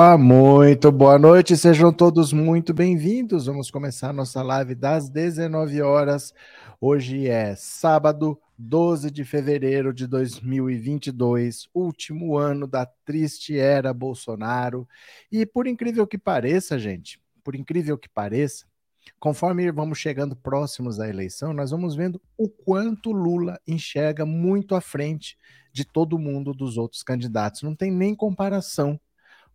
Opa, muito boa noite, sejam todos muito bem-vindos. Vamos começar nossa live das 19 horas. Hoje é sábado, 12 de fevereiro de 2022, último ano da triste era Bolsonaro. E por incrível que pareça, gente, por incrível que pareça, conforme vamos chegando próximos da eleição, nós vamos vendo o quanto Lula enxerga muito à frente de todo mundo dos outros candidatos. Não tem nem comparação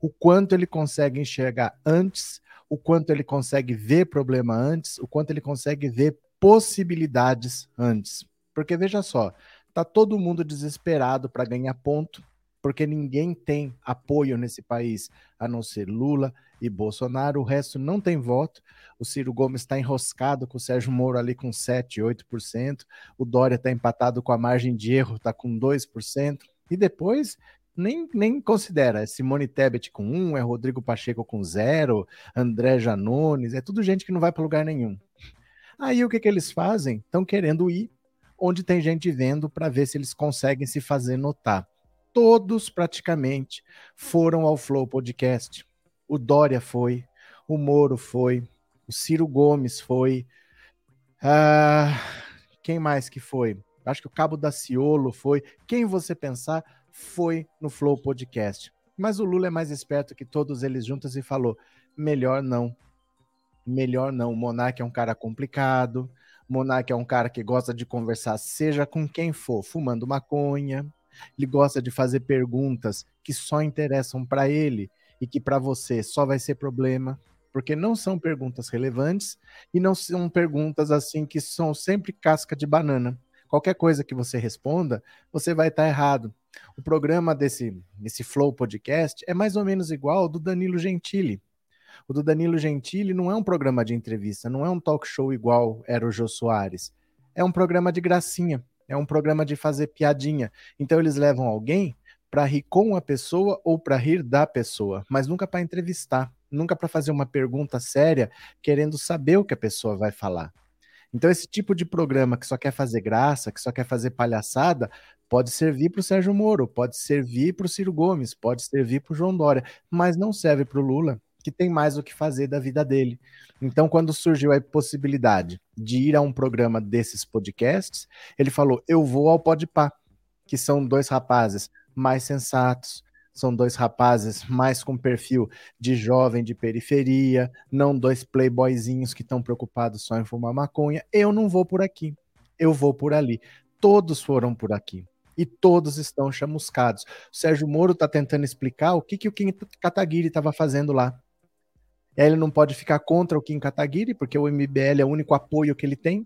o quanto ele consegue enxergar antes, o quanto ele consegue ver problema antes, o quanto ele consegue ver possibilidades antes. Porque veja só, tá todo mundo desesperado para ganhar ponto, porque ninguém tem apoio nesse país a não ser Lula e Bolsonaro, o resto não tem voto. O Ciro Gomes está enroscado com o Sérgio Moro ali com 7, 8%, o Dória está empatado com a margem de erro, está com 2%, e depois nem, nem considera. É Simone Tebet com um, é Rodrigo Pacheco com zero, André Janones, é tudo gente que não vai para lugar nenhum. Aí o que, que eles fazem? Estão querendo ir onde tem gente vendo para ver se eles conseguem se fazer notar. Todos praticamente foram ao Flow Podcast. O Dória foi, o Moro foi, o Ciro Gomes foi. Ah, quem mais que foi? Acho que o Cabo da Ciolo foi. Quem você pensar, foi no Flow Podcast. Mas o Lula é mais esperto que todos eles juntos e falou: melhor não. Melhor não. O Monark é um cara complicado. Monark é um cara que gosta de conversar, seja com quem for, fumando maconha. Ele gosta de fazer perguntas que só interessam para ele e que para você só vai ser problema, porque não são perguntas relevantes e não são perguntas assim que são sempre casca de banana. Qualquer coisa que você responda, você vai estar errado. O programa desse, desse Flow Podcast é mais ou menos igual ao do Danilo Gentili. O do Danilo Gentili não é um programa de entrevista, não é um talk show igual era o Jô Soares. É um programa de gracinha, é um programa de fazer piadinha. Então eles levam alguém para rir com a pessoa ou para rir da pessoa, mas nunca para entrevistar, nunca para fazer uma pergunta séria, querendo saber o que a pessoa vai falar. Então, esse tipo de programa que só quer fazer graça, que só quer fazer palhaçada, pode servir para o Sérgio Moro, pode servir para o Ciro Gomes, pode servir para o João Dória, mas não serve para o Lula, que tem mais o que fazer da vida dele. Então, quando surgiu a possibilidade de ir a um programa desses podcasts, ele falou: Eu vou ao Podpah, que são dois rapazes mais sensatos, são dois rapazes mais com perfil de jovem de periferia, não dois playboyzinhos que estão preocupados só em fumar maconha. Eu não vou por aqui, eu vou por ali. Todos foram por aqui e todos estão chamuscados. O Sérgio Moro está tentando explicar o que, que o Kim Kataguiri estava fazendo lá. Ele não pode ficar contra o Kim Kataguiri, porque o MBL é o único apoio que ele tem.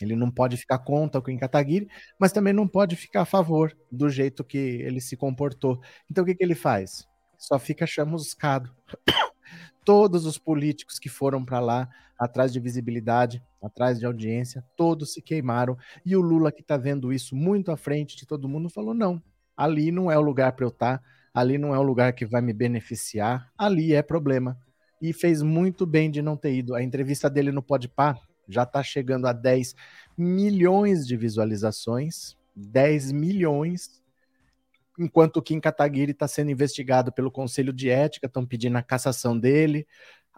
Ele não pode ficar contra o Kataguiri, mas também não pode ficar a favor do jeito que ele se comportou. Então o que, que ele faz? Só fica chamuscado. Todos os políticos que foram para lá, atrás de visibilidade, atrás de audiência, todos se queimaram. E o Lula, que está vendo isso muito à frente de todo mundo, falou: não, ali não é o lugar para eu estar, tá, ali não é o lugar que vai me beneficiar, ali é problema. E fez muito bem de não ter ido. A entrevista dele no Podpah já está chegando a 10 milhões de visualizações, 10 milhões, enquanto o Kim Kataguiri está sendo investigado pelo Conselho de Ética, estão pedindo a cassação dele,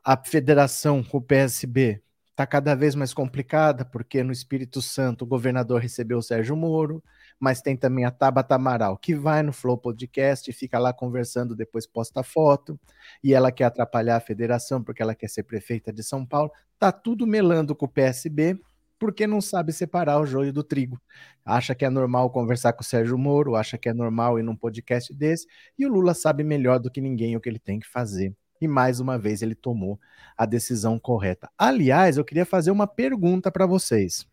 a federação com o PSB está cada vez mais complicada, porque no Espírito Santo o governador recebeu o Sérgio Moro, mas tem também a Tabata Amaral, que vai no Flow Podcast fica lá conversando, depois posta foto, e ela quer atrapalhar a federação porque ela quer ser prefeita de São Paulo. Tá tudo melando com o PSB, porque não sabe separar o joio do trigo. Acha que é normal conversar com o Sérgio Moro, acha que é normal ir num podcast desse, e o Lula sabe melhor do que ninguém o que ele tem que fazer. E mais uma vez ele tomou a decisão correta. Aliás, eu queria fazer uma pergunta para vocês,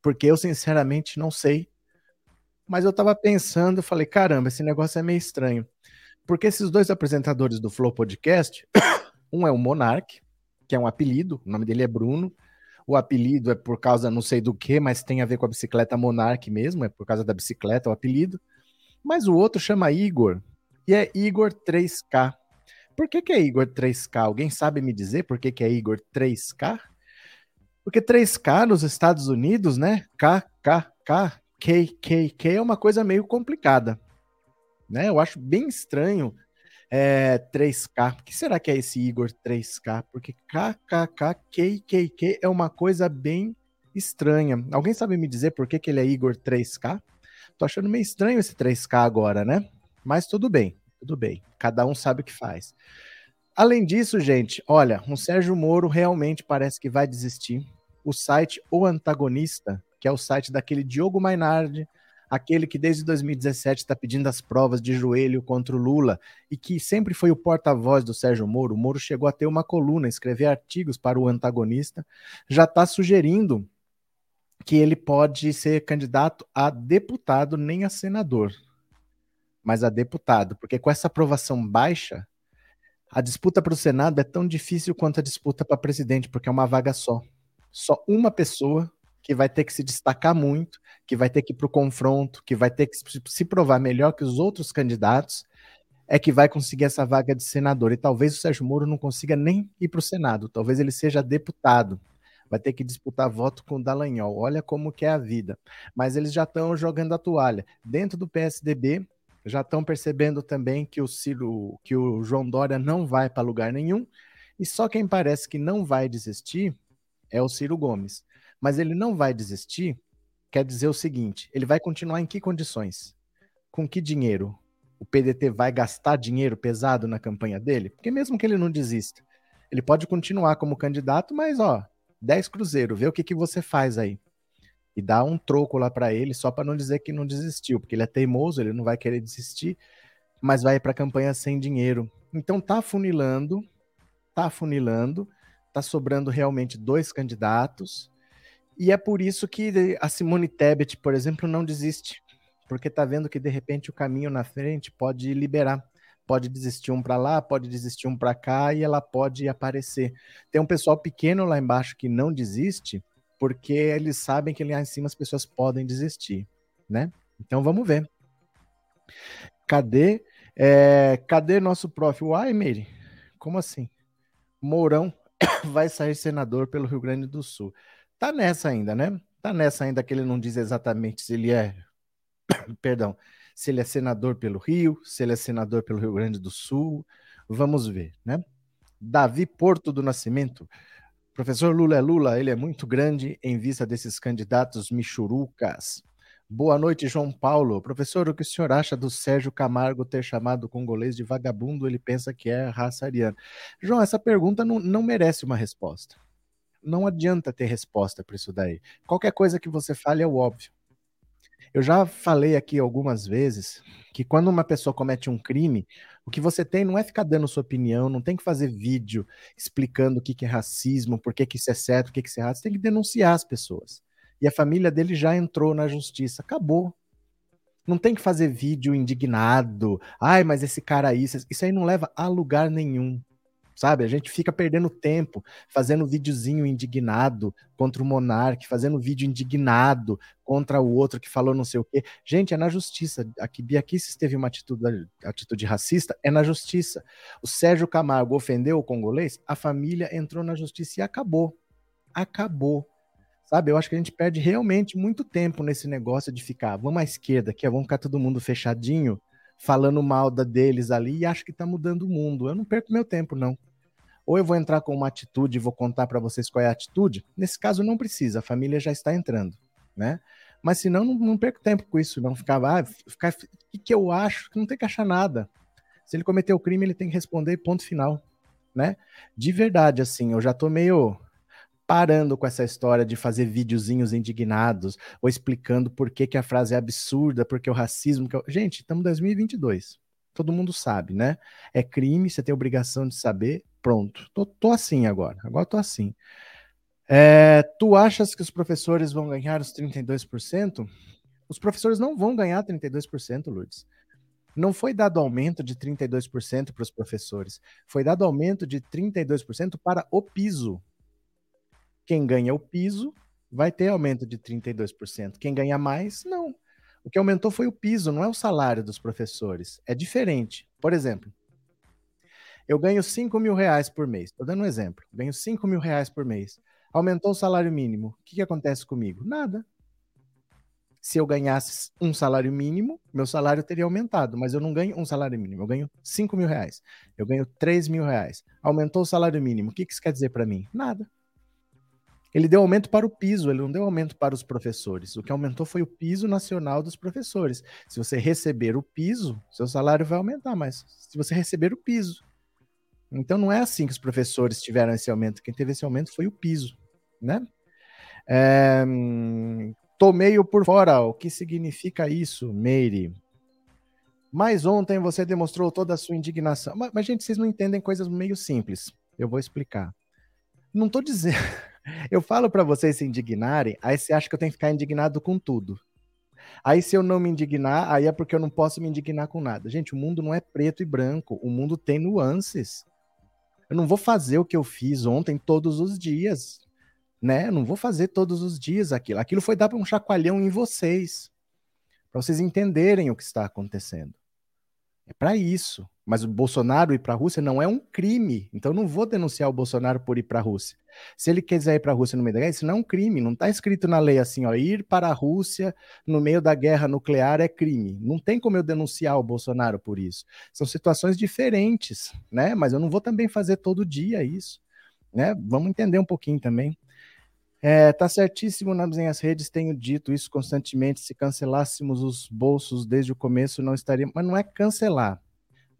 porque eu sinceramente não sei mas eu estava pensando, falei, caramba, esse negócio é meio estranho. Porque esses dois apresentadores do Flow Podcast, um é o Monark, que é um apelido, o nome dele é Bruno. O apelido é por causa não sei do que, mas tem a ver com a bicicleta Monark mesmo, é por causa da bicicleta o apelido. Mas o outro chama Igor, e é Igor 3K. Por que, que é Igor 3K? Alguém sabe me dizer por que, que é Igor 3K? Porque 3K nos Estados Unidos, né? KKK KKK é uma coisa meio complicada, né? Eu acho bem estranho É, 3K. O que será que é esse Igor 3K? Porque KKK, é uma coisa bem estranha. Alguém sabe me dizer por que, que ele é Igor 3K? Tô achando meio estranho esse 3K agora, né? Mas tudo bem, tudo bem. Cada um sabe o que faz. Além disso, gente, olha, o Sérgio Moro realmente parece que vai desistir. O site O Antagonista, que é o site daquele Diogo Mainardi, aquele que desde 2017 está pedindo as provas de joelho contra o Lula e que sempre foi o porta-voz do Sérgio Moro. O Moro chegou a ter uma coluna, escrever artigos para o antagonista, já está sugerindo que ele pode ser candidato a deputado, nem a senador, mas a deputado, porque com essa aprovação baixa, a disputa para o Senado é tão difícil quanto a disputa para presidente, porque é uma vaga só. Só uma pessoa que vai ter que se destacar muito, que vai ter que ir para o confronto, que vai ter que se provar melhor que os outros candidatos, é que vai conseguir essa vaga de senador. E talvez o Sérgio Moro não consiga nem ir para o Senado, talvez ele seja deputado. Vai ter que disputar voto com o Dallagnol. Olha como que é a vida. Mas eles já estão jogando a toalha. Dentro do PSDB, já estão percebendo também que o Ciro, que o João Dória não vai para lugar nenhum. E só quem parece que não vai desistir é o Ciro Gomes. Mas ele não vai desistir, quer dizer o seguinte: ele vai continuar em que condições? Com que dinheiro? O PDT vai gastar dinheiro pesado na campanha dele? Porque mesmo que ele não desista, ele pode continuar como candidato, mas ó, 10 cruzeiro, vê o que, que você faz aí. E dá um troco lá para ele, só para não dizer que não desistiu, porque ele é teimoso, ele não vai querer desistir, mas vai para a campanha sem dinheiro. Então tá funilando, tá funilando, tá sobrando realmente dois candidatos, e é por isso que a Simone Tebet, por exemplo, não desiste, porque está vendo que de repente o caminho na frente pode liberar. Pode desistir um para lá, pode desistir um para cá e ela pode aparecer. Tem um pessoal pequeno lá embaixo que não desiste, porque eles sabem que lá em cima as pessoas podem desistir, né? Então vamos ver. Cadê? É, cadê nosso prof? Uai, Meire, como assim? Mourão vai sair senador pelo Rio Grande do Sul. Tá nessa ainda, né? Tá nessa ainda que ele não diz exatamente se ele é, perdão, se ele é senador pelo Rio, se ele é senador pelo Rio Grande do Sul. Vamos ver, né? Davi Porto do Nascimento. Professor Lula é Lula, ele é muito grande em vista desses candidatos michurucas. Boa noite, João Paulo. Professor, o que o senhor acha do Sérgio Camargo ter chamado o congolês de vagabundo? Ele pensa que é raça ariana. João, essa pergunta não, não merece uma resposta não adianta ter resposta para isso daí. Qualquer coisa que você fale é o óbvio. Eu já falei aqui algumas vezes que quando uma pessoa comete um crime, o que você tem não é ficar dando sua opinião, não tem que fazer vídeo explicando o que, é racismo, por que, que isso é certo, o que, que é errado. Você tem que denunciar as pessoas. E a família dele já entrou na justiça. Acabou. Não tem que fazer vídeo indignado. Ai, mas esse cara aí, isso aí não leva a lugar nenhum sabe? A gente fica perdendo tempo fazendo videozinho indignado contra o monarca, fazendo vídeo indignado contra o outro que falou não sei o quê. Gente, é na justiça. Aqui Biaquices teve uma atitude, atitude racista, é na justiça. O Sérgio Camargo ofendeu o congolês, a família entrou na justiça e acabou. Acabou. Sabe, eu acho que a gente perde realmente muito tempo nesse negócio de ficar, vamos à esquerda, aqui, vamos ficar todo mundo fechadinho, falando mal da deles ali e acho que está mudando o mundo. Eu não perco meu tempo, não. Ou eu vou entrar com uma atitude e vou contar para vocês qual é a atitude. Nesse caso, não precisa, a família já está entrando, né? Mas senão, não, não perco tempo com isso, não. Ficar, ah, ficar, o que eu acho? Que não tem que achar nada. Se ele cometeu o crime, ele tem que responder, ponto final, né? De verdade, assim, eu já tô meio parando com essa história de fazer videozinhos indignados ou explicando por que, que a frase é absurda, porque o racismo. Que eu... Gente, estamos em 2022. Todo mundo sabe, né? É crime, você tem obrigação de saber. Pronto. Tô, tô assim agora. Agora tô assim. É, tu achas que os professores vão ganhar os 32%? Os professores não vão ganhar 32%, Lourdes. Não foi dado aumento de 32% para os professores. Foi dado aumento de 32% para o piso. Quem ganha o piso vai ter aumento de 32%. Quem ganha mais, não. O que aumentou foi o piso, não é o salário dos professores. É diferente. Por exemplo, eu ganho 5 mil reais por mês. Estou dando um exemplo. Ganho 5 mil reais por mês. Aumentou o salário mínimo. O que, que acontece comigo? Nada. Se eu ganhasse um salário mínimo, meu salário teria aumentado, mas eu não ganho um salário mínimo, eu ganho 5 mil reais, eu ganho 3 mil reais. Aumentou o salário mínimo, o que isso quer dizer para mim? Nada. Ele deu aumento para o piso, ele não deu aumento para os professores. O que aumentou foi o piso nacional dos professores. Se você receber o piso, seu salário vai aumentar, mas se você receber o piso. Então não é assim que os professores tiveram esse aumento. Quem teve esse aumento foi o piso, né? É, meio por fora. O que significa isso, Meire? Mas ontem você demonstrou toda a sua indignação. Mas, mas gente, vocês não entendem coisas meio simples. Eu vou explicar. Não tô dizendo. Eu falo para vocês se indignarem, aí você acha que eu tenho que ficar indignado com tudo. Aí se eu não me indignar, aí é porque eu não posso me indignar com nada. Gente, o mundo não é preto e branco, o mundo tem nuances. Eu não vou fazer o que eu fiz ontem todos os dias, né? Eu não vou fazer todos os dias aquilo. Aquilo foi dar um chacoalhão em vocês, para vocês entenderem o que está acontecendo. É para isso. Mas o Bolsonaro ir para a Rússia não é um crime. Então não vou denunciar o Bolsonaro por ir para a Rússia. Se ele quiser ir para a Rússia no meio da guerra, isso não é um crime. Não está escrito na lei assim, ó, ir para a Rússia no meio da guerra nuclear é crime. Não tem como eu denunciar o Bolsonaro por isso. São situações diferentes, né? Mas eu não vou também fazer todo dia isso, né? Vamos entender um pouquinho também. É, tá certíssimo nas minhas redes, tenho dito isso constantemente. Se cancelássemos os bolsos desde o começo, não estaria. Mas não é cancelar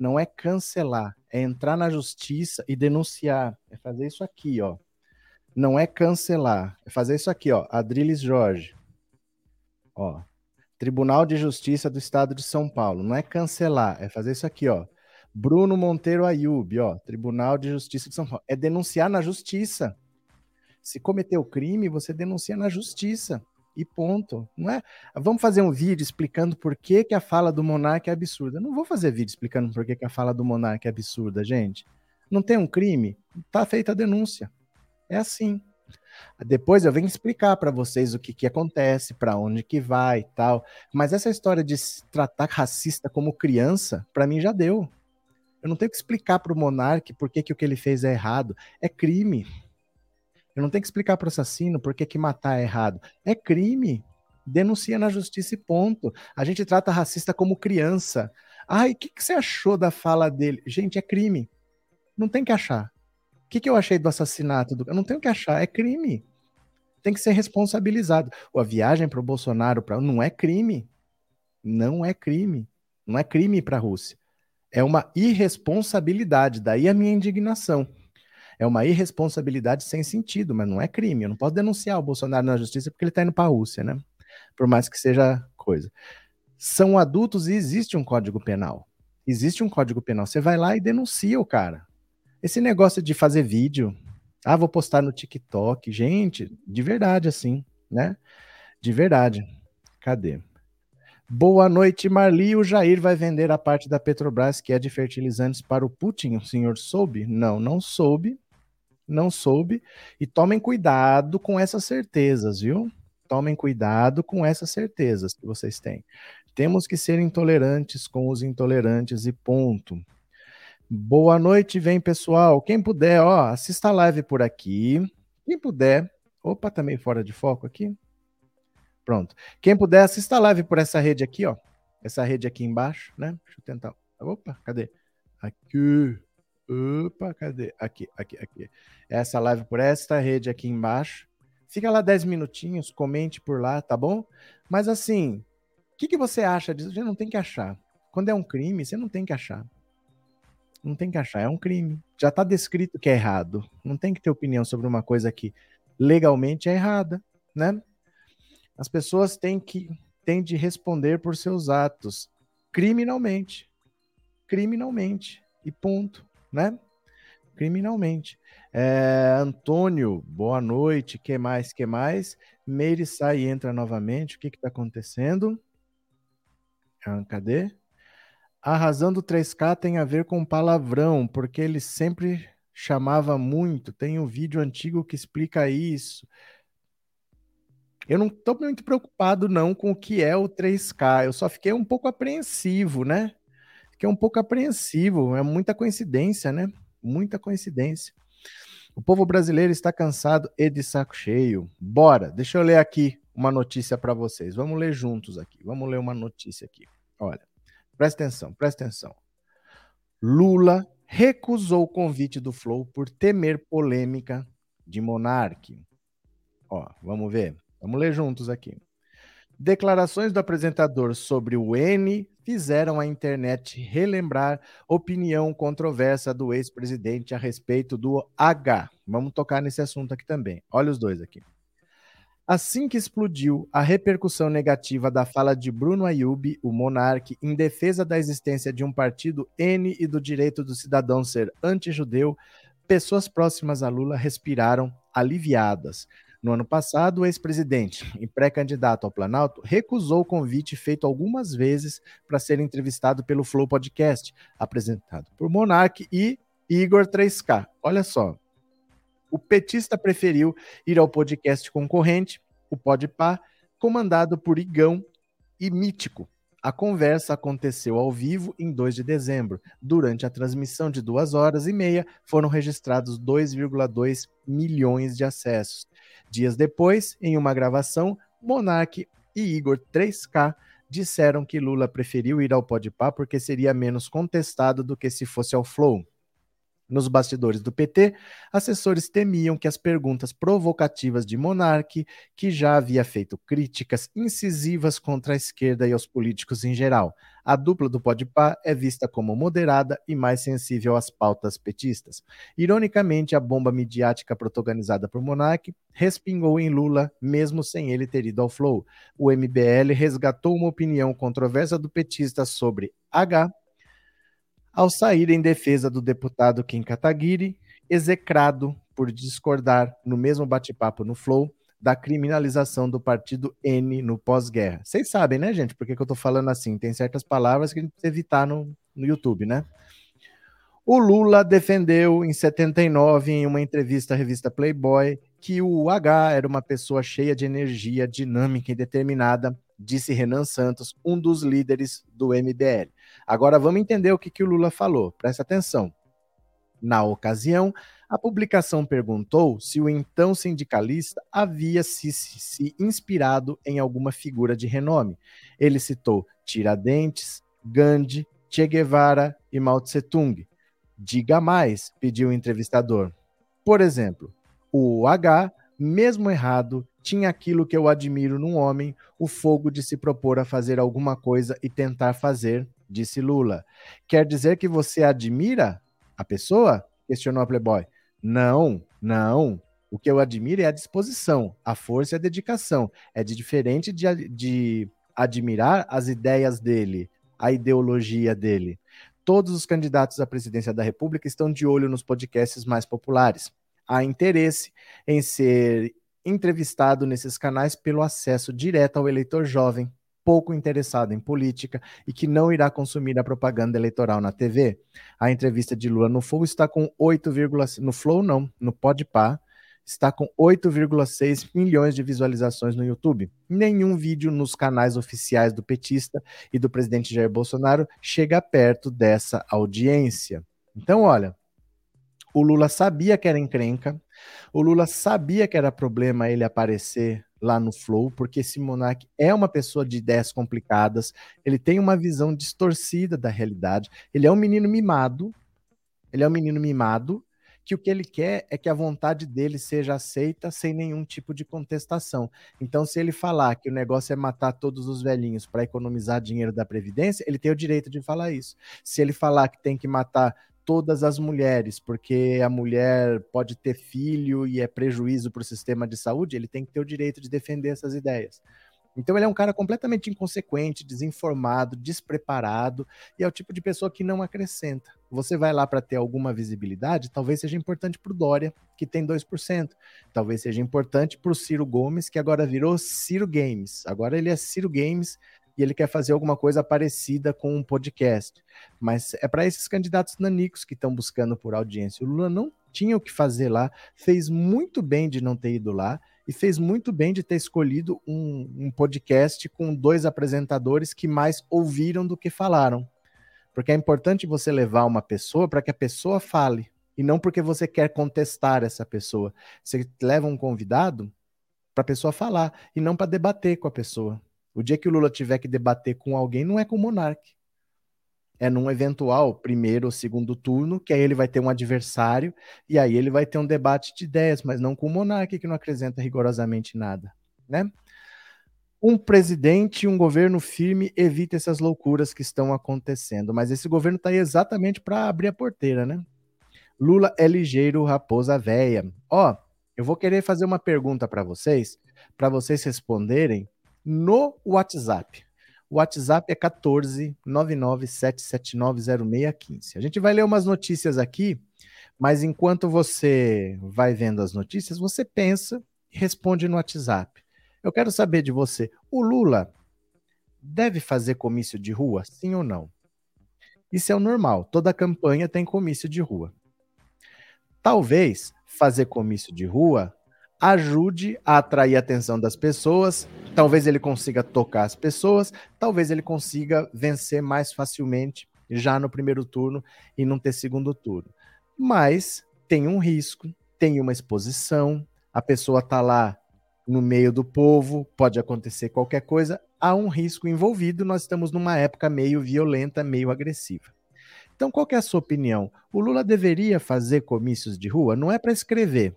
não é cancelar, é entrar na justiça e denunciar. É fazer isso aqui, ó. Não é cancelar, é fazer isso aqui, ó. Adriles Jorge. Ó. Tribunal de Justiça do Estado de São Paulo. Não é cancelar, é fazer isso aqui, ó. Bruno Monteiro Ayub, ó. Tribunal de Justiça de São Paulo. É denunciar na justiça. Se cometeu crime, você denuncia na justiça e ponto. Não é? Vamos fazer um vídeo explicando por que, que a fala do monarca é absurda. não vou fazer vídeo explicando por que, que a fala do monarca é absurda, gente. Não tem um crime? Tá feita a denúncia. É assim. Depois eu venho explicar para vocês o que, que acontece, para onde que vai e tal. Mas essa história de tratar racista como criança, para mim já deu. Eu não tenho que explicar para o monarca por que, que o que ele fez é errado. É crime. Eu não tenho que explicar para o assassino por que, matar é errado. É crime. Denuncia na justiça e ponto. A gente trata racista como criança. Ai, o que, que, você achou da fala dele? Gente, é crime. Não tem que achar. O que, que eu achei do assassinato? Do... Eu não tenho que achar. É crime. Tem que ser responsabilizado. Ou a viagem para o Bolsonaro pra... não é crime. Não é crime. Não é crime para a Rússia. É uma irresponsabilidade. Daí a minha indignação é uma irresponsabilidade sem sentido, mas não é crime. Eu não posso denunciar o Bolsonaro na justiça porque ele está indo para a Rússia, né? Por mais que seja coisa. São adultos e existe um código penal. Existe um código penal. Você vai lá e denuncia o cara. Esse negócio de fazer vídeo, ah, vou postar no TikTok, gente, de verdade assim, né? De verdade. Cadê? Boa noite, Marli. O Jair vai vender a parte da Petrobras que é de fertilizantes para o Putin. O senhor soube? Não, não soube não soube. E tomem cuidado com essas certezas, viu? Tomem cuidado com essas certezas que vocês têm. Temos que ser intolerantes com os intolerantes e ponto. Boa noite, vem pessoal. Quem puder, ó, assista a live por aqui. Quem puder, opa, também tá fora de foco aqui. Pronto. Quem puder, assista a live por essa rede aqui, ó. Essa rede aqui embaixo, né? Deixa eu tentar. Opa, cadê? Aqui. Opa, cadê? Aqui, aqui, aqui. Essa live por esta rede aqui embaixo. Fica lá 10 minutinhos, comente por lá, tá bom? Mas assim, o que, que você acha disso? Você não tem que achar. Quando é um crime, você não tem que achar. Não tem que achar, é um crime. Já está descrito que é errado. Não tem que ter opinião sobre uma coisa que legalmente é errada, né? As pessoas têm que têm de responder por seus atos criminalmente. Criminalmente. E ponto né? Criminalmente. É, Antônio, boa noite. Que mais? Que mais? Meire sai e entra novamente. O que está acontecendo? Ah, cadê? A razão do 3K tem a ver com palavrão, porque ele sempre chamava muito. Tem um vídeo antigo que explica isso. Eu não estou muito preocupado não com o que é o 3K. Eu só fiquei um pouco apreensivo, né? Fiquei um pouco apreensivo, é muita coincidência, né? Muita coincidência. O povo brasileiro está cansado e de saco cheio. Bora, deixa eu ler aqui uma notícia para vocês. Vamos ler juntos aqui. Vamos ler uma notícia aqui. Olha, presta atenção, presta atenção. Lula recusou o convite do Flow por temer polêmica de Monarque. Ó, vamos ver. Vamos ler juntos aqui. Declarações do apresentador sobre o N fizeram a internet relembrar opinião controversa do ex-presidente a respeito do H. Vamos tocar nesse assunto aqui também. Olha os dois aqui. Assim que explodiu a repercussão negativa da fala de Bruno Ayub, o monarque, em defesa da existência de um partido N e do direito do cidadão ser anti-judeu, pessoas próximas a Lula respiraram aliviadas. No ano passado, o ex-presidente e pré-candidato ao Planalto recusou o convite feito algumas vezes para ser entrevistado pelo Flow Podcast, apresentado por Monark e Igor 3K. Olha só, o petista preferiu ir ao podcast concorrente, o Podpah, comandado por Igão e Mítico, a conversa aconteceu ao vivo em 2 de dezembro. Durante a transmissão de duas horas e meia, foram registrados 2,2 milhões de acessos. Dias depois, em uma gravação, Monark e Igor 3K disseram que Lula preferiu ir ao Podpah porque seria menos contestado do que se fosse ao Flow. Nos bastidores do PT, assessores temiam que as perguntas provocativas de Monarque, que já havia feito críticas incisivas contra a esquerda e aos políticos em geral. A dupla do Podpah é vista como moderada e mais sensível às pautas petistas. Ironicamente, a bomba midiática protagonizada por Monarque respingou em Lula, mesmo sem ele ter ido ao Flow. O MBL resgatou uma opinião controversa do petista sobre H ao sair em defesa do deputado Kim Kataguiri, execrado por discordar no mesmo bate-papo no Flow da criminalização do partido N no pós-guerra. Vocês sabem, né, gente? Por que, eu tô falando assim? Tem certas palavras que a gente precisa evitar no, no YouTube, né? O Lula defendeu em 79, em uma entrevista à revista Playboy, que o H era uma pessoa cheia de energia, dinâmica e determinada, disse Renan Santos, um dos líderes do MBL. Agora vamos entender o que, que o Lula falou. Presta atenção. Na ocasião, a publicação perguntou se o então sindicalista havia se, se, se inspirado em alguma figura de renome. Ele citou Tiradentes, Gandhi, Che Guevara e Mao Tse Tung. Diga mais, pediu o entrevistador. Por exemplo, o H, mesmo errado, tinha aquilo que eu admiro num homem, o fogo de se propor a fazer alguma coisa e tentar fazer, disse Lula. Quer dizer que você admira a pessoa? questionou a Playboy. Não, não. O que eu admiro é a disposição, a força e a dedicação. É de diferente de, de admirar as ideias dele, a ideologia dele. Todos os candidatos à presidência da República estão de olho nos podcasts mais populares. Há interesse em ser entrevistado nesses canais pelo acesso direto ao eleitor jovem, pouco interessado em política e que não irá consumir a propaganda eleitoral na TV. A entrevista de Lula no Flow está com 8, no Flow não, no Podpah, está com 8,6 milhões de visualizações no YouTube. Nenhum vídeo nos canais oficiais do petista e do presidente Jair Bolsonaro chega perto dessa audiência. Então, olha, o Lula sabia que era encrenca, o Lula sabia que era problema ele aparecer lá no Flow, porque esse monarca é uma pessoa de ideias complicadas, ele tem uma visão distorcida da realidade, ele é um menino mimado, ele é um menino mimado, que o que ele quer é que a vontade dele seja aceita sem nenhum tipo de contestação. Então, se ele falar que o negócio é matar todos os velhinhos para economizar dinheiro da Previdência, ele tem o direito de falar isso. Se ele falar que tem que matar todas as mulheres, porque a mulher pode ter filho e é prejuízo para o sistema de saúde, ele tem que ter o direito de defender essas ideias. Então ele é um cara completamente inconsequente, desinformado, despreparado e é o tipo de pessoa que não acrescenta. Você vai lá para ter alguma visibilidade, talvez seja importante para o Dória, que tem 2%. Talvez seja importante para o Ciro Gomes, que agora virou Ciro Games. Agora ele é Ciro Games e ele quer fazer alguma coisa parecida com um podcast. Mas é para esses candidatos nanicos que estão buscando por audiência. O Lula não tinha o que fazer lá, fez muito bem de não ter ido lá e fez muito bem de ter escolhido um, um podcast com dois apresentadores que mais ouviram do que falaram. Porque é importante você levar uma pessoa para que a pessoa fale e não porque você quer contestar essa pessoa. Você leva um convidado para a pessoa falar e não para debater com a pessoa. O dia que o Lula tiver que debater com alguém, não é com o Monark. É num eventual primeiro ou segundo turno, que aí ele vai ter um adversário e aí ele vai ter um debate de ideias, mas não com o Monark, que não acrescenta rigorosamente nada, né? Um presidente e um governo firme evita essas loucuras que estão acontecendo, mas esse governo está aí exatamente para abrir a porteira, né? Lula é ligeiro, raposa véia. Ó, eu vou querer fazer uma pergunta para vocês, para vocês responderem no WhatsApp. O WhatsApp é 14 997790615. A gente vai ler umas notícias aqui, mas enquanto você vai vendo as notícias, você pensa e responde no WhatsApp. Eu quero saber de você, o Lula deve fazer comício de rua, sim ou não? Isso é o normal, toda campanha tem comício de rua. Talvez fazer comício de rua ajude a atrair a atenção das pessoas, talvez ele consiga tocar as pessoas, talvez ele consiga vencer mais facilmente já no primeiro turno e não ter segundo turno. Mas tem um risco, tem uma exposição, a pessoa está lá no meio do povo, pode acontecer qualquer coisa, há um risco envolvido, nós estamos numa época meio violenta, meio agressiva. Então, qual é a sua opinião? O Lula deveria fazer comícios de rua? Não é para escrever,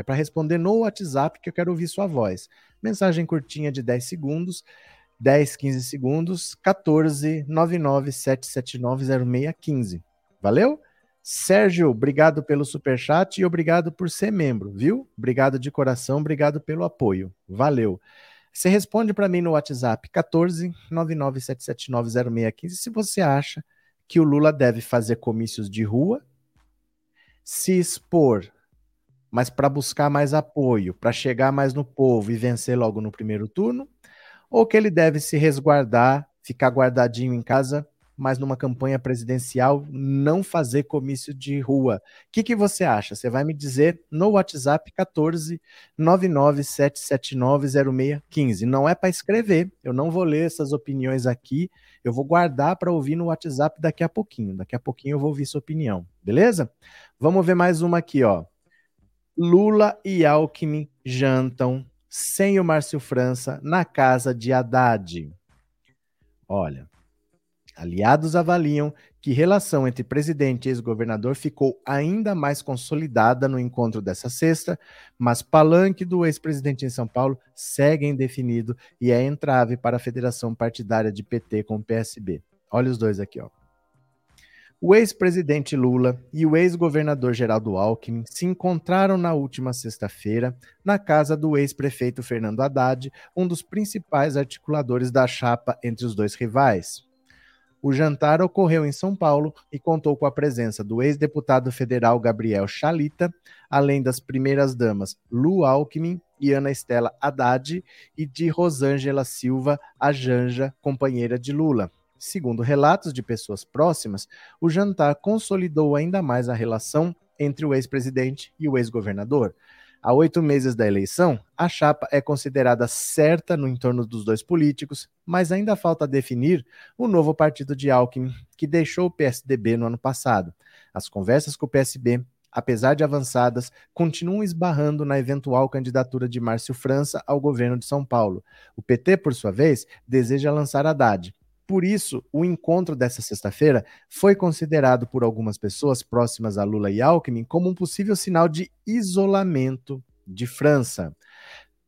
é para responder no WhatsApp que eu quero ouvir sua voz. Mensagem curtinha de 10 segundos, 10, 15 segundos, 14 997790615. Valeu? Sérgio, obrigado pelo super chat e obrigado por ser membro, viu? Obrigado de coração, obrigado pelo apoio. Valeu. Você responde para mim no WhatsApp 14 997790615 se você acha que o Lula deve fazer comícios de rua, se expor, mas para buscar mais apoio, para chegar mais no povo e vencer logo no primeiro turno, ou que ele deve se resguardar, ficar guardadinho em casa, mas numa campanha presidencial não fazer comício de rua. O que, que você acha? Você vai me dizer no WhatsApp 14 997790615. Não é para escrever, eu não vou ler essas opiniões aqui eu vou guardar para ouvir no WhatsApp daqui a pouquinho. Daqui a pouquinho eu vou ouvir sua opinião, beleza? Vamos ver mais uma aqui, ó. Lula e Alckmin jantam sem o Márcio França na casa de Haddad. Olha, aliados avaliam que relação entre presidente e ex-governador ficou ainda mais consolidada no encontro dessa sexta, mas palanque do ex-presidente em São Paulo segue indefinido e é entrave para a federação partidária de PT com PSB. Olha os dois aqui, ó. O ex-presidente Lula e o ex-governador Geraldo Alckmin se encontraram na última sexta-feira na casa do ex-prefeito Fernando Haddad, um dos principais articuladores da chapa entre os dois rivais. O jantar ocorreu em São Paulo e contou com a presença do ex-deputado federal Gabriel Chalita, além das primeiras-damas Lu Alckmin e Ana Estela Haddad, e de Rosângela Silva, a Janja, companheira de Lula. Segundo relatos de pessoas próximas, o jantar consolidou ainda mais a relação entre o ex-presidente e o ex-governador. Há oito meses da eleição, a chapa é considerada certa no entorno dos dois políticos, mas ainda falta definir o novo partido de Alckmin, que deixou o PSDB no ano passado. As conversas com o PSB, apesar de avançadas, continuam esbarrando na eventual candidatura de Márcio França ao governo de São Paulo. O PT, por sua vez, deseja lançar Haddad, por isso, o encontro dessa sexta-feira foi considerado por algumas pessoas próximas a Lula e Alckmin como um possível sinal de isolamento de França.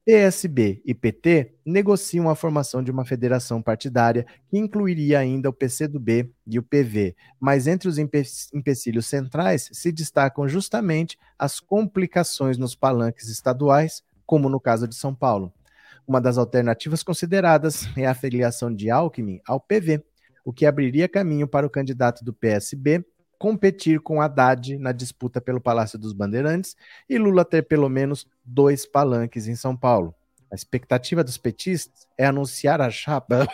PSB e PT negociam a formação de uma federação partidária que incluiria ainda o PCdoB e o PV, mas entre os empecilhos centrais se destacam justamente as complicações nos palanques estaduais, como no caso de São Paulo. Uma das alternativas consideradas é a filiação de Alckmin ao PV, o que abriria caminho para o candidato do PSB competir com Haddad na disputa pelo Palácio dos Bandeirantes e Lula ter pelo menos dois palanques em São Paulo. A expectativa dos petistas é anunciar a chapa,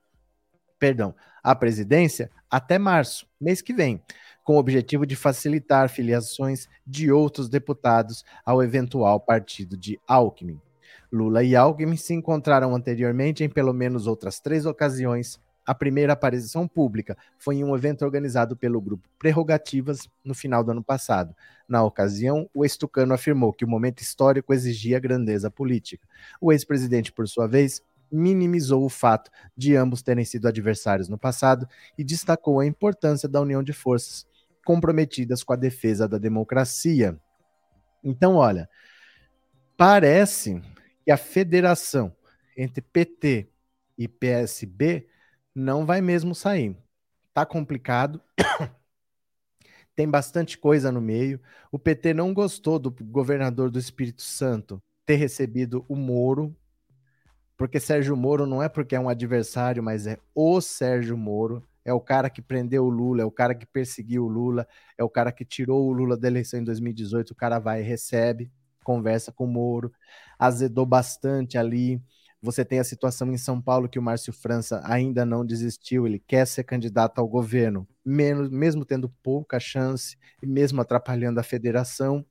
perdão, a presidência até março, mês que vem, com o objetivo de facilitar filiações de outros deputados ao eventual partido de Alckmin. Lula e Alckmin se encontraram anteriormente em pelo menos outras três ocasiões, A primeira aparição pública foi em um evento organizado pelo grupo Prerrogativas no final do ano passado. Na ocasião, o ex-tucano afirmou que o momento histórico exigia grandeza política. O ex-presidente, por sua vez, minimizou o fato de ambos terem sido adversários no passado e destacou a importância da união de forças comprometidas com a defesa da democracia. Então, olha, parece que a federação entre PT e PSB não vai mesmo sair. Tá complicado. Tem bastante coisa no meio. O PT não gostou do governador do Espírito Santo ter recebido o Moro, porque Sérgio Moro não é porque é um adversário, mas é o Sérgio Moro. É o cara que prendeu o Lula, é o cara que perseguiu o Lula, é o cara que tirou o Lula da eleição em 2018. O cara vai e recebe, conversa com o Moro, azedou bastante ali. Você tem a situação em São Paulo que o Márcio França ainda não desistiu, ele quer ser candidato ao governo, mesmo tendo pouca chance e mesmo atrapalhando a federação.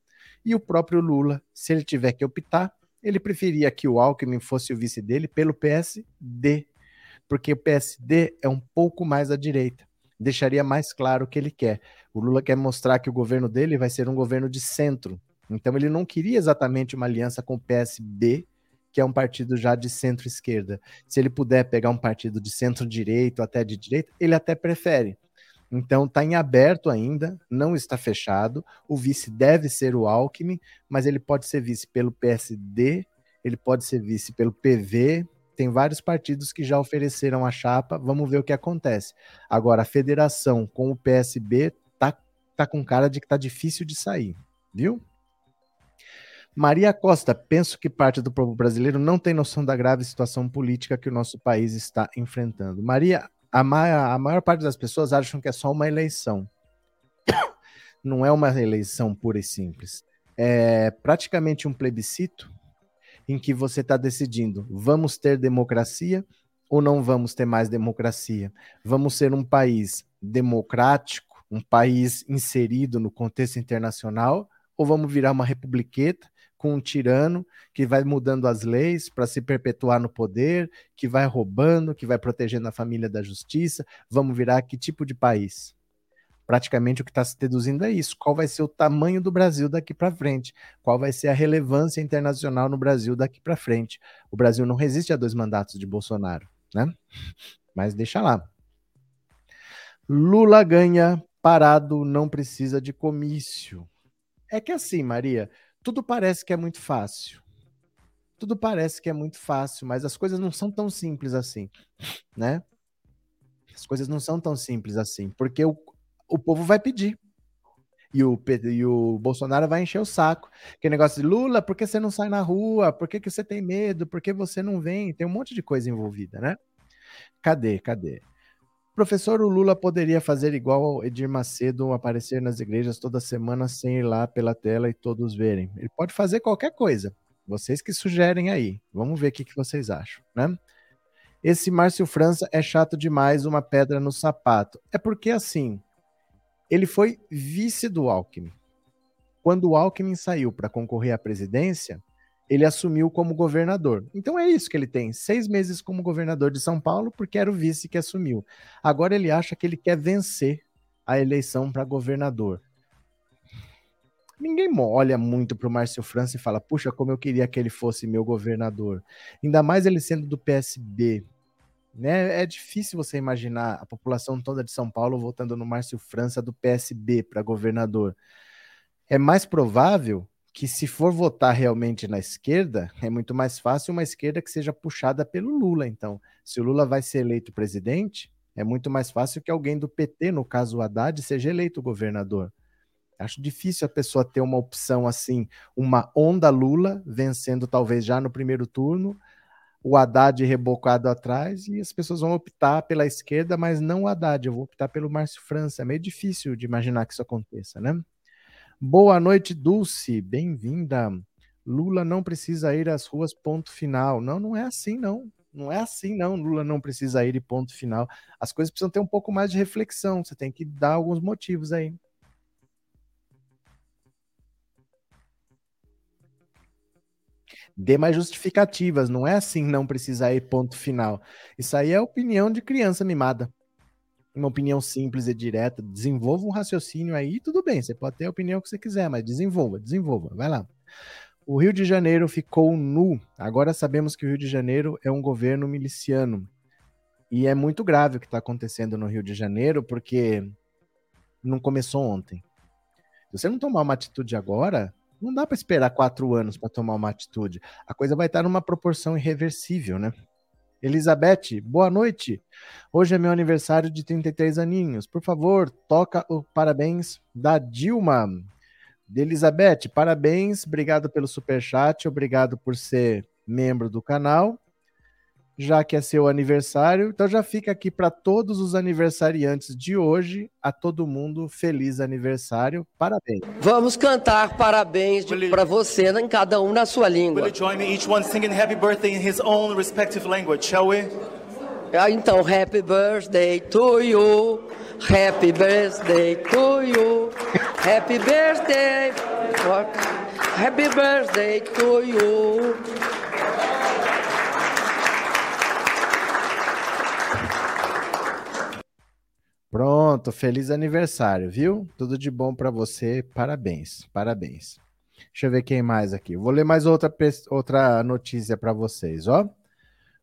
E o próprio Lula, se ele tiver que optar, ele preferia que o Alckmin fosse o vice dele pelo PSD, porque o PSD é um pouco mais à direita. Deixaria mais claro o que ele quer. O Lula quer mostrar que o governo dele vai ser um governo de centro. Então ele não queria exatamente uma aliança com o PSB, que é um partido já de centro-esquerda. Se ele puder pegar um partido de centro-direito, até de direita, ele até prefere. Então está em aberto ainda, não está fechado. O vice deve ser o Alckmin, mas ele pode ser vice pelo PSD, ele pode ser vice pelo PV. Tem vários partidos que já ofereceram a chapa. Vamos ver o que acontece. Agora, a federação com o PSB tá, tá com cara de que tá difícil de sair, viu? Maria Costa, penso que parte do povo brasileiro não tem noção da grave situação política que o nosso país está enfrentando. Maria, a, ma a maior parte das pessoas acham que é só uma eleição. Não é uma eleição pura e simples. É praticamente um plebiscito em que você está decidindo: vamos ter democracia ou não vamos ter mais democracia? Vamos ser um país democrático, um país inserido no contexto internacional, ou vamos virar uma republiqueta com um tirano que vai mudando as leis para se perpetuar no poder, que vai roubando, que vai protegendo a família da justiça. Vamos virar que tipo de país? Praticamente o que está se deduzindo é isso. Qual vai ser o tamanho do Brasil daqui para frente? Qual vai ser a relevância internacional no Brasil daqui para frente? O Brasil não resiste a dois mandatos de Bolsonaro, né? Mas deixa lá. Lula ganha parado, não precisa de comício. É que assim, Maria, tudo parece que é muito fácil. Tudo parece que é muito fácil, mas as coisas não são tão simples assim, né? As coisas não são tão simples assim, porque o, o povo vai pedir. E o, e o Bolsonaro vai encher o saco. Que negócio de Lula, por que você não sai na rua? Por que, que você tem medo? Por que você não vem? Tem um monte de coisa envolvida, né? Cadê? Cadê? Professor, o Lula poderia fazer igual Edir Macedo, aparecer nas igrejas toda semana sem ir lá pela tela e todos verem. Ele pode fazer qualquer coisa. Vocês que sugerem aí. Vamos ver o que, que vocês acham, né? Esse Márcio França é chato demais, uma pedra no sapato. É porque, assim, ele foi vice do Alckmin. Quando o Alckmin saiu para concorrer à presidência, ele assumiu como governador. Então é isso que ele tem: seis meses como governador de São Paulo, porque era o vice que assumiu. Agora ele acha que ele quer vencer a eleição para governador. Ninguém olha muito para o Márcio França e fala: puxa, como eu queria que ele fosse meu governador. Ainda mais ele sendo do PSB. Né? É difícil você imaginar a população toda de São Paulo votando no Márcio França do PSB para governador. É mais provável que se for votar realmente na esquerda, é muito mais fácil uma esquerda que seja puxada pelo Lula. Então, se o Lula vai ser eleito presidente, é muito mais fácil que alguém do PT, no caso o Haddad, seja eleito governador. Acho difícil a pessoa ter uma opção assim, uma onda Lula vencendo talvez já no primeiro turno, o Haddad rebocado atrás e as pessoas vão optar pela esquerda, mas não o Haddad, eu vou optar pelo Márcio França. É meio difícil de imaginar que isso aconteça, né? Boa noite, Dulce. Bem-vinda. Lula não precisa ir às ruas, ponto final. Não, não é assim, não. Não é assim, não. Lula não precisa ir e ponto final. As coisas precisam ter um pouco mais de reflexão. Você tem que dar alguns motivos aí. Dê mais justificativas, não é assim, não precisa ir ponto final. Isso aí é opinião de criança mimada. Uma opinião simples e direta. Desenvolva um raciocínio aí, tudo bem. Você pode ter a opinião que você quiser, mas desenvolva, desenvolva. Vai lá. O Rio de Janeiro ficou nu. Agora sabemos que o Rio de Janeiro é um governo miliciano. E é muito grave o que está acontecendo no Rio de Janeiro, porque não começou ontem. Se você não tomar uma atitude agora, não dá para esperar quatro anos para tomar uma atitude. A coisa vai estar numa proporção irreversível, né? Elizabeth, boa noite. Hoje é meu aniversário de 33 aninhos. Por favor, toca o parabéns da Dilma. Elizabeth, parabéns. Obrigado pelo super chat, obrigado por ser membro do canal já que é seu aniversário. Então já fica aqui para todos os aniversariantes de hoje, a todo mundo feliz aniversário. Parabéns. Vamos cantar parabéns para você em cada um na sua língua. Will you join me each one singing happy birthday in his own respective language, shall we? Ah, então, happy birthday to you. Happy birthday to you. Happy birthday. Happy birthday to you. Pronto, feliz aniversário, viu? Tudo de bom para você, parabéns, parabéns. Deixa eu ver quem mais aqui. Vou ler mais outra, outra notícia para vocês, ó.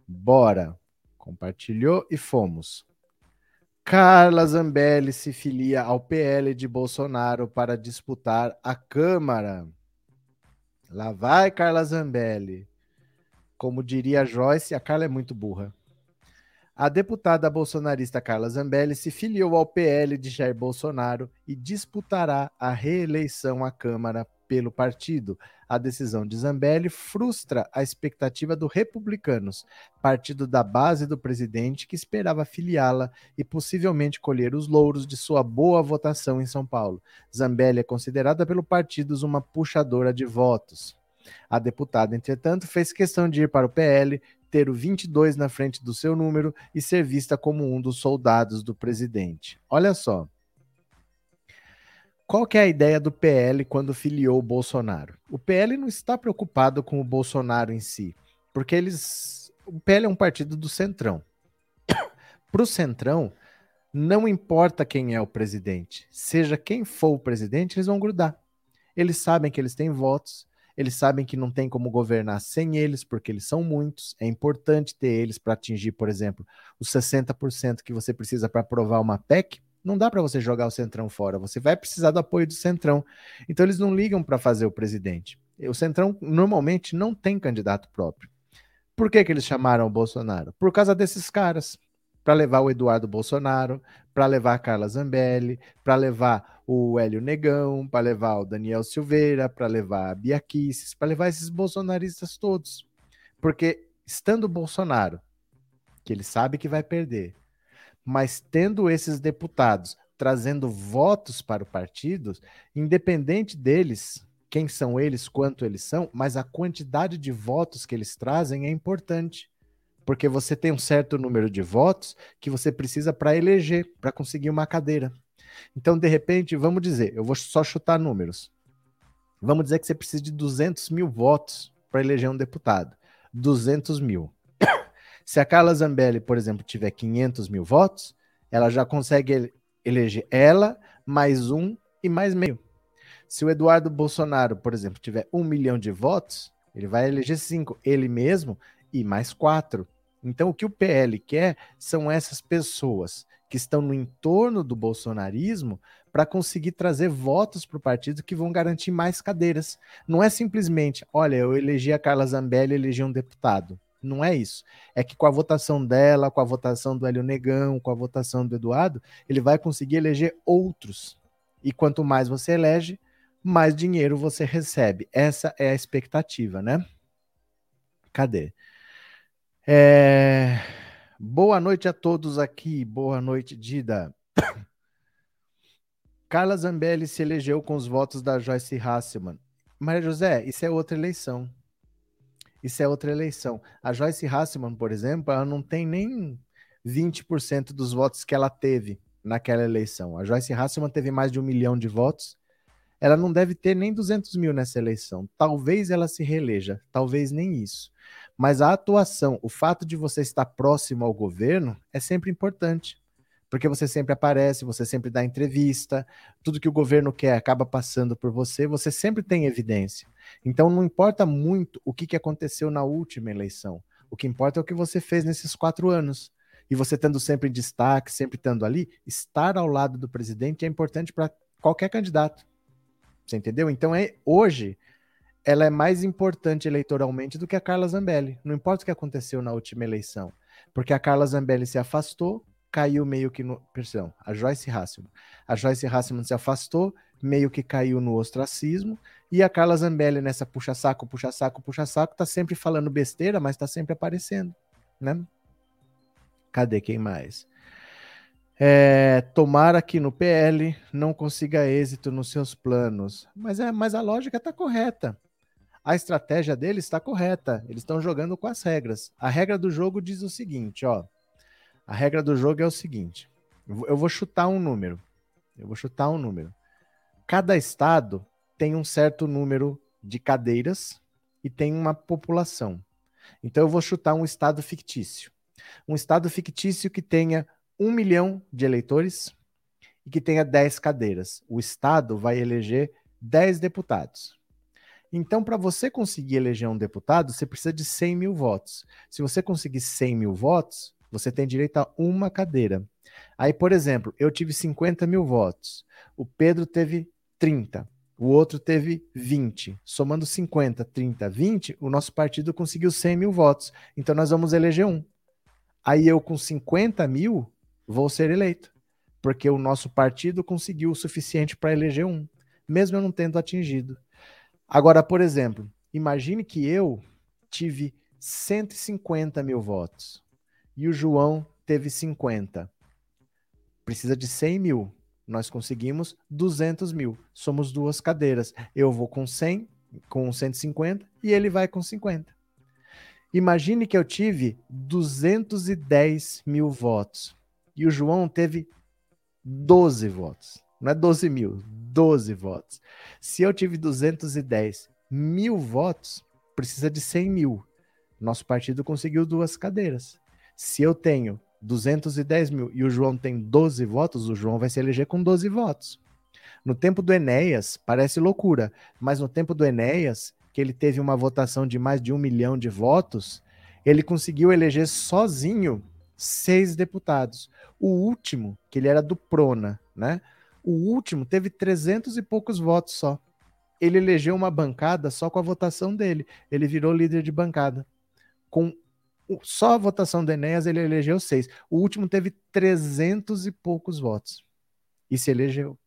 Bora. Compartilhou e fomos. Carla Zambelli se filia ao PL de Bolsonaro para disputar a Câmara. Lá vai Carla Zambelli. Como diria Joyce, a Carla é muito burra. A deputada bolsonarista Carla Zambelli se filiou ao PL de Jair Bolsonaro e disputará a reeleição à Câmara pelo partido. A decisão de Zambelli frustra a expectativa do Republicanos, partido da base do presidente que esperava filiá-la e possivelmente colher os louros de sua boa votação em São Paulo. Zambelli é considerada pelo partido uma puxadora de votos. A deputada, entretanto, fez questão de ir para o PL ter o 22 na frente do seu número e ser vista como um dos soldados do presidente. Olha só. Qual que é a ideia do PL quando filiou o Bolsonaro? O PL não está preocupado com o Bolsonaro em si, porque eles, o PL é um partido do Centrão. Para o Centrão, não importa quem é o presidente, seja quem for o presidente, eles vão grudar. Eles sabem que eles têm votos, eles sabem que não tem como governar sem eles, porque eles são muitos. É importante ter eles para atingir, por exemplo, os 60% que você precisa para aprovar uma PEC. Não dá para você jogar o Centrão fora, você vai precisar do apoio do Centrão. Então eles não ligam para fazer o presidente. O Centrão normalmente não tem candidato próprio. Por que, que eles chamaram o Bolsonaro? Por causa desses caras para levar o Eduardo Bolsonaro, para levar a Carla Zambelli, para levar o Hélio Negão, para levar o Daniel Silveira, para levar a Bia Kicis, para levar esses bolsonaristas todos. Porque estando o Bolsonaro, que ele sabe que vai perder, mas tendo esses deputados trazendo votos para o partido, independente deles, quem são eles, quanto eles são, mas a quantidade de votos que eles trazem é importante porque você tem um certo número de votos que você precisa para eleger, para conseguir uma cadeira. Então, de repente, vamos dizer, eu vou só chutar números. Vamos dizer que você precisa de 200 mil votos para eleger um deputado. 200 mil. Se a Carla Zambelli, por exemplo, tiver 500 mil votos, ela já consegue eleger ela, mais um e mais meio. Se o Eduardo Bolsonaro, por exemplo, tiver um milhão de votos, ele vai eleger cinco, ele mesmo e mais quatro. Então, o que o PL quer são essas pessoas que estão no entorno do bolsonarismo para conseguir trazer votos para o partido que vão garantir mais cadeiras. Não é simplesmente, olha, eu elegi a Carla Zambelli, elegi um deputado. Não é isso. É que com a votação dela, com a votação do Hélio Negão, com a votação do Eduardo, ele vai conseguir eleger outros. E quanto mais você elege, mais dinheiro você recebe. Essa é a expectativa, né? Cadê? É... Boa noite a todos aqui. Boa noite, Dida. Carla Zambelli se elegeu com os votos da Joyce Hasselman. Maria José, isso é outra eleição. Isso é outra eleição. A Joyce Hasselman, por exemplo, ela não tem nem 20% dos votos que ela teve naquela eleição. A Joyce Hasselman teve mais de um milhão de votos. ela não deve ter nem 200 mil nessa eleição. Talvez ela se reeleja, talvez nem isso. Mas a atuação, o fato de você estar próximo ao governo é sempre importante. Porque você sempre aparece, você sempre dá entrevista, tudo que o governo quer acaba passando por você, você sempre tem evidência. Então não importa muito o que, que aconteceu na última eleição. O que importa é o que você fez nesses quatro anos. E você estando sempre em destaque, sempre estando ali, estar ao lado do presidente é importante para qualquer candidato. Você entendeu? Então é hoje ela é mais importante eleitoralmente do que a Carla Zambelli. Não importa o que aconteceu na última eleição, porque a Carla Zambelli se afastou, caiu meio que no. Perdão, a Joyce Hasselman. A Joyce Hasselman se afastou, meio que caiu no ostracismo, e a Carla Zambelli nessa puxa-saco, puxa-saco, puxa-saco, tá sempre falando besteira, mas tá sempre aparecendo, né? Cadê quem mais? É, tomara que no PL não consiga êxito nos seus planos. Mas, é, mas a lógica está correta. A estratégia deles está correta. Eles estão jogando com as regras. A regra do jogo diz o seguinte, ó. A regra do jogo é o seguinte: eu vou chutar um número. Eu vou chutar um número. Cada estado tem um certo número de cadeiras e tem uma população. Então eu vou chutar um estado fictício. Um estado fictício que tenha um milhão de eleitores e que tenha 10 cadeiras. O estado vai eleger 10 deputados. Então, para você conseguir eleger um deputado, você precisa de 100 mil votos. Se você conseguir 100 mil votos, você tem direito a uma cadeira. Aí, por exemplo, eu tive 50 mil votos, o Pedro teve 30, o outro teve 20. Somando 50, 30, 20, o nosso partido conseguiu 100 mil votos. Então, nós vamos eleger um. Aí, eu com 50 mil, vou ser eleito, porque o nosso partido conseguiu o suficiente para eleger um, mesmo eu não tendo atingido. Agora, por exemplo, imagine que eu tive 150 mil votos e o João teve 50. Precisa de 100 mil. Nós conseguimos 200 mil. Somos duas cadeiras. Eu vou com 100, com 150 e ele vai com 50. Imagine que eu tive 210 mil votos e o João teve 12 votos. Não é 12 mil, 12 votos. Se eu tive 210 mil votos, precisa de 100 mil. Nosso partido conseguiu duas cadeiras. Se eu tenho 210 mil e o João tem 12 votos, o João vai se eleger com 12 votos. No tempo do Enéas, parece loucura, mas no tempo do Enéas, que ele teve uma votação de mais de um milhão de votos, ele conseguiu eleger sozinho seis deputados. O último, que ele era do Prona, né? O último teve 300 e poucos votos só. Ele elegeu uma bancada só com a votação dele. Ele virou líder de bancada. Com só a votação do Enéas, ele elegeu seis. O último teve 300 e poucos votos. E se elegeu.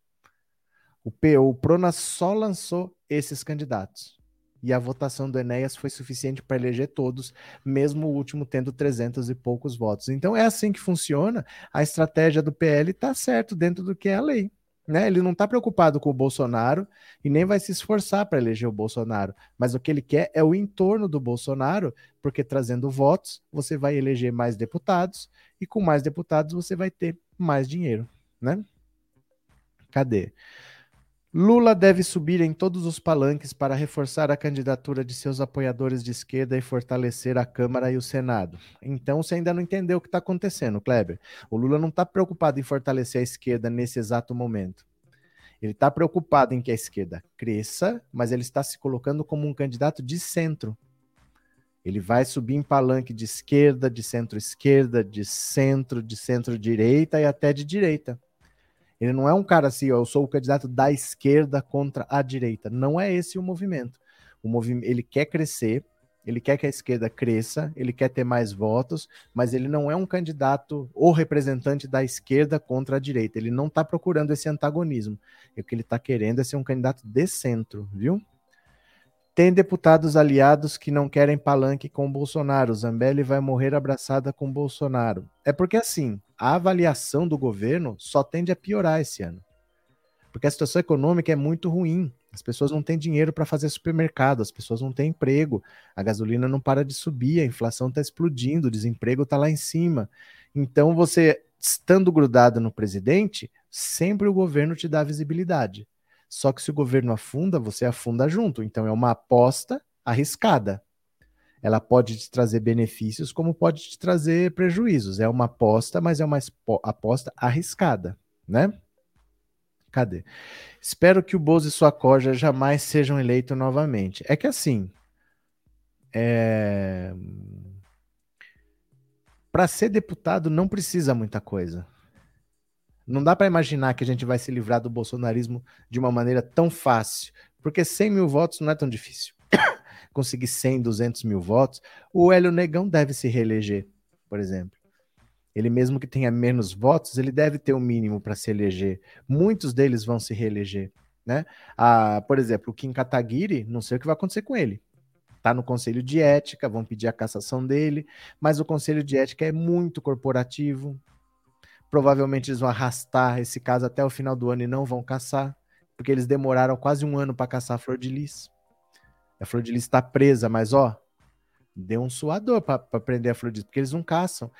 O PO, o Prona só lançou esses candidatos. E a votação do Enéas foi suficiente para eleger todos, mesmo o último tendo 300 e poucos votos. Então é assim que funciona. A estratégia do PL está certo dentro do que é a lei. Né? Ele não está preocupado com o Bolsonaro e nem vai se esforçar para eleger o Bolsonaro. Mas o que ele quer é o entorno do Bolsonaro, porque trazendo votos, você vai eleger mais deputados, e com mais deputados você vai ter mais dinheiro. Né? Cadê? Lula deve subir em todos os palanques para reforçar a candidatura de seus apoiadores de esquerda e fortalecer a Câmara e o Senado. Então você ainda não entendeu o que está acontecendo, Kleber. O Lula não está preocupado em fortalecer a esquerda nesse exato momento. Ele está preocupado em que a esquerda cresça, mas ele está se colocando como um candidato de centro. Ele vai subir em palanque de esquerda, de centro-esquerda, de centro, de centro-direita e até de direita. Ele não é um cara assim, ó, eu sou o candidato da esquerda contra a direita. Não é esse o movimento. O movimento ele quer crescer, ele quer que a esquerda cresça, ele quer ter mais votos, mas ele não é um candidato ou representante da esquerda contra a direita. Ele não está procurando esse antagonismo. O que ele está querendo é ser um candidato de centro, viu? Tem deputados aliados que não querem palanque com Bolsonaro. Zambelli vai morrer abraçada com Bolsonaro. É porque assim, a avaliação do governo só tende a piorar esse ano. Porque a situação econômica é muito ruim. As pessoas não têm dinheiro para fazer supermercado, as pessoas não têm emprego, a gasolina não para de subir, a inflação está explodindo, o desemprego está lá em cima. Então, você estando grudado no presidente, sempre o governo te dá visibilidade. Só que se o governo afunda, você afunda junto. Então é uma aposta arriscada. Ela pode te trazer benefícios, como pode te trazer prejuízos. É uma aposta, mas é uma aposta arriscada, né? Cadê? Espero que o Bozo e sua corja jamais sejam eleitos novamente. É que assim, é... para ser deputado não precisa muita coisa. Não dá para imaginar que a gente vai se livrar do bolsonarismo de uma maneira tão fácil, porque 100 mil votos não é tão difícil. Conseguir 100, 200 mil votos, o Hélio Negão deve se reeleger, por exemplo. Ele mesmo que tenha menos votos, ele deve ter o um mínimo para se eleger. Muitos deles vão se reeleger, né? Ah, por exemplo, o Kim Kataguiri, não sei o que vai acontecer com ele. Está no conselho de ética, vão pedir a cassação dele, mas o conselho de ética é muito corporativo, Provavelmente eles vão arrastar esse caso até o final do ano e não vão caçar, porque eles demoraram quase um ano para caçar a Flor de Lis. A Flor de Lis está presa, mas ó, deu um suador para prender a Flor de Lis, porque eles não caçam.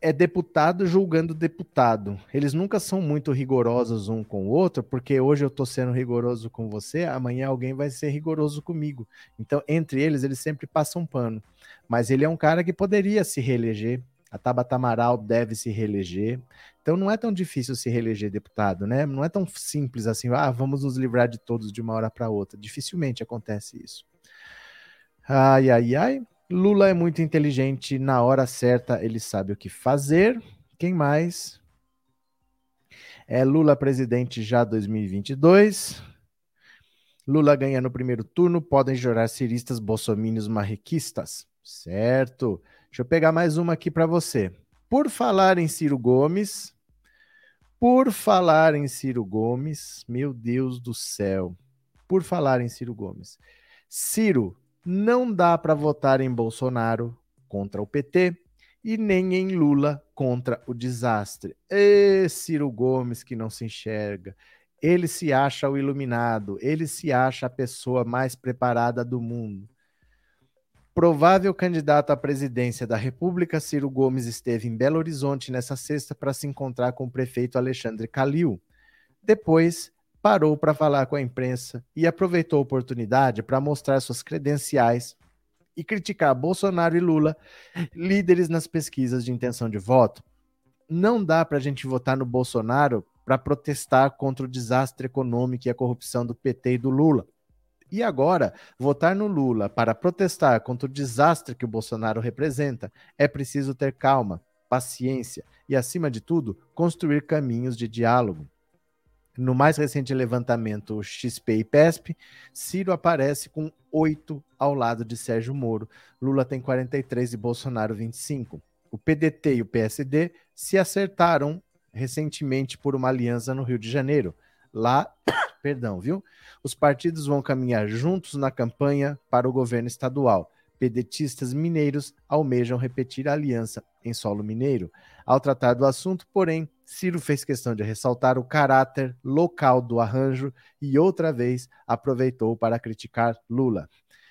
É deputado julgando deputado. Eles nunca são muito rigorosos um com o outro, porque hoje eu estou sendo rigoroso com você, amanhã alguém vai ser rigoroso comigo. Então, entre eles, eles sempre passam pano. Mas ele é um cara que poderia se reeleger, a Tabata Amaral deve se reeleger. Então não é tão difícil se reeleger deputado, né? Não é tão simples assim, ah, vamos nos livrar de todos de uma hora para outra. Dificilmente acontece isso. Ai, ai, ai. Lula é muito inteligente, na hora certa ele sabe o que fazer. Quem mais? É Lula presidente já 2022. Lula ganha no primeiro turno, podem jurar ciristas bolsomínios marrequistas. Certo. Deixa eu pegar mais uma aqui para você. Por falar em Ciro Gomes, por falar em Ciro Gomes, meu Deus do céu. Por falar em Ciro Gomes. Ciro, não dá para votar em Bolsonaro contra o PT e nem em Lula contra o desastre. Ê, Ciro Gomes que não se enxerga. Ele se acha o iluminado, ele se acha a pessoa mais preparada do mundo. Provável candidato à presidência da República, Ciro Gomes esteve em Belo Horizonte nessa sexta para se encontrar com o prefeito Alexandre Calil. Depois, parou para falar com a imprensa e aproveitou a oportunidade para mostrar suas credenciais e criticar Bolsonaro e Lula, líderes nas pesquisas de intenção de voto. Não dá para a gente votar no Bolsonaro para protestar contra o desastre econômico e a corrupção do PT e do Lula. E agora, votar no Lula para protestar contra o desastre que o Bolsonaro representa é preciso ter calma, paciência e, acima de tudo, construir caminhos de diálogo. No mais recente levantamento XP e PESP, Ciro aparece com 8 ao lado de Sérgio Moro. Lula tem 43 e Bolsonaro 25. O PDT e o PSD se acertaram recentemente por uma aliança no Rio de Janeiro. Lá, perdão, viu? Os partidos vão caminhar juntos na campanha para o governo estadual. Pedetistas mineiros almejam repetir a aliança em solo mineiro. Ao tratar do assunto, porém, Ciro fez questão de ressaltar o caráter local do arranjo e outra vez aproveitou para criticar Lula.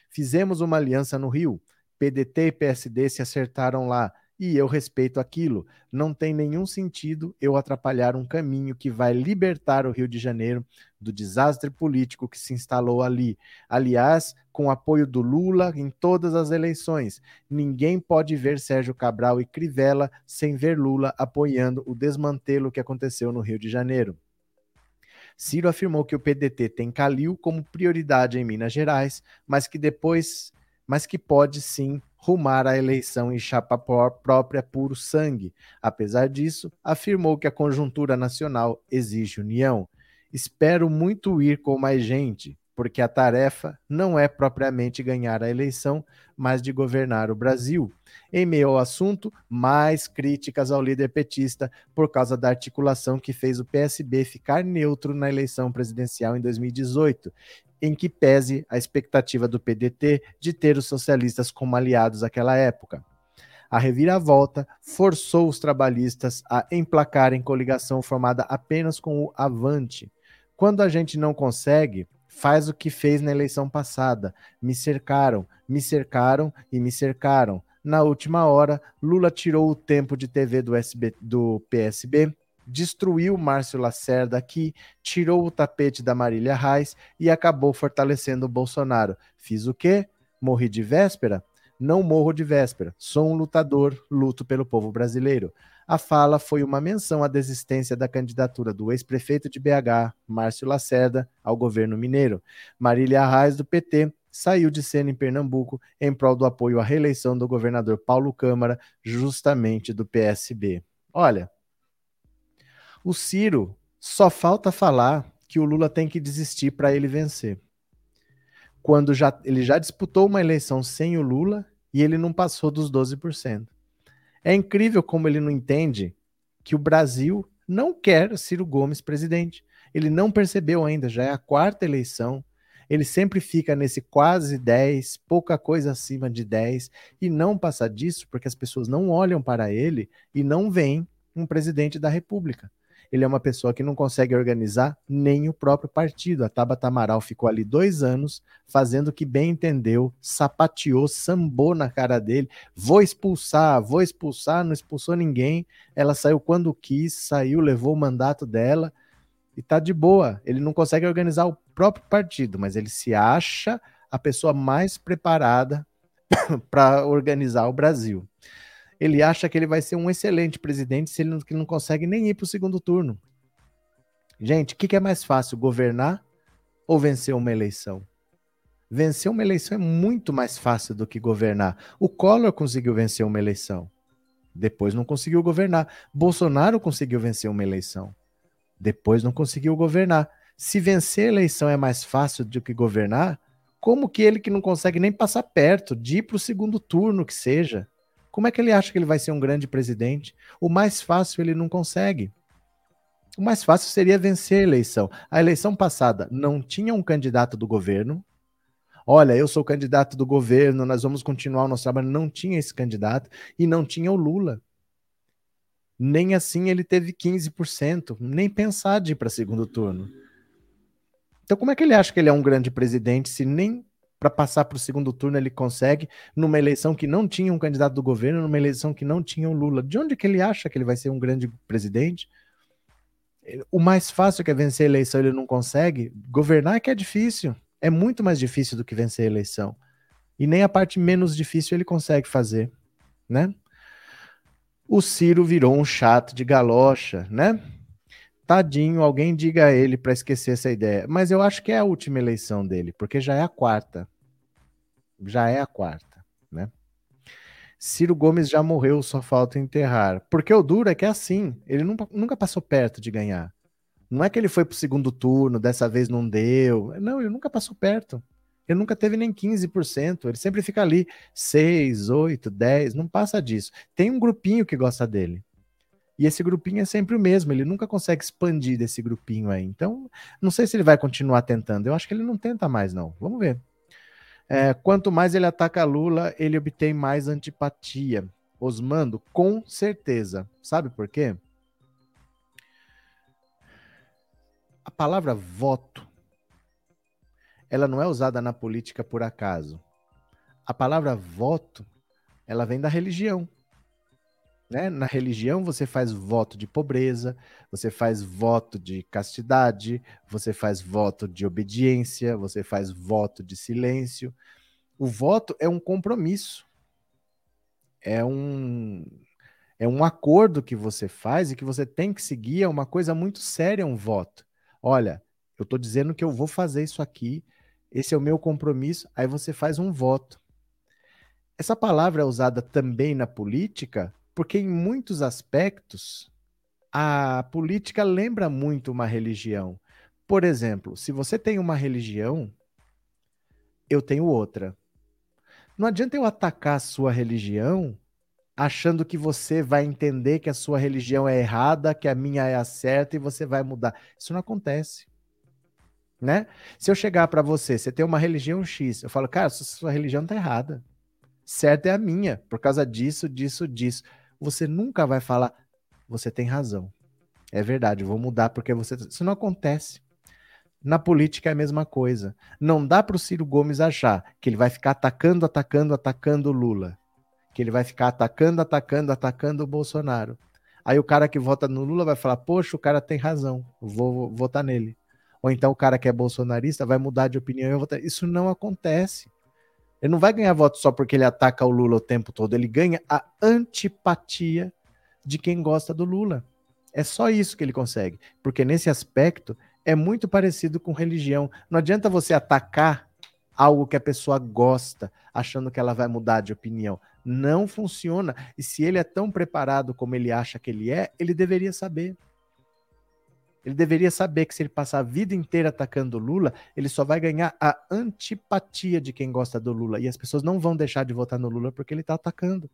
Fizemos uma aliança no Rio. PDT e PSD se acertaram lá e eu respeito aquilo. Não tem nenhum sentido eu atrapalhar um caminho que vai libertar o Rio de Janeiro do desastre político que se instalou ali. Aliás, com apoio do Lula em todas as eleições. Ninguém pode ver Sérgio Cabral e Crivella sem ver Lula apoiando o desmantelo que aconteceu no Rio de Janeiro. Ciro afirmou que o PDT tem Calil como prioridade em Minas Gerais, mas que depois, mas que pode sim rumar à eleição em chapa própria puro sangue. Apesar disso, afirmou que a conjuntura nacional exige união. Espero muito ir com mais gente, porque a tarefa não é propriamente ganhar a eleição, mas de governar o Brasil. Em meio ao assunto, mais críticas ao líder petista por causa da articulação que fez o PSB ficar neutro na eleição presidencial em 2018 em que pese a expectativa do PDT de ter os socialistas como aliados naquela época. A reviravolta forçou os trabalhistas a emplacarem coligação formada apenas com o Avante. Quando a gente não consegue, faz o que fez na eleição passada. Me cercaram, me cercaram e me cercaram. Na última hora, Lula tirou o tempo de TV do, SB, do PSB destruiu Márcio Lacerda aqui, tirou o tapete da Marília Reis e acabou fortalecendo o Bolsonaro. Fiz o quê? Morri de véspera? Não morro de véspera. Sou um lutador, luto pelo povo brasileiro. A fala foi uma menção à desistência da candidatura do ex-prefeito de BH, Márcio Lacerda, ao governo mineiro. Marília Reis, do PT, saiu de cena em Pernambuco em prol do apoio à reeleição do governador Paulo Câmara, justamente do PSB. Olha, o Ciro só falta falar que o Lula tem que desistir para ele vencer. Quando já, ele já disputou uma eleição sem o Lula e ele não passou dos 12%. É incrível como ele não entende que o Brasil não quer Ciro Gomes presidente. Ele não percebeu ainda, já é a quarta eleição. Ele sempre fica nesse quase 10, pouca coisa acima de 10, e não passa disso porque as pessoas não olham para ele e não veem um presidente da República ele é uma pessoa que não consegue organizar nem o próprio partido. A Tabata Amaral ficou ali dois anos fazendo o que bem entendeu, sapateou, sambou na cara dele, vou expulsar, vou expulsar, não expulsou ninguém. Ela saiu quando quis, saiu, levou o mandato dela e tá de boa. Ele não consegue organizar o próprio partido, mas ele se acha a pessoa mais preparada para organizar o Brasil ele acha que ele vai ser um excelente presidente se ele não, não consegue nem ir para o segundo turno. Gente, o que, que é mais fácil, governar ou vencer uma eleição? Vencer uma eleição é muito mais fácil do que governar. O Collor conseguiu vencer uma eleição, depois não conseguiu governar. Bolsonaro conseguiu vencer uma eleição, depois não conseguiu governar. Se vencer a eleição é mais fácil do que governar, como que ele que não consegue nem passar perto de ir para o segundo turno que seja? Como é que ele acha que ele vai ser um grande presidente? O mais fácil ele não consegue. O mais fácil seria vencer a eleição. A eleição passada não tinha um candidato do governo. Olha, eu sou candidato do governo, nós vamos continuar o nosso trabalho. Não tinha esse candidato e não tinha o Lula. Nem assim ele teve 15%, nem pensar de ir para segundo turno. Então, como é que ele acha que ele é um grande presidente se nem para passar para o segundo turno ele consegue, numa eleição que não tinha um candidato do governo, numa eleição que não tinha o Lula. De onde que ele acha que ele vai ser um grande presidente? O mais fácil que é vencer a eleição ele não consegue. Governar é que é difícil. É muito mais difícil do que vencer a eleição. E nem a parte menos difícil ele consegue fazer, né? O Ciro virou um chato de galocha, né? Tadinho, alguém diga a ele para esquecer essa ideia. Mas eu acho que é a última eleição dele, porque já é a quarta já é a quarta, né? Ciro Gomes já morreu, só falta enterrar. Porque o duro é que é assim, ele nunca, passou perto de ganhar. Não é que ele foi pro segundo turno, dessa vez não deu. Não, ele nunca passou perto. Ele nunca teve nem 15%. Ele sempre fica ali 6, 8, 10, não passa disso. Tem um grupinho que gosta dele. E esse grupinho é sempre o mesmo, ele nunca consegue expandir desse grupinho aí. Então, não sei se ele vai continuar tentando. Eu acho que ele não tenta mais, não. Vamos ver. É, quanto mais ele ataca Lula, ele obtém mais antipatia. Osmando, com certeza. Sabe por quê? A palavra voto, ela não é usada na política por acaso. A palavra voto, ela vem da religião. Né? Na religião, você faz voto de pobreza, você faz voto de castidade, você faz voto de obediência, você faz voto de silêncio. O voto é um compromisso, é um, é um acordo que você faz e que você tem que seguir, é uma coisa muito séria, um voto. Olha, eu estou dizendo que eu vou fazer isso aqui, esse é o meu compromisso, aí você faz um voto. Essa palavra é usada também na política porque em muitos aspectos a política lembra muito uma religião. Por exemplo, se você tem uma religião, eu tenho outra. Não adianta eu atacar a sua religião achando que você vai entender que a sua religião é errada, que a minha é a certa e você vai mudar. Isso não acontece. Né? Se eu chegar para você, você tem uma religião X, eu falo, cara, sua religião tá errada. Certa é a minha, por causa disso, disso, disso você nunca vai falar, você tem razão. É verdade, vou mudar porque você. Isso não acontece. Na política é a mesma coisa. Não dá para o Ciro Gomes achar que ele vai ficar atacando, atacando, atacando o Lula. Que ele vai ficar atacando, atacando, atacando o Bolsonaro. Aí o cara que vota no Lula vai falar: Poxa, o cara tem razão, vou votar nele. Ou então o cara que é bolsonarista vai mudar de opinião e votar. Isso não acontece. Ele não vai ganhar voto só porque ele ataca o Lula o tempo todo, ele ganha a antipatia de quem gosta do Lula. É só isso que ele consegue, porque nesse aspecto é muito parecido com religião. Não adianta você atacar algo que a pessoa gosta, achando que ela vai mudar de opinião. Não funciona. E se ele é tão preparado como ele acha que ele é, ele deveria saber. Ele deveria saber que se ele passar a vida inteira atacando o Lula, ele só vai ganhar a antipatia de quem gosta do Lula. E as pessoas não vão deixar de votar no Lula porque ele está atacando.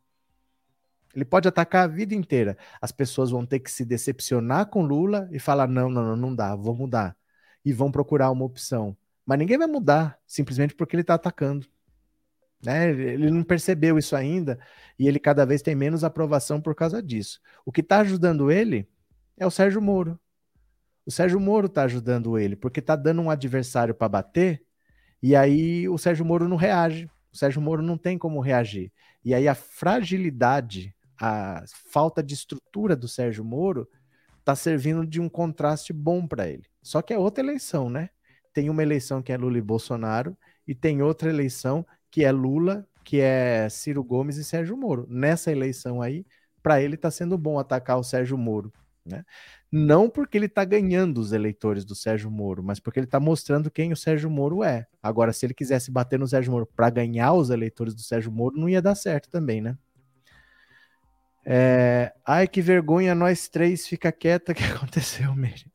Ele pode atacar a vida inteira. As pessoas vão ter que se decepcionar com Lula e falar: não, não, não, não dá, vou mudar. E vão procurar uma opção. Mas ninguém vai mudar simplesmente porque ele está atacando. Né? Ele não percebeu isso ainda e ele cada vez tem menos aprovação por causa disso. O que está ajudando ele é o Sérgio Moro. O Sérgio Moro está ajudando ele porque está dando um adversário para bater e aí o Sérgio Moro não reage. O Sérgio Moro não tem como reagir. E aí a fragilidade, a falta de estrutura do Sérgio Moro está servindo de um contraste bom para ele. Só que é outra eleição, né? Tem uma eleição que é Lula e Bolsonaro e tem outra eleição que é Lula, que é Ciro Gomes e Sérgio Moro. Nessa eleição aí, para ele está sendo bom atacar o Sérgio Moro. Né? Não porque ele está ganhando os eleitores do Sérgio Moro, mas porque ele está mostrando quem o Sérgio Moro é. Agora, se ele quisesse bater no Sérgio Moro para ganhar os eleitores do Sérgio Moro, não ia dar certo também, né? É... Ai, que vergonha, nós três, fica quieta, que aconteceu, Miriam?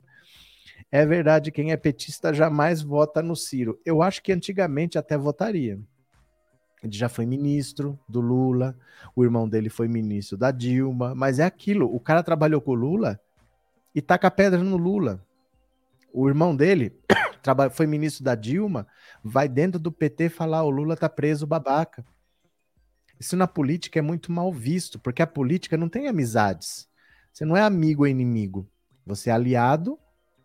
É verdade, quem é petista jamais vota no Ciro. Eu acho que antigamente até votaria. Ele já foi ministro do Lula, o irmão dele foi ministro da Dilma, mas é aquilo, o cara trabalhou com o Lula e taca pedra no Lula. O irmão dele foi ministro da Dilma, vai dentro do PT falar o Lula tá preso babaca. Isso na política é muito mal visto, porque a política não tem amizades. Você não é amigo ou inimigo. Você é aliado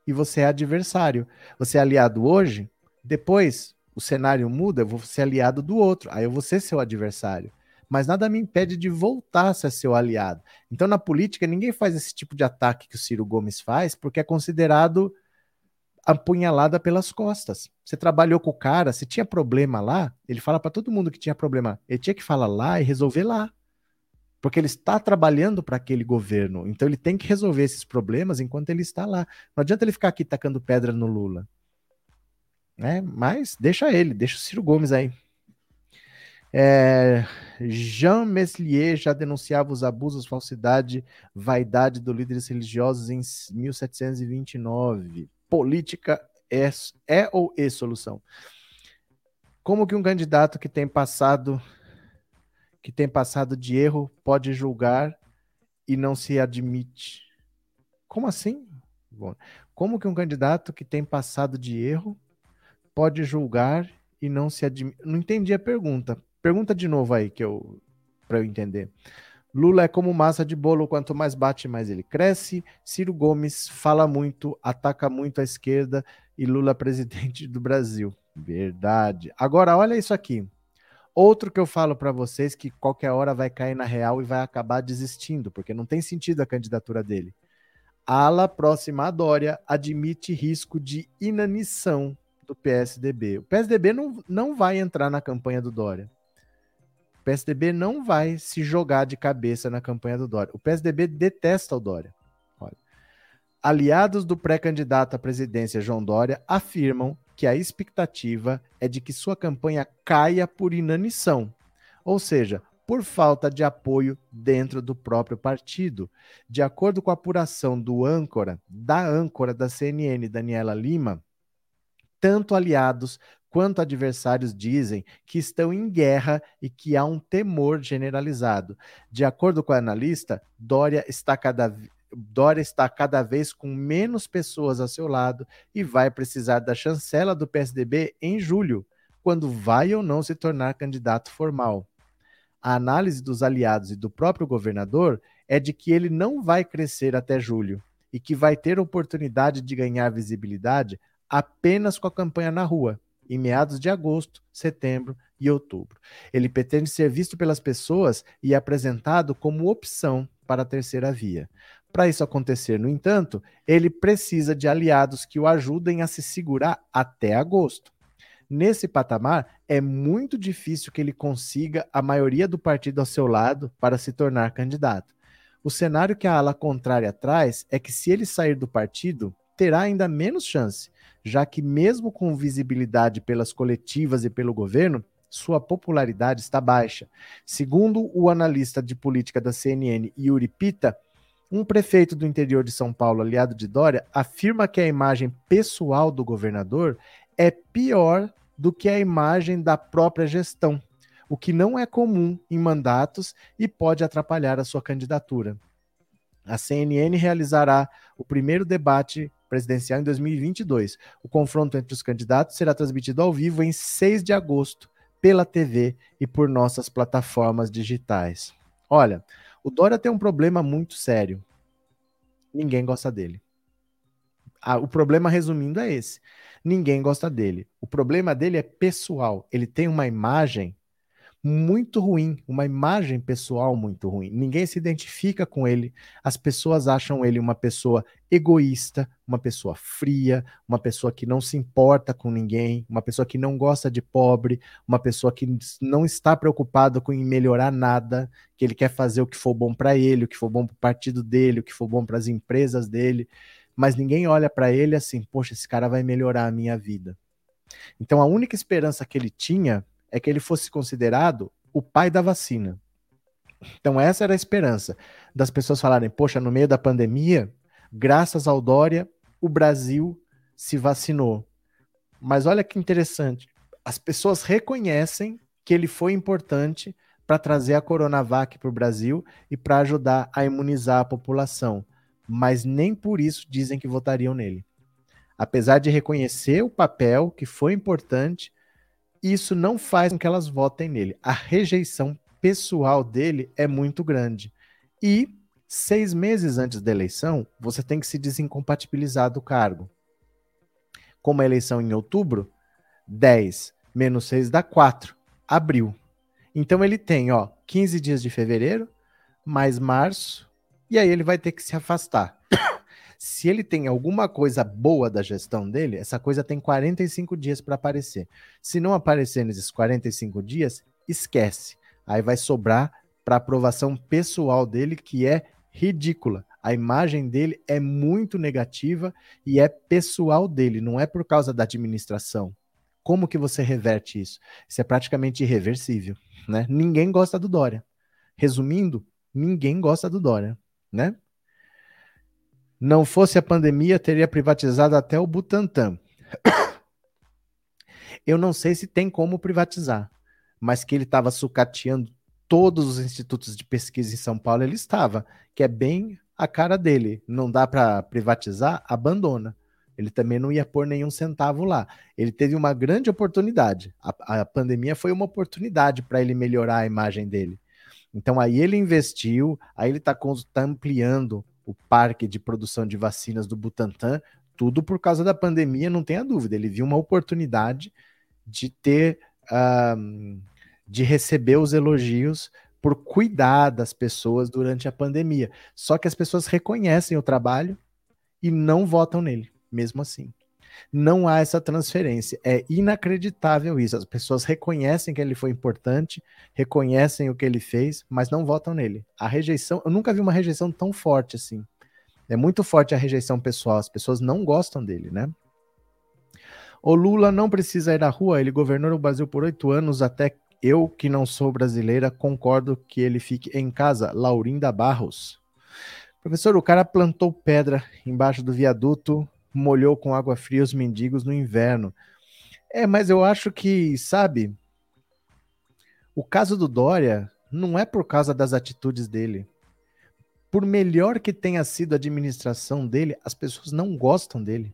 e você é adversário. Você é aliado hoje, depois o cenário muda, eu vou ser aliado do outro, aí eu vou ser seu adversário. Mas nada me impede de voltar a ser seu aliado. Então, na política, ninguém faz esse tipo de ataque que o Ciro Gomes faz, porque é considerado apunhalada pelas costas. Você trabalhou com o cara, se tinha problema lá, ele fala para todo mundo que tinha problema. Ele tinha que falar lá e resolver lá. Porque ele está trabalhando para aquele governo. Então ele tem que resolver esses problemas enquanto ele está lá. Não adianta ele ficar aqui tacando pedra no Lula né? Mas deixa ele, deixa o Ciro Gomes aí. É, Jean Meslier já denunciava os abusos, falsidade, vaidade dos líderes religiosos em 1729. Política é, é ou é solução? Como que um candidato que tem passado que tem passado de erro pode julgar e não se admite? Como assim? Bom, como que um candidato que tem passado de erro pode julgar e não se admite. Não entendi a pergunta. Pergunta de novo aí que eu para eu entender. Lula é como massa de bolo, quanto mais bate, mais ele cresce. Ciro Gomes fala muito, ataca muito a esquerda e Lula é presidente do Brasil. Verdade. Agora olha isso aqui. Outro que eu falo para vocês que qualquer hora vai cair na real e vai acabar desistindo, porque não tem sentido a candidatura dele. Ala próxima a Dória admite risco de inanição do PSDB. O PSDB não, não vai entrar na campanha do Dória. O PSDB não vai se jogar de cabeça na campanha do Dória. O PSDB detesta o Dória. Olha. Aliados do pré-candidato à presidência João Dória afirmam que a expectativa é de que sua campanha caia por inanição, ou seja, por falta de apoio dentro do próprio partido. De acordo com a apuração do âncora, da âncora da CNN, Daniela Lima, tanto aliados quanto adversários dizem que estão em guerra e que há um temor generalizado. De acordo com a analista, Dória está cada Dória está cada vez com menos pessoas a seu lado e vai precisar da chancela do PSDB em julho, quando vai ou não se tornar candidato formal. A análise dos aliados e do próprio governador é de que ele não vai crescer até julho e que vai ter oportunidade de ganhar visibilidade apenas com a campanha na rua, em meados de agosto, setembro e outubro. Ele pretende ser visto pelas pessoas e apresentado como opção para a terceira via. Para isso acontecer, no entanto, ele precisa de aliados que o ajudem a se segurar até agosto. Nesse patamar, é muito difícil que ele consiga a maioria do partido ao seu lado para se tornar candidato. O cenário que a ala contrária traz é que, se ele sair do partido, terá ainda menos chance, já que, mesmo com visibilidade pelas coletivas e pelo governo, sua popularidade está baixa. Segundo o analista de política da CNN, Yuri Pita, um prefeito do interior de São Paulo, aliado de Dória, afirma que a imagem pessoal do governador é pior do que a imagem da própria gestão, o que não é comum em mandatos e pode atrapalhar a sua candidatura. A CNN realizará o primeiro debate presidencial em 2022. O confronto entre os candidatos será transmitido ao vivo em 6 de agosto pela TV e por nossas plataformas digitais. Olha, o Dória tem um problema muito sério. Ninguém gosta dele. Ah, o problema, resumindo, é esse. Ninguém gosta dele. O problema dele é pessoal. Ele tem uma imagem muito ruim, uma imagem pessoal muito ruim. Ninguém se identifica com ele. As pessoas acham ele uma pessoa egoísta, uma pessoa fria, uma pessoa que não se importa com ninguém, uma pessoa que não gosta de pobre, uma pessoa que não está preocupada com melhorar nada, que ele quer fazer o que for bom para ele, o que for bom para o partido dele, o que for bom para as empresas dele. Mas ninguém olha para ele assim, poxa, esse cara vai melhorar a minha vida. Então a única esperança que ele tinha é que ele fosse considerado o pai da vacina. Então, essa era a esperança das pessoas falarem: poxa, no meio da pandemia, graças ao Dória, o Brasil se vacinou. Mas olha que interessante: as pessoas reconhecem que ele foi importante para trazer a Coronavac para o Brasil e para ajudar a imunizar a população, mas nem por isso dizem que votariam nele. Apesar de reconhecer o papel que foi importante, isso não faz com que elas votem nele. A rejeição pessoal dele é muito grande. E seis meses antes da eleição, você tem que se desincompatibilizar do cargo. Como a eleição em outubro, 10 menos 6 dá 4. Abril. Então ele tem, ó, 15 dias de fevereiro, mais março, e aí ele vai ter que se afastar. Se ele tem alguma coisa boa da gestão dele, essa coisa tem 45 dias para aparecer. Se não aparecer nesses 45 dias, esquece. Aí vai sobrar para aprovação pessoal dele, que é ridícula. A imagem dele é muito negativa e é pessoal dele, não é por causa da administração. Como que você reverte isso? Isso é praticamente irreversível, né? Ninguém gosta do Dória. Resumindo, ninguém gosta do Dória, né? Não fosse a pandemia, teria privatizado até o Butantan. Eu não sei se tem como privatizar, mas que ele estava sucateando todos os institutos de pesquisa em São Paulo, ele estava, que é bem a cara dele. Não dá para privatizar, abandona. Ele também não ia pôr nenhum centavo lá. Ele teve uma grande oportunidade. A, a pandemia foi uma oportunidade para ele melhorar a imagem dele. Então aí ele investiu, aí ele está tá ampliando o parque de produção de vacinas do Butantan, tudo por causa da pandemia, não tenha dúvida. Ele viu uma oportunidade de ter, de receber os elogios por cuidar das pessoas durante a pandemia. Só que as pessoas reconhecem o trabalho e não votam nele, mesmo assim. Não há essa transferência. É inacreditável isso. As pessoas reconhecem que ele foi importante, reconhecem o que ele fez, mas não votam nele. A rejeição, eu nunca vi uma rejeição tão forte assim. É muito forte a rejeição pessoal. As pessoas não gostam dele, né? O Lula não precisa ir à rua, ele governou o Brasil por oito anos, até eu, que não sou brasileira, concordo que ele fique em casa. Laurinda Barros. Professor, o cara plantou pedra embaixo do viaduto, molhou com água fria os mendigos no inverno. É, mas eu acho que, sabe, o caso do Dória não é por causa das atitudes dele. Por melhor que tenha sido a administração dele, as pessoas não gostam dele.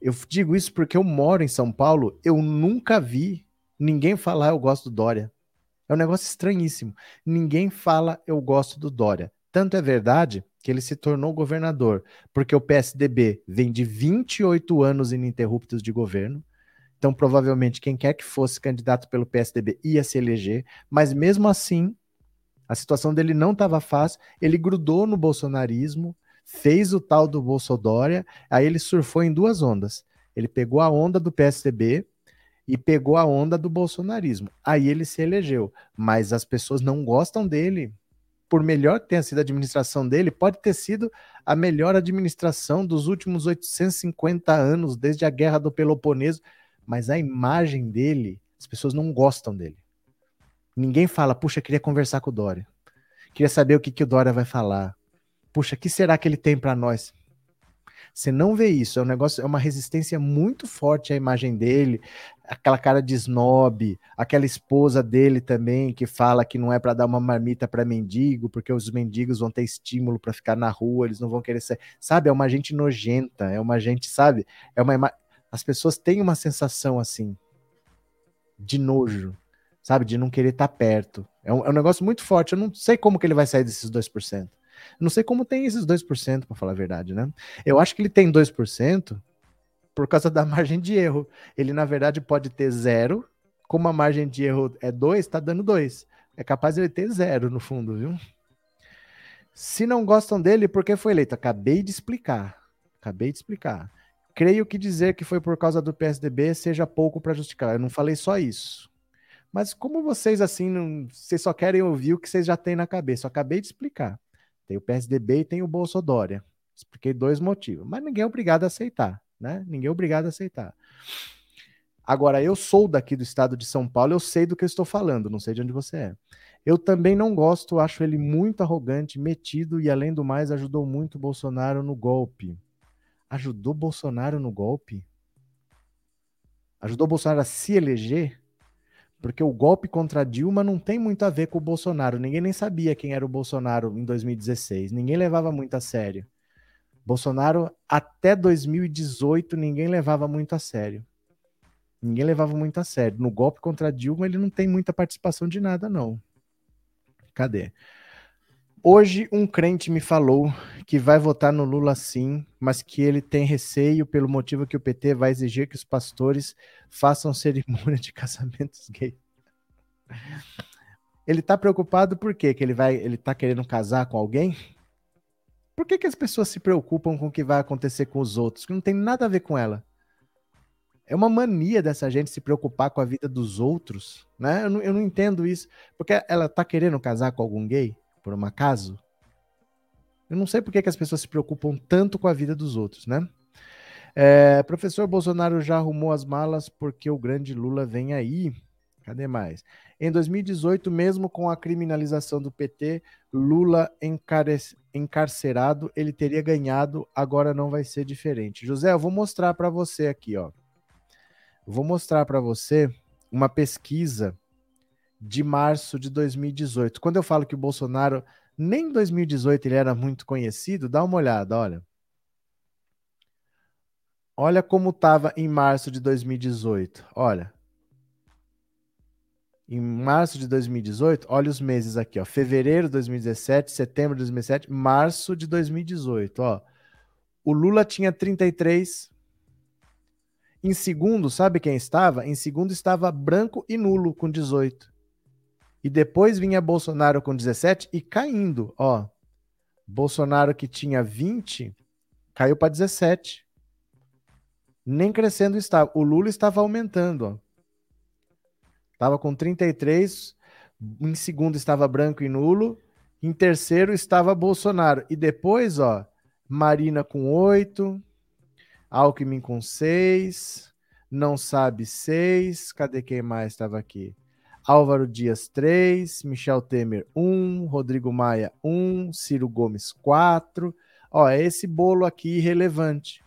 Eu digo isso porque eu moro em São Paulo, eu nunca vi ninguém falar eu gosto do Dória. É um negócio estranhíssimo. Ninguém fala eu gosto do Dória. Tanto é verdade que ele se tornou governador, porque o PSDB vem de 28 anos ininterruptos de governo. Então, provavelmente, quem quer que fosse candidato pelo PSDB ia se eleger, mas mesmo assim, A situação dele não estava fácil, ele grudou no bolsonarismo, fez o tal do Bolsodória, aí ele surfou em duas ondas. Ele pegou a onda do PSDB e pegou a onda do bolsonarismo. Aí ele se elegeu, mas as pessoas não gostam dele. Por melhor que tenha sido a administração dele, pode ter sido a melhor administração dos últimos 850 anos, desde a Guerra do Peloponeso, mas a imagem dele, as pessoas não gostam dele. Ninguém fala, puxa, queria conversar com o Dória. Queria saber o que, que o Dória vai falar. Puxa, que será que ele tem para nós? Você não vê isso, é um negócio, é uma resistência muito forte à imagem dele, aquela cara de snob, aquela esposa dele também que fala que não é para dar uma marmita para mendigo, porque os mendigos vão ter estímulo para ficar na rua, eles não vão querer ser, sabe? É uma gente nojenta, é uma gente, sabe? É uma as pessoas têm uma sensação assim de nojo sabe? De não querer estar tá perto. É um, é um, negócio muito forte. Eu não sei como que ele vai sair desses 2%. Não sei como tem esses 2%, para falar a verdade, né? Eu acho que ele tem 2% por causa da margem de erro. Ele, na verdade, pode ter zero. Como a margem de erro é 2, está dando 2. É capaz de ele ter zero no fundo, viu? Se não gostam dele, por que foi eleito? Acabei de explicar. Acabei de explicar. Creio que dizer que foi por causa do PSDB seja pouco para justificar. Eu não falei só isso. Mas como vocês assim, não, vocês só querem ouvir o que vocês já têm na cabeça? Eu acabei de explicar. Tem o PSDB e tem o Bolsodória. Expliquei dois motivos, mas ninguém é obrigado a aceitar, né? Ninguém é obrigado a aceitar. Agora, eu sou daqui do estado de São Paulo, eu sei do que eu estou falando, não sei de onde você é. Eu também não gosto, acho ele muito arrogante, metido e, além do mais, ajudou muito Bolsonaro no golpe. Ajudou Bolsonaro no golpe? Ajudou Bolsonaro a se eleger? Porque o golpe contra Dilma não tem muito a ver com o Bolsonaro. Ninguém nem sabia quem era o Bolsonaro em 2016. Ninguém levava muito a sério. Bolsonaro, até 2018, ninguém levava muito a sério. Ninguém levava muito a sério. No golpe contra Dilma, ele não tem muita participação de nada, não. Cadê? Hoje, um crente me falou que vai votar no Lula sim, mas que ele tem receio pelo motivo que o PT vai exigir que os pastores façam cerimônia de casamentos gay. Ele tá preocupado por quê? Que ele vai, ele tá querendo casar com alguém? Por que, que as pessoas se preocupam com o que vai acontecer com os outros? Que não tem nada a ver com ela. É uma mania dessa gente se preocupar com a vida dos outros, né? Eu não, eu não entendo isso. Porque ela tá querendo casar com algum gay? por um acaso? Eu não sei por que, que as pessoas se preocupam tanto com a vida dos outros, né? É, professor Bolsonaro já arrumou as malas porque o grande Lula vem aí. Cadê mais? Em 2018, mesmo com a criminalização do PT, Lula encarcerado, ele teria ganhado, agora não vai ser diferente. José, eu vou mostrar para você aqui, ó. vou mostrar para você uma pesquisa de março de 2018. Quando eu falo que o Bolsonaro nem em 2018 ele era muito conhecido, dá uma olhada, olha. Olha como estava em março de 2018. Olha. Em março de 2018, olha os meses aqui, ó. Fevereiro de 2017, setembro de 2017, março de 2018, ó. O Lula tinha 33. Em segundo, sabe quem estava? Em segundo estava branco e nulo com 18. E depois vinha Bolsonaro com 17 e caindo, ó. Bolsonaro que tinha 20 caiu para 17. Nem crescendo estava. O Lula estava aumentando, ó. Tava com 33, em segundo estava branco e nulo, em terceiro estava Bolsonaro. E depois, ó, Marina com 8, Alckmin com 6, não sabe 6, cadê quem mais estava aqui? Álvaro Dias 3, Michel Temer 1, Rodrigo Maia 1, Ciro Gomes 4. Ó, é esse bolo aqui irrelevante.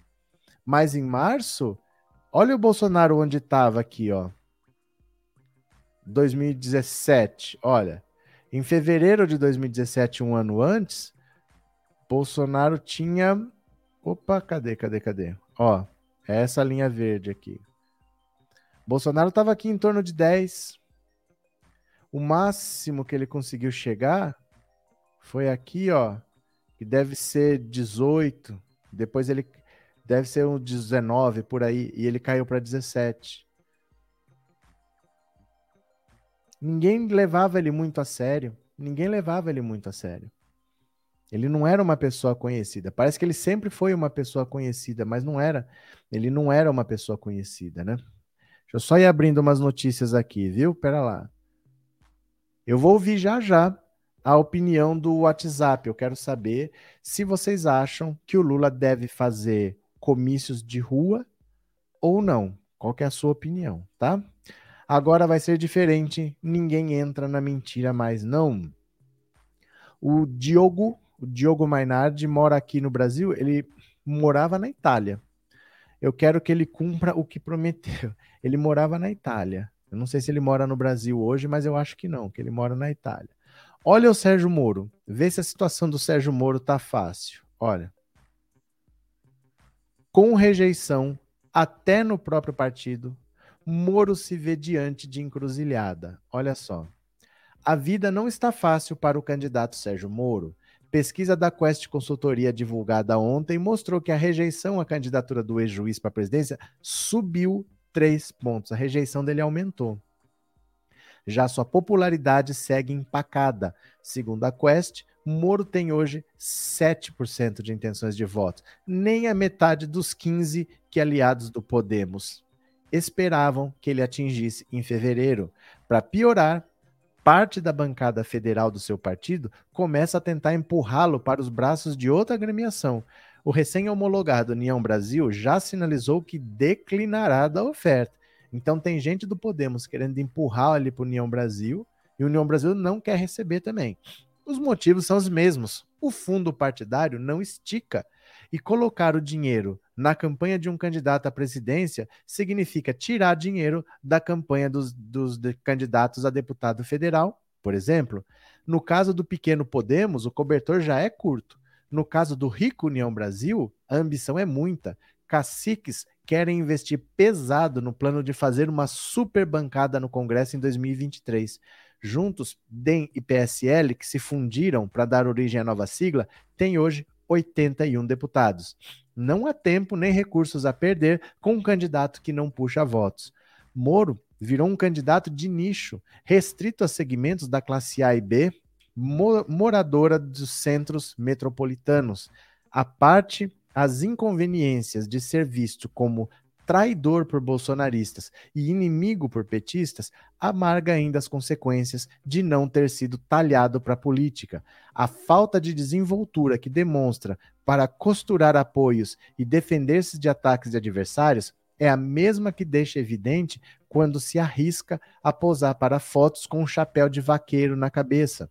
Mas em março, olha o Bolsonaro onde estava aqui, ó. 2017, olha. Em fevereiro de 2017, um ano antes, Bolsonaro tinha. Opa, cadê, cadê, cadê? Ó, é essa linha verde aqui. Bolsonaro estava aqui em torno de 10, o máximo que ele conseguiu chegar foi aqui, ó, que deve ser 18. Depois ele deve ser um 19 por aí e ele caiu para 17. Ninguém levava ele muito a sério. ninguém levava ele muito a sério. Ele não era uma pessoa conhecida. Parece que ele sempre foi uma pessoa conhecida, mas não era. Ele não era uma pessoa conhecida, né? Deixa eu só ir abrindo umas notícias aqui, viu? Pera lá. Eu vou ouvir já já a opinião do WhatsApp. Eu quero saber se vocês acham que o Lula deve fazer comícios de rua ou não. Qual é a sua opinião, tá? Agora vai ser diferente. Ninguém entra na mentira mais, não. O Diogo o Diogo Mainardi mora aqui no Brasil, ele morava na Itália. Eu quero que ele cumpra o que prometeu. Ele morava na Itália. Eu não sei se ele mora no Brasil hoje, mas eu acho que não, que ele mora na Itália. Olha o Sérgio Moro. Vê se a situação do Sérgio Moro tá fácil. Olha. Com rejeição até no próprio partido, Moro se vê diante de encruzilhada. Olha só. A vida não está fácil para o candidato Sérgio Moro. Pesquisa da Quest Consultoria divulgada ontem mostrou que a rejeição à candidatura do ex-juiz para a presidência subiu três pontos. A rejeição dele aumentou. Já sua popularidade segue empacada. Segundo a Quest, Moro tem hoje 7% de intenções de voto, nem a metade dos 15 que aliados do Podemos esperavam que ele atingisse em fevereiro. Para piorar, parte da bancada federal do seu partido começa a tentar empurrá-lo para os braços de outra agremiação. O recém-homologado União Brasil já sinalizou que declinará da oferta. Então tem gente do Podemos querendo empurrar ele para União Brasil e União Brasil não quer receber também. Os motivos são os mesmos. O fundo partidário não estica e colocar o dinheiro na campanha de um candidato à presidência significa tirar dinheiro da campanha dos, dos candidatos a deputado federal, por exemplo. No caso do pequeno Podemos, o cobertor já é curto. No caso do Rico União Brasil, a ambição é muita. Caciques querem investir pesado no plano de fazer uma super bancada no Congresso em 2023. Juntos, DEM e PSL, que se fundiram para dar origem à nova sigla, têm hoje 81 deputados. Não há tempo nem recursos a perder com um candidato que não puxa votos. Moro virou um candidato de nicho, restrito a segmentos da classe A e B, moradora dos centros metropolitanos. A parte as inconveniências de ser visto como traidor por bolsonaristas e inimigo por petistas, amarga ainda as consequências de não ter sido talhado para a política. A falta de desenvoltura que demonstra para costurar apoios e defender-se de ataques de adversários é a mesma que deixa evidente quando se arrisca a posar para fotos com um chapéu de vaqueiro na cabeça.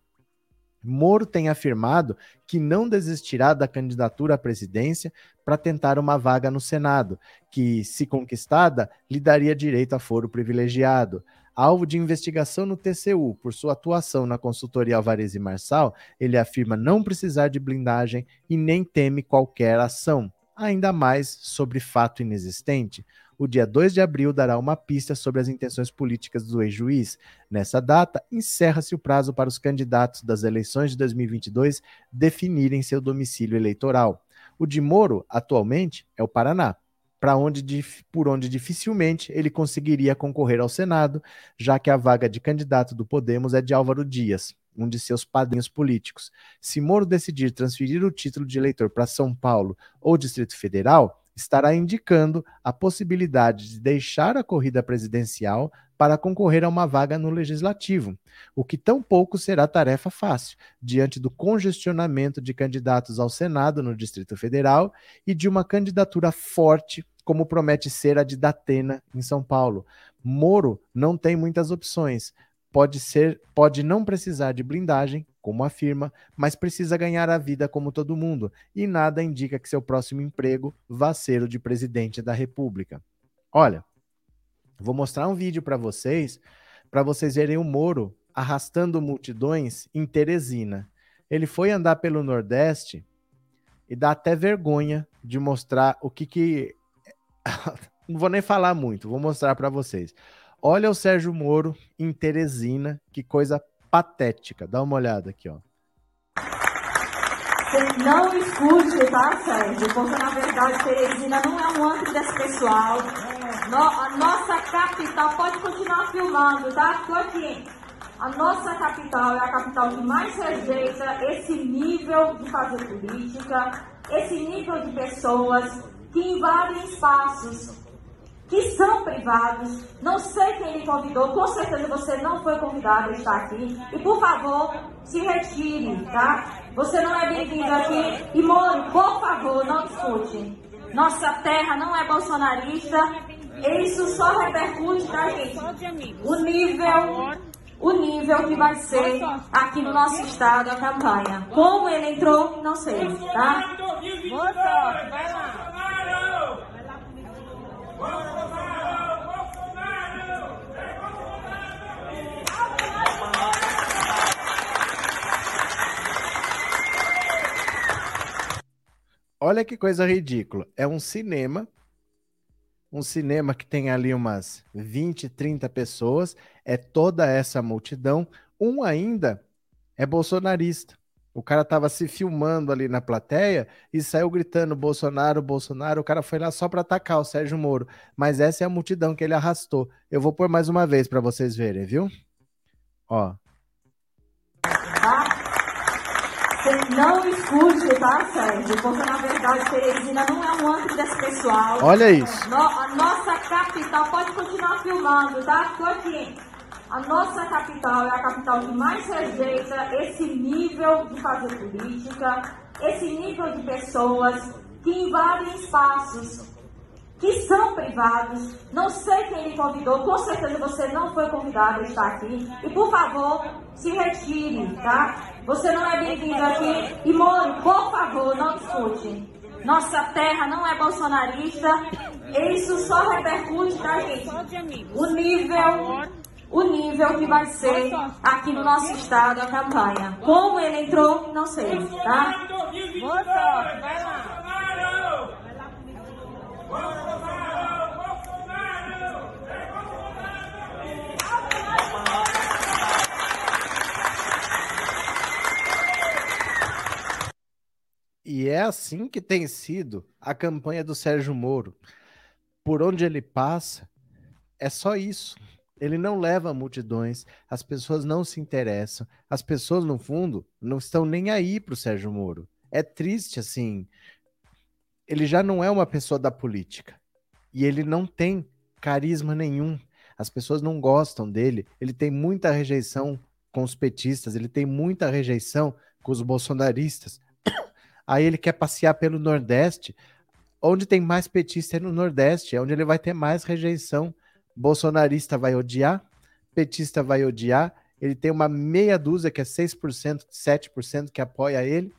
Moro tem afirmado que não desistirá da candidatura à presidência para tentar uma vaga no Senado, que, se conquistada, lhe daria direito a foro privilegiado. Alvo de investigação no TCU por sua atuação na consultoria Alvarez e Marçal, ele afirma não precisar de blindagem e nem teme qualquer ação, ainda mais sobre fato inexistente o dia 2 de abril dará uma pista sobre as intenções políticas do ex-juiz. Nessa data, encerra-se o prazo para os candidatos das eleições de 2022 definirem seu domicílio eleitoral. O de Moro, atualmente, é o Paraná, para onde por onde dificilmente ele conseguiria concorrer ao Senado, já que a vaga de candidato do Podemos é de Álvaro Dias, um de seus padrinhos políticos. Se Moro decidir transferir o título de eleitor para São Paulo ou Distrito Federal, estará indicando a possibilidade de deixar a corrida presidencial para concorrer a uma vaga no legislativo, o que tampouco será tarefa fácil, diante do congestionamento de candidatos ao Senado no Distrito Federal e de uma candidatura forte, como promete ser a de Datena em São Paulo. Moro não tem muitas opções. Pode ser, pode não precisar de blindagem, como afirma, mas precisa ganhar a vida como todo mundo, e nada indica que seu próximo emprego vá ser o de presidente da República. Olha, vou mostrar um vídeo para vocês, para vocês verem o Moro arrastando multidões em Teresina. Ele foi andar pelo Nordeste e dá até vergonha de mostrar o que que não vou nem falar muito, vou mostrar para vocês. Olha o Sérgio Moro em Teresina, que coisa patética. Dá uma olhada aqui, ó. Você não escute, tá, Sérgio? Porque na verdade Teresina não é um antro desse pessoal. No, a nossa capital pode continuar filmando, tá? Tô aqui. A nossa capital é a capital que mais rejeita esse nível de fazer política, esse nível de pessoas que invadem espaços que são privados. Não sei quem lhe convidou, com certeza você não foi convidado a estar aqui. E por favor, se retire, tá? Você não é bem-vindo aqui. E Moro, por favor, não discute. Nossa terra não é bolsonarista. Isso só repercute, tá, gente? O nível, o nível que vai ser aqui no nosso estado a campanha. Como ele entrou, não sei, tá? Boa sorte, vai lá. Olha que coisa ridícula. É um cinema, um cinema que tem ali umas 20, 30 pessoas, é toda essa multidão. Um ainda é bolsonarista. O cara tava se filmando ali na plateia e saiu gritando Bolsonaro, Bolsonaro. O cara foi lá só para atacar o Sérgio Moro. Mas essa é a multidão que ele arrastou. Eu vou pôr mais uma vez para vocês verem, viu? Ó. Você não escute, tá, Sérgio? Porque na verdade Teresina não é um antro desse pessoal. Olha isso. No, a nossa capital, pode continuar filmando, tá? Tô aqui. A nossa capital é a capital que mais rejeita esse nível de fazer política, esse nível de pessoas que invadem espaços que são privados. Não sei quem lhe convidou, com certeza você não foi convidado a estar aqui. E por favor, se retire, tá? Você não é bem-vindo aqui. E Moro, por favor, não discute. Nossa terra não é bolsonarista. Isso só repercute, tá, gente? O nível o nível que vai ser aqui no nosso estado a campanha. Como ele entrou, não sei, tá? Boa sorte, vai lá. E é assim que tem sido a campanha do Sérgio Moro. Por onde ele passa, é só isso. Ele não leva multidões, as pessoas não se interessam, as pessoas, no fundo, não estão nem aí para o Sérgio Moro. É triste, assim. Ele já não é uma pessoa da política. E ele não tem carisma nenhum. As pessoas não gostam dele. Ele tem muita rejeição com os petistas, ele tem muita rejeição com os bolsonaristas. Aí ele quer passear pelo Nordeste. Onde tem mais petista é no Nordeste, é onde ele vai ter mais rejeição bolsonarista vai odiar, petista vai odiar, ele tem uma meia dúzia, que é 6%, 7% que apoia ele,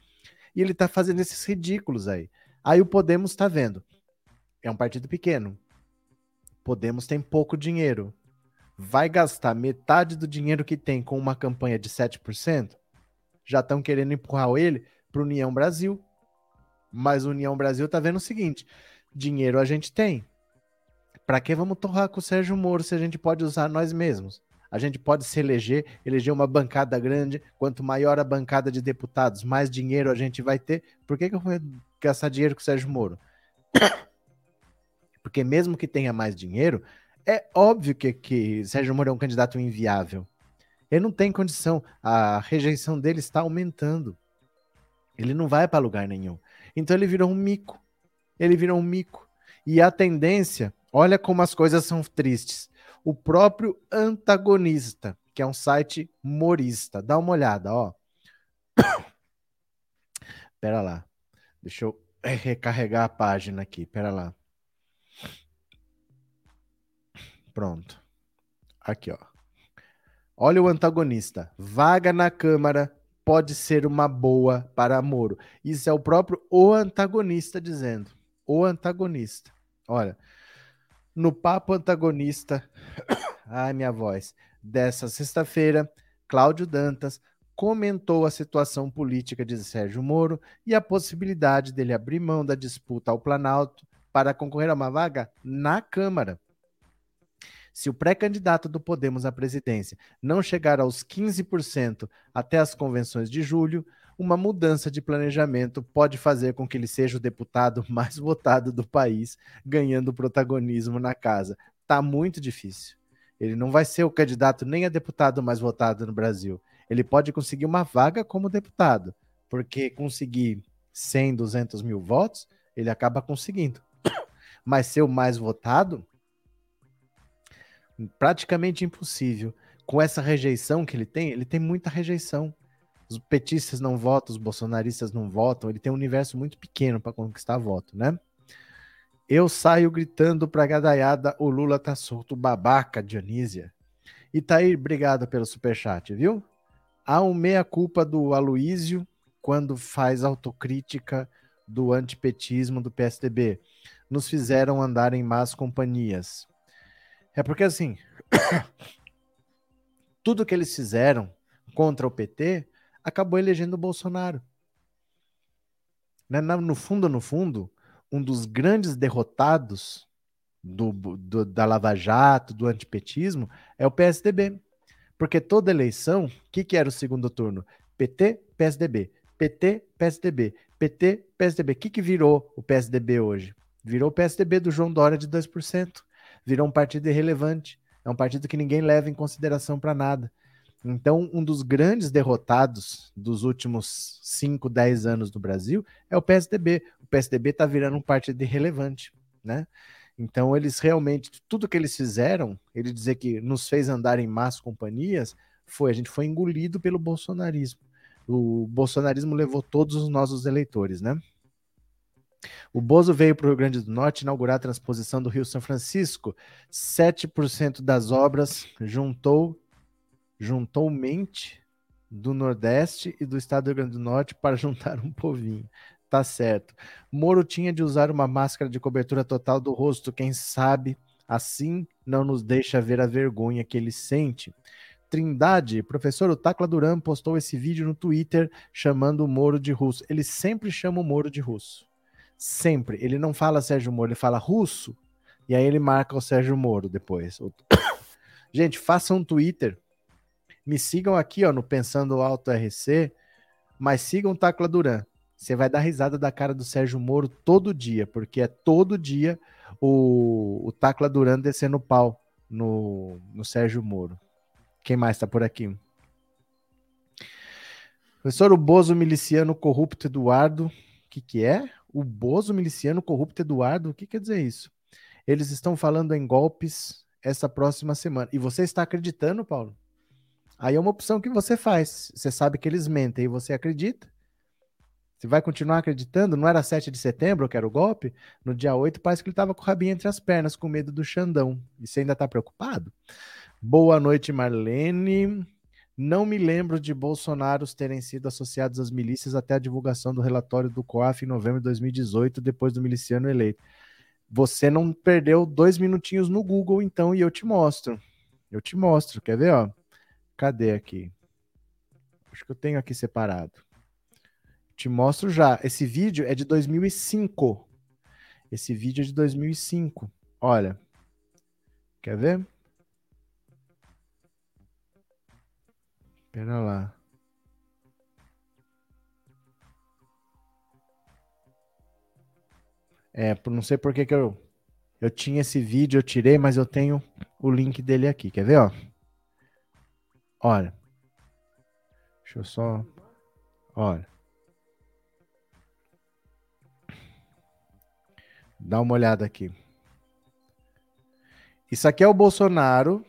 e ele está fazendo esses ridículos aí. Aí o Podemos está vendo. É um partido pequeno. Podemos tem pouco dinheiro. Vai gastar metade do dinheiro que tem com uma campanha de 7%? Já estão querendo empurrar ele para União Brasil. Mas União Brasil está vendo o seguinte: dinheiro a gente tem. Para que vamos torrar com o Sérgio Moro se a gente pode usar nós mesmos? A gente pode se eleger, eleger uma bancada grande. Quanto maior a bancada de deputados, mais dinheiro a gente vai ter. Por que, que eu vou gastar dinheiro com o Sérgio Moro? Porque mesmo que tenha mais dinheiro, é óbvio que, que Sérgio Moro é um candidato inviável. Ele não tem condição. A rejeição dele está aumentando. Ele não vai para lugar nenhum. Então ele virou um mico. Ele virou um mico. E a tendência Olha como as coisas são tristes. O próprio antagonista, que é um site humorista, dá uma olhada, ó. Pera lá. Deixa eu recarregar a página aqui. Pera lá. Pronto. Aqui, ó. Olha o antagonista. Vaga na Câmara pode ser uma boa para Moro. Isso é o próprio o antagonista dizendo. O antagonista. Olha, no papo antagonista, ai minha voz, dessa sexta-feira, Cláudio Dantas comentou a situação política de Sérgio Moro e a possibilidade dele abrir mão da disputa ao Planalto para concorrer a uma vaga na Câmara. Se o pré-candidato do Podemos à presidência não chegar aos 15% até as convenções de julho, uma mudança de planejamento pode fazer com que ele seja o deputado mais votado do país, ganhando protagonismo na casa. Tá muito difícil. Ele não vai ser o candidato nem a deputado mais votado no Brasil. Ele pode conseguir uma vaga como deputado, porque conseguir 100, 200 mil votos, ele acaba conseguindo. Mas ser o mais votado, praticamente impossível. Com essa rejeição que ele tem, ele tem muita rejeição. Os petistas não votam, os bolsonaristas não votam, ele tem um universo muito pequeno para conquistar voto, né? Eu saio gritando pra gadaiada, o Lula tá solto, babaca, Dionísia. E tá obrigado pelo superchat, viu? Há um meia-culpa do Aloísio quando faz autocrítica do antipetismo do PSDB. Nos fizeram andar em más companhias. É porque, assim, tudo que eles fizeram contra o PT acabou elegendo o Bolsonaro. Né? No fundo, no fundo, um dos grandes derrotados do, do, da Lava Jato, do antipetismo, é o PSDB. Porque toda eleição, o que, que era o segundo turno? PT, PSDB. PT, PSDB. PT, PSDB. O que, que virou o PSDB hoje? Virou o PSDB do João Dória de 2%. Virou um partido irrelevante. É um partido que ninguém leva em consideração para nada. Então, um dos grandes derrotados dos últimos 5, 10 anos no Brasil é o PSDB. O PSDB está virando um partido irrelevante, né? Então, eles realmente, tudo que eles fizeram, ele dizer que nos fez andar em más companhias, foi, a gente foi engolido pelo bolsonarismo. O bolsonarismo levou todos os nossos eleitores, né? O Bozo veio para o Rio Grande do Norte inaugurar a transposição do Rio São Francisco. 7% das obras juntou juntou mente do Nordeste e do estado do Rio Grande do Norte para juntar um povinho. Tá certo. Moro tinha de usar uma máscara de cobertura total do rosto, quem sabe assim não nos deixa ver a vergonha que ele sente. Trindade, professor, o Tacla Duran postou esse vídeo no Twitter chamando o Moro de russo. Ele sempre chama o Moro de russo. Sempre. Ele não fala Sérgio Moro, ele fala russo. E aí ele marca o Sérgio Moro depois. Gente, façam um Twitter me sigam aqui, ó, no Pensando Alto RC, mas sigam o Tacla Duran. Você vai dar risada da cara do Sérgio Moro todo dia, porque é todo dia o, o Tacla Duran descendo pau no, no Sérgio Moro. Quem mais tá por aqui? Professor, o Bozo miliciano corrupto Eduardo, o que, que é? O Bozo miliciano corrupto Eduardo, o que quer dizer isso? Eles estão falando em golpes essa próxima semana. E você está acreditando, Paulo? Aí é uma opção que você faz. Você sabe que eles mentem e você acredita. Você vai continuar acreditando? Não era 7 de setembro que era o golpe? No dia 8 parece que ele estava com o rabinho entre as pernas, com medo do Xandão. E você ainda está preocupado? Boa noite, Marlene. Não me lembro de Bolsonaros terem sido associados às milícias até a divulgação do relatório do COAF em novembro de 2018, depois do miliciano eleito. Você não perdeu dois minutinhos no Google, então, e eu te mostro. Eu te mostro, quer ver, ó? Cadê aqui? Acho que eu tenho aqui separado. Te mostro já. Esse vídeo é de 2005. Esse vídeo é de 2005. Olha. Quer ver? Pera lá. É, não sei por que, que eu, eu tinha esse vídeo, eu tirei, mas eu tenho o link dele aqui. Quer ver, ó? Olha. Deixa eu só. Olha. Dá uma olhada aqui. Isso aqui é o Bolsonaro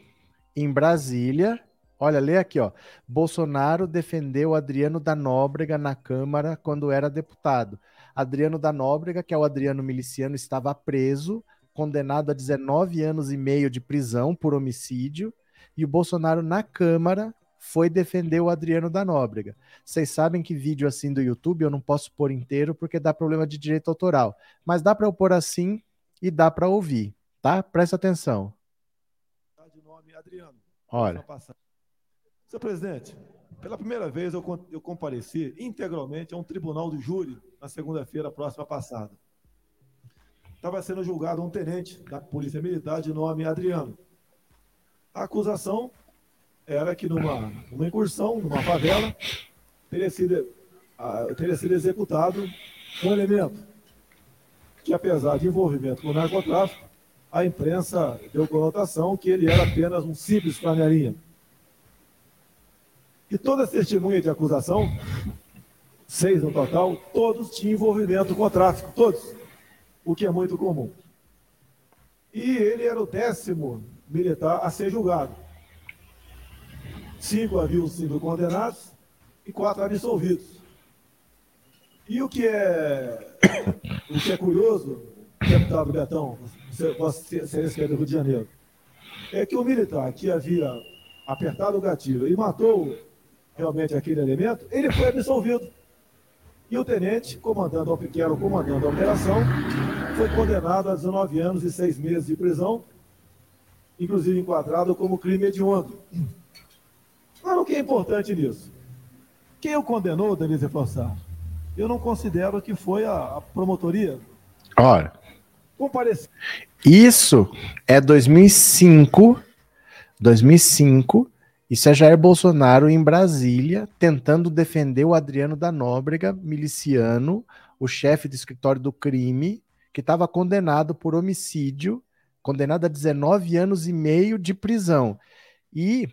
em Brasília. Olha, lê aqui, ó. Bolsonaro defendeu Adriano da Nóbrega na Câmara quando era deputado. Adriano da Nóbrega, que é o Adriano miliciano, estava preso, condenado a 19 anos e meio de prisão por homicídio e o Bolsonaro na Câmara foi defender o Adriano da Nóbrega. Vocês sabem que vídeo assim do YouTube eu não posso pôr inteiro porque dá problema de direito autoral, mas dá para eu pôr assim e dá para ouvir, tá? Presta atenção. De nome Adriano. Olha. Senhor presidente, pela primeira vez eu, eu compareci integralmente a um tribunal do júri na segunda-feira próxima passada. Estava sendo julgado um tenente da Polícia Militar de nome Adriano. A acusação era que numa, numa incursão, numa favela, teria sido, teria sido executado um elemento que, apesar de envolvimento com narcotráfico, a imprensa deu conotação que ele era apenas um simples flanelinha. E todas as testemunhas de acusação, seis no total, todos tinham envolvimento com o tráfico, todos, o que é muito comum. E ele era o décimo militar a ser julgado. Cinco haviam sido condenados e quatro absolvidos. E o que é, o que é curioso, deputado Betão, você ser do Rio de Janeiro, é que o militar que havia apertado o gatilho e matou realmente aquele elemento, ele foi absolvido. E o tenente, comandando, que era o comandante da operação, foi condenado a 19 anos e 6 meses de prisão, inclusive enquadrado como crime hediondo. O que é importante nisso? Quem o condenou, Denise Flossar? eu não considero que foi a, a promotoria. Ora. Isso é 2005, 2005, isso é Jair Bolsonaro em Brasília, tentando defender o Adriano da Nóbrega, miliciano, o chefe do escritório do crime, que estava condenado por homicídio, condenado a 19 anos e meio de prisão. E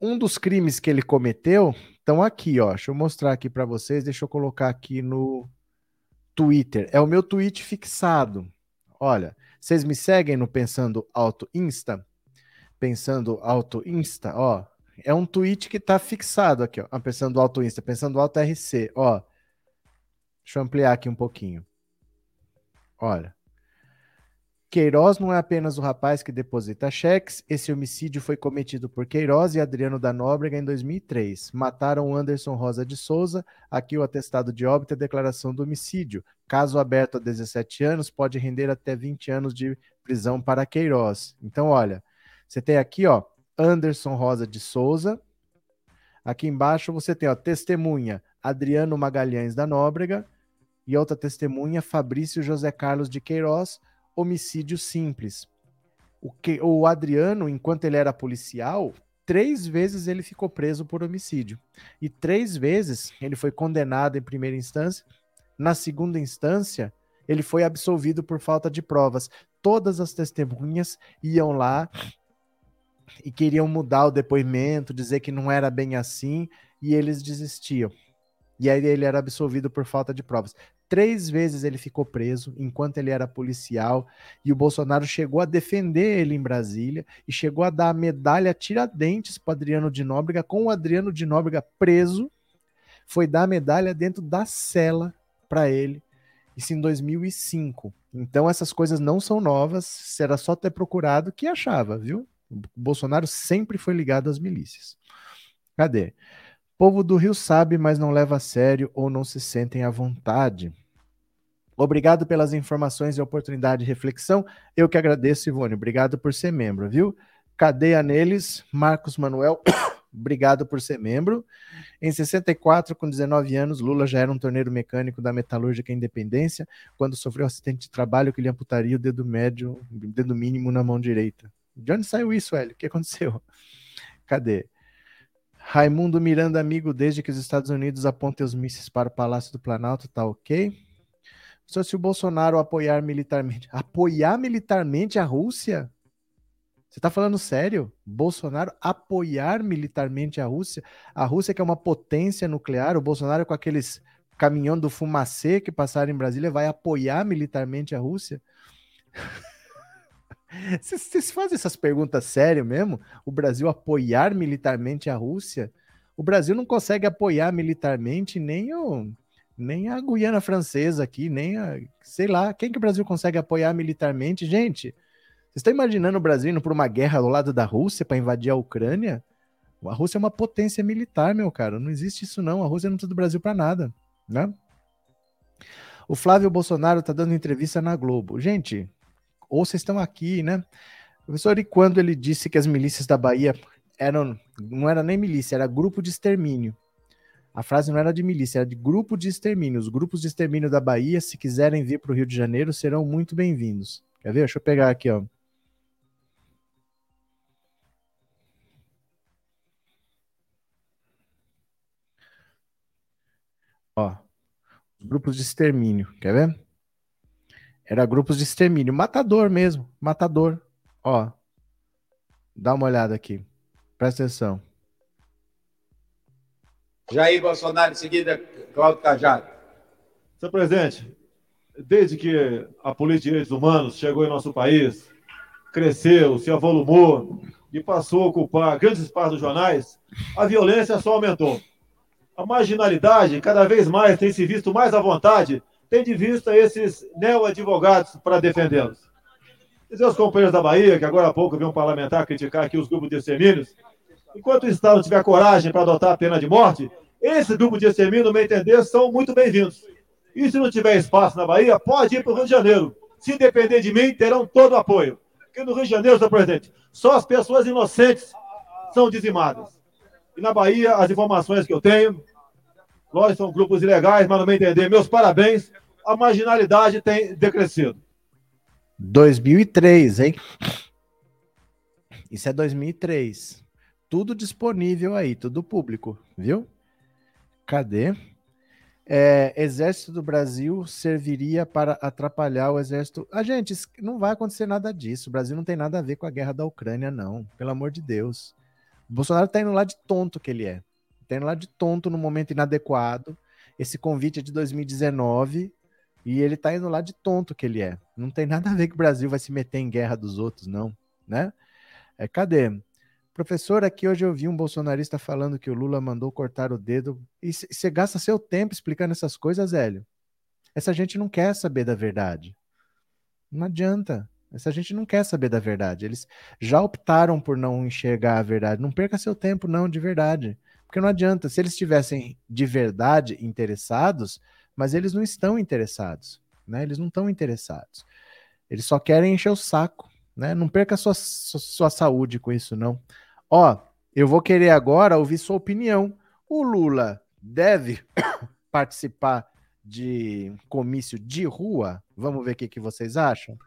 um dos crimes que ele cometeu estão aqui, ó. Deixa eu mostrar aqui para vocês. Deixa eu colocar aqui no Twitter. É o meu tweet fixado. Olha, vocês me seguem no Pensando Auto Insta? Pensando Auto Insta, ó. É um tweet que tá fixado aqui, ó. Ah, pensando Auto Insta, Pensando Auto RC, ó. Deixa eu ampliar aqui um pouquinho. Olha. Queiroz não é apenas o rapaz que deposita cheques. Esse homicídio foi cometido por Queiroz e Adriano da Nóbrega em 2003. Mataram Anderson Rosa de Souza. Aqui o atestado de óbito a declaração do homicídio. Caso aberto a 17 anos, pode render até 20 anos de prisão para Queiroz. Então, olha, você tem aqui, ó, Anderson Rosa de Souza. Aqui embaixo você tem, ó, testemunha Adriano Magalhães da Nóbrega e outra testemunha Fabrício José Carlos de Queiroz homicídio simples. O, que, o Adriano, enquanto ele era policial, três vezes ele ficou preso por homicídio. E três vezes ele foi condenado em primeira instância. Na segunda instância, ele foi absolvido por falta de provas. Todas as testemunhas iam lá e queriam mudar o depoimento, dizer que não era bem assim, e eles desistiam. E aí ele era absolvido por falta de provas. Três vezes ele ficou preso enquanto ele era policial e o Bolsonaro chegou a defender ele em Brasília e chegou a dar a medalha Tiradentes para Adriano de Nóbrega, com o Adriano de Nóbrega preso, foi dar a medalha dentro da cela para ele, isso em 2005. Então essas coisas não são novas, será só ter procurado que achava, viu? O Bolsonaro sempre foi ligado às milícias. Cadê? Povo do Rio sabe, mas não leva a sério ou não se sentem à vontade. Obrigado pelas informações e oportunidade de reflexão. Eu que agradeço, Ivone. Obrigado por ser membro, viu? Cadeia neles, Marcos Manuel. Obrigado por ser membro. Em 64, com 19 anos, Lula já era um torneiro mecânico da Metalúrgica Independência, quando sofreu um acidente de trabalho que lhe amputaria o dedo médio, dedo mínimo na mão direita. De onde saiu isso, Hélio? O que aconteceu? Cadê? Raimundo Miranda, amigo, desde que os Estados Unidos apontem os mísseis para o Palácio do Planalto, tá ok? Só se o Bolsonaro apoiar militarmente. Apoiar militarmente a Rússia? Você tá falando sério? Bolsonaro apoiar militarmente a Rússia? A Rússia que é uma potência nuclear, o Bolsonaro com aqueles caminhão do fumacê que passaram em Brasília vai apoiar militarmente a Rússia? Vocês fazem essas perguntas sério mesmo? O Brasil apoiar militarmente a Rússia? O Brasil não consegue apoiar militarmente nem o, nem a Guiana Francesa aqui, nem a. Sei lá, quem que o Brasil consegue apoiar militarmente? Gente, vocês estão imaginando o Brasil indo por uma guerra ao lado da Rússia para invadir a Ucrânia? A Rússia é uma potência militar, meu cara. Não existe isso, não. A Rússia não precisa do Brasil para nada, né? O Flávio Bolsonaro tá dando entrevista na Globo. Gente, ou vocês estão aqui, né? Professor, e quando ele disse que as milícias da Bahia eram, não era nem milícia, era grupo de extermínio. A frase não era de milícia, era de grupo de extermínio. Os grupos de extermínio da Bahia, se quiserem vir para o Rio de Janeiro, serão muito bem-vindos. Quer ver? Deixa eu pegar aqui, ó. Ó, grupos de extermínio, quer ver? Era grupos de extermínio. Matador mesmo. Matador. Ó. Dá uma olhada aqui. Presta atenção. Jair Bolsonaro, em seguida, Cláudio Cajado. Senhor presidente, desde que a política de direitos humanos chegou em nosso país, cresceu, se avolumou e passou a ocupar grandes espaços dos jornais, a violência só aumentou. A marginalidade cada vez mais tem se visto mais à vontade, tem de vista esses neo-advogados para defendê-los. Dizer aos companheiros da Bahia, que agora há pouco vi um parlamentar criticar aqui os grupos de extermínios, enquanto o Estado tiver coragem para adotar a pena de morte, esses grupos de extermínio, no meu entender, são muito bem-vindos. E se não tiver espaço na Bahia, pode ir para o Rio de Janeiro. Se depender de mim, terão todo o apoio. Porque no Rio de Janeiro, senhor presidente, só as pessoas inocentes são dizimadas. E na Bahia, as informações que eu tenho, nós são grupos ilegais, mas no meu entender, meus parabéns, a marginalidade tem decrescido. 2003, hein? Isso é 2003. Tudo disponível aí, tudo público, viu? Cadê? É, exército do Brasil serviria para atrapalhar o exército. A ah, gente, não vai acontecer nada disso. O Brasil não tem nada a ver com a guerra da Ucrânia, não. Pelo amor de Deus. O Bolsonaro tá indo lá de tonto que ele é. Indo lá de tonto no momento inadequado. Esse convite é de 2019 e ele tá indo lá de tonto que ele é. Não tem nada a ver que o Brasil vai se meter em guerra dos outros, não, né? É, cadê? Professor, aqui hoje eu vi um bolsonarista falando que o Lula mandou cortar o dedo. E você gasta seu tempo explicando essas coisas, Hélio? Essa gente não quer saber da verdade. Não adianta. Essa gente não quer saber da verdade. Eles já optaram por não enxergar a verdade. Não perca seu tempo, não, de verdade. Porque não adianta. Se eles estivessem de verdade interessados, mas eles não estão interessados, né? Eles não estão interessados. Eles só querem encher o saco, né? Não perca sua, sua, sua saúde com isso, não. Ó, eu vou querer agora ouvir sua opinião. O Lula deve participar de comício de rua? Vamos ver o que, que vocês acham?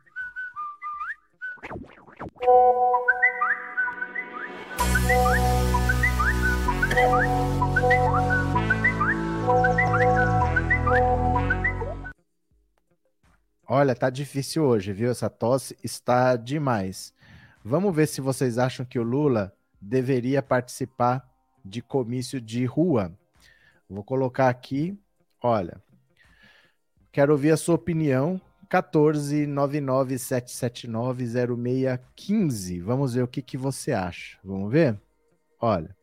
Olha, tá difícil hoje, viu? Essa tosse está demais. Vamos ver se vocês acham que o Lula deveria participar de comício de rua. Vou colocar aqui, olha. Quero ouvir a sua opinião. 14997790615. Vamos ver o que, que você acha. Vamos ver? Olha.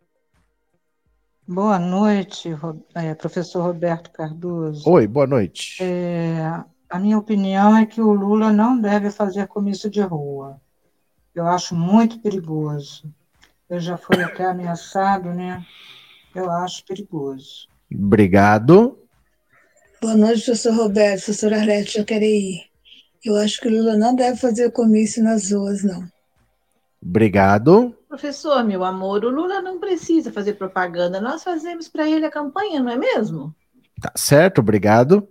Boa noite, é, professor Roberto Cardoso. Oi, boa noite. É, a minha opinião é que o Lula não deve fazer comício de rua. Eu acho muito perigoso. Eu já fui até ameaçado, né? Eu acho perigoso. Obrigado. Boa noite, professor Roberto, professor Arlete, eu quero ir. Eu acho que o Lula não deve fazer comício nas ruas, não. Obrigado. Professor, meu amor, o Lula não precisa fazer propaganda. Nós fazemos para ele a campanha, não é mesmo? Tá certo, obrigado.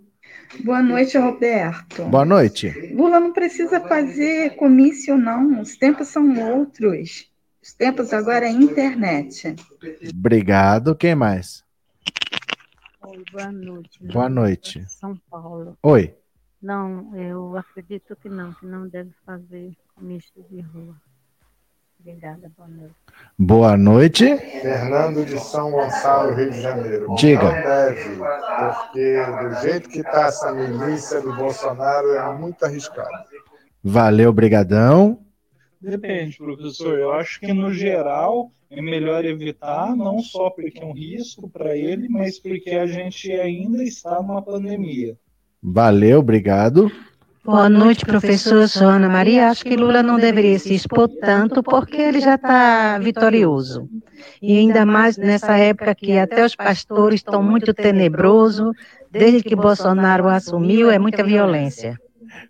Boa noite, Roberto. Boa noite. Lula não precisa fazer comício, não. Os tempos são outros. Os tempos agora é internet. Obrigado. Quem mais? Oi, boa noite. Boa noite. São Paulo. Oi. Não, eu acredito que não, que não deve fazer comício de rua. Obrigada, boa noite. Boa noite. Fernando de São Gonçalo, Rio de Janeiro. Diga. Não deve, porque do jeito que está essa milícia do Bolsonaro é muito arriscado. Valeu, brigadão. Depende, professor. Eu acho que, no geral, é melhor evitar, não só porque é um risco para ele, mas porque a gente ainda está numa pandemia. Valeu, obrigado. Boa noite, professor. Sou Ana Maria. Acho que Lula não deveria se expor tanto porque ele já está vitorioso. E ainda mais nessa época que até os pastores estão muito tenebrosos. Desde que Bolsonaro assumiu, é muita violência.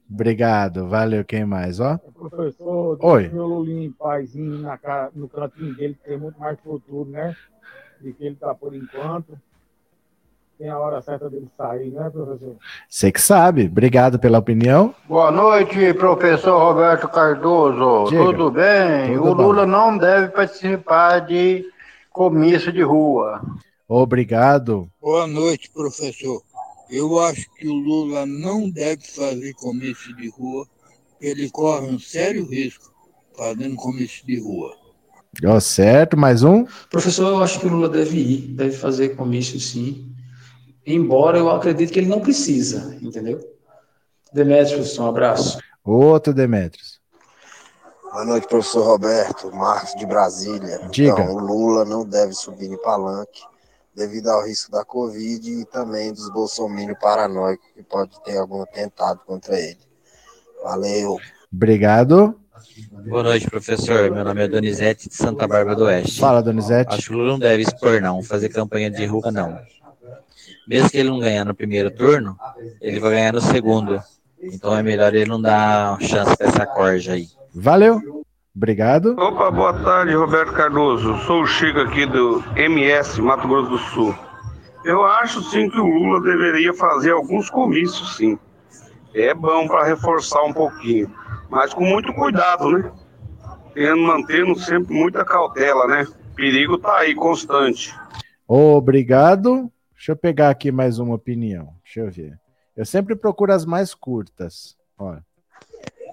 Obrigado, valeu. Quem mais, ó? Professor, Oi. meu Lulinho em pazinho na cara, no cantinho dele, que tem muito mais futuro, né? De que ele está por enquanto tem a hora certa dele sair, né, professor? Você que sabe. Obrigado pela opinião. Boa noite, professor Roberto Cardoso. Diga. Tudo bem? Tudo o bom. Lula não deve participar de comício de rua. Obrigado. Boa noite, professor. Eu acho que o Lula não deve fazer comício de rua, ele corre um sério risco fazendo comício de rua. Ó, certo, mais um? Professor, eu acho que o Lula deve ir, deve fazer comício sim. Embora eu acredite que ele não precisa, entendeu? Demetrios, um abraço. Outro Demetrios. Boa noite, professor Roberto, Marcos de Brasília. Diga. Então, o Lula não deve subir em palanque devido ao risco da Covid e também dos bolsominions paranoicos que pode ter algum atentado contra ele. Valeu. Obrigado. Boa noite, professor. Meu nome é Donizete de Santa Bárbara do Oeste. Fala, Donizete. Acho que o Lula não deve expor, não, fazer campanha de rua, não. Mesmo que ele não ganhar no primeiro turno, ele vai ganhar no segundo. Então é melhor ele não dar chance pra essa corja aí. Valeu. Obrigado. Opa, boa tarde, Roberto Cardoso. Sou o Chico aqui do MS, Mato Grosso do Sul. Eu acho sim que o Lula deveria fazer alguns comícios, sim. É bom para reforçar um pouquinho, mas com muito cuidado, né? Tendo, mantendo sempre muita cautela, né? Perigo tá aí constante. Obrigado. Deixa eu pegar aqui mais uma opinião. Deixa eu ver. Eu sempre procuro as mais curtas. Olha.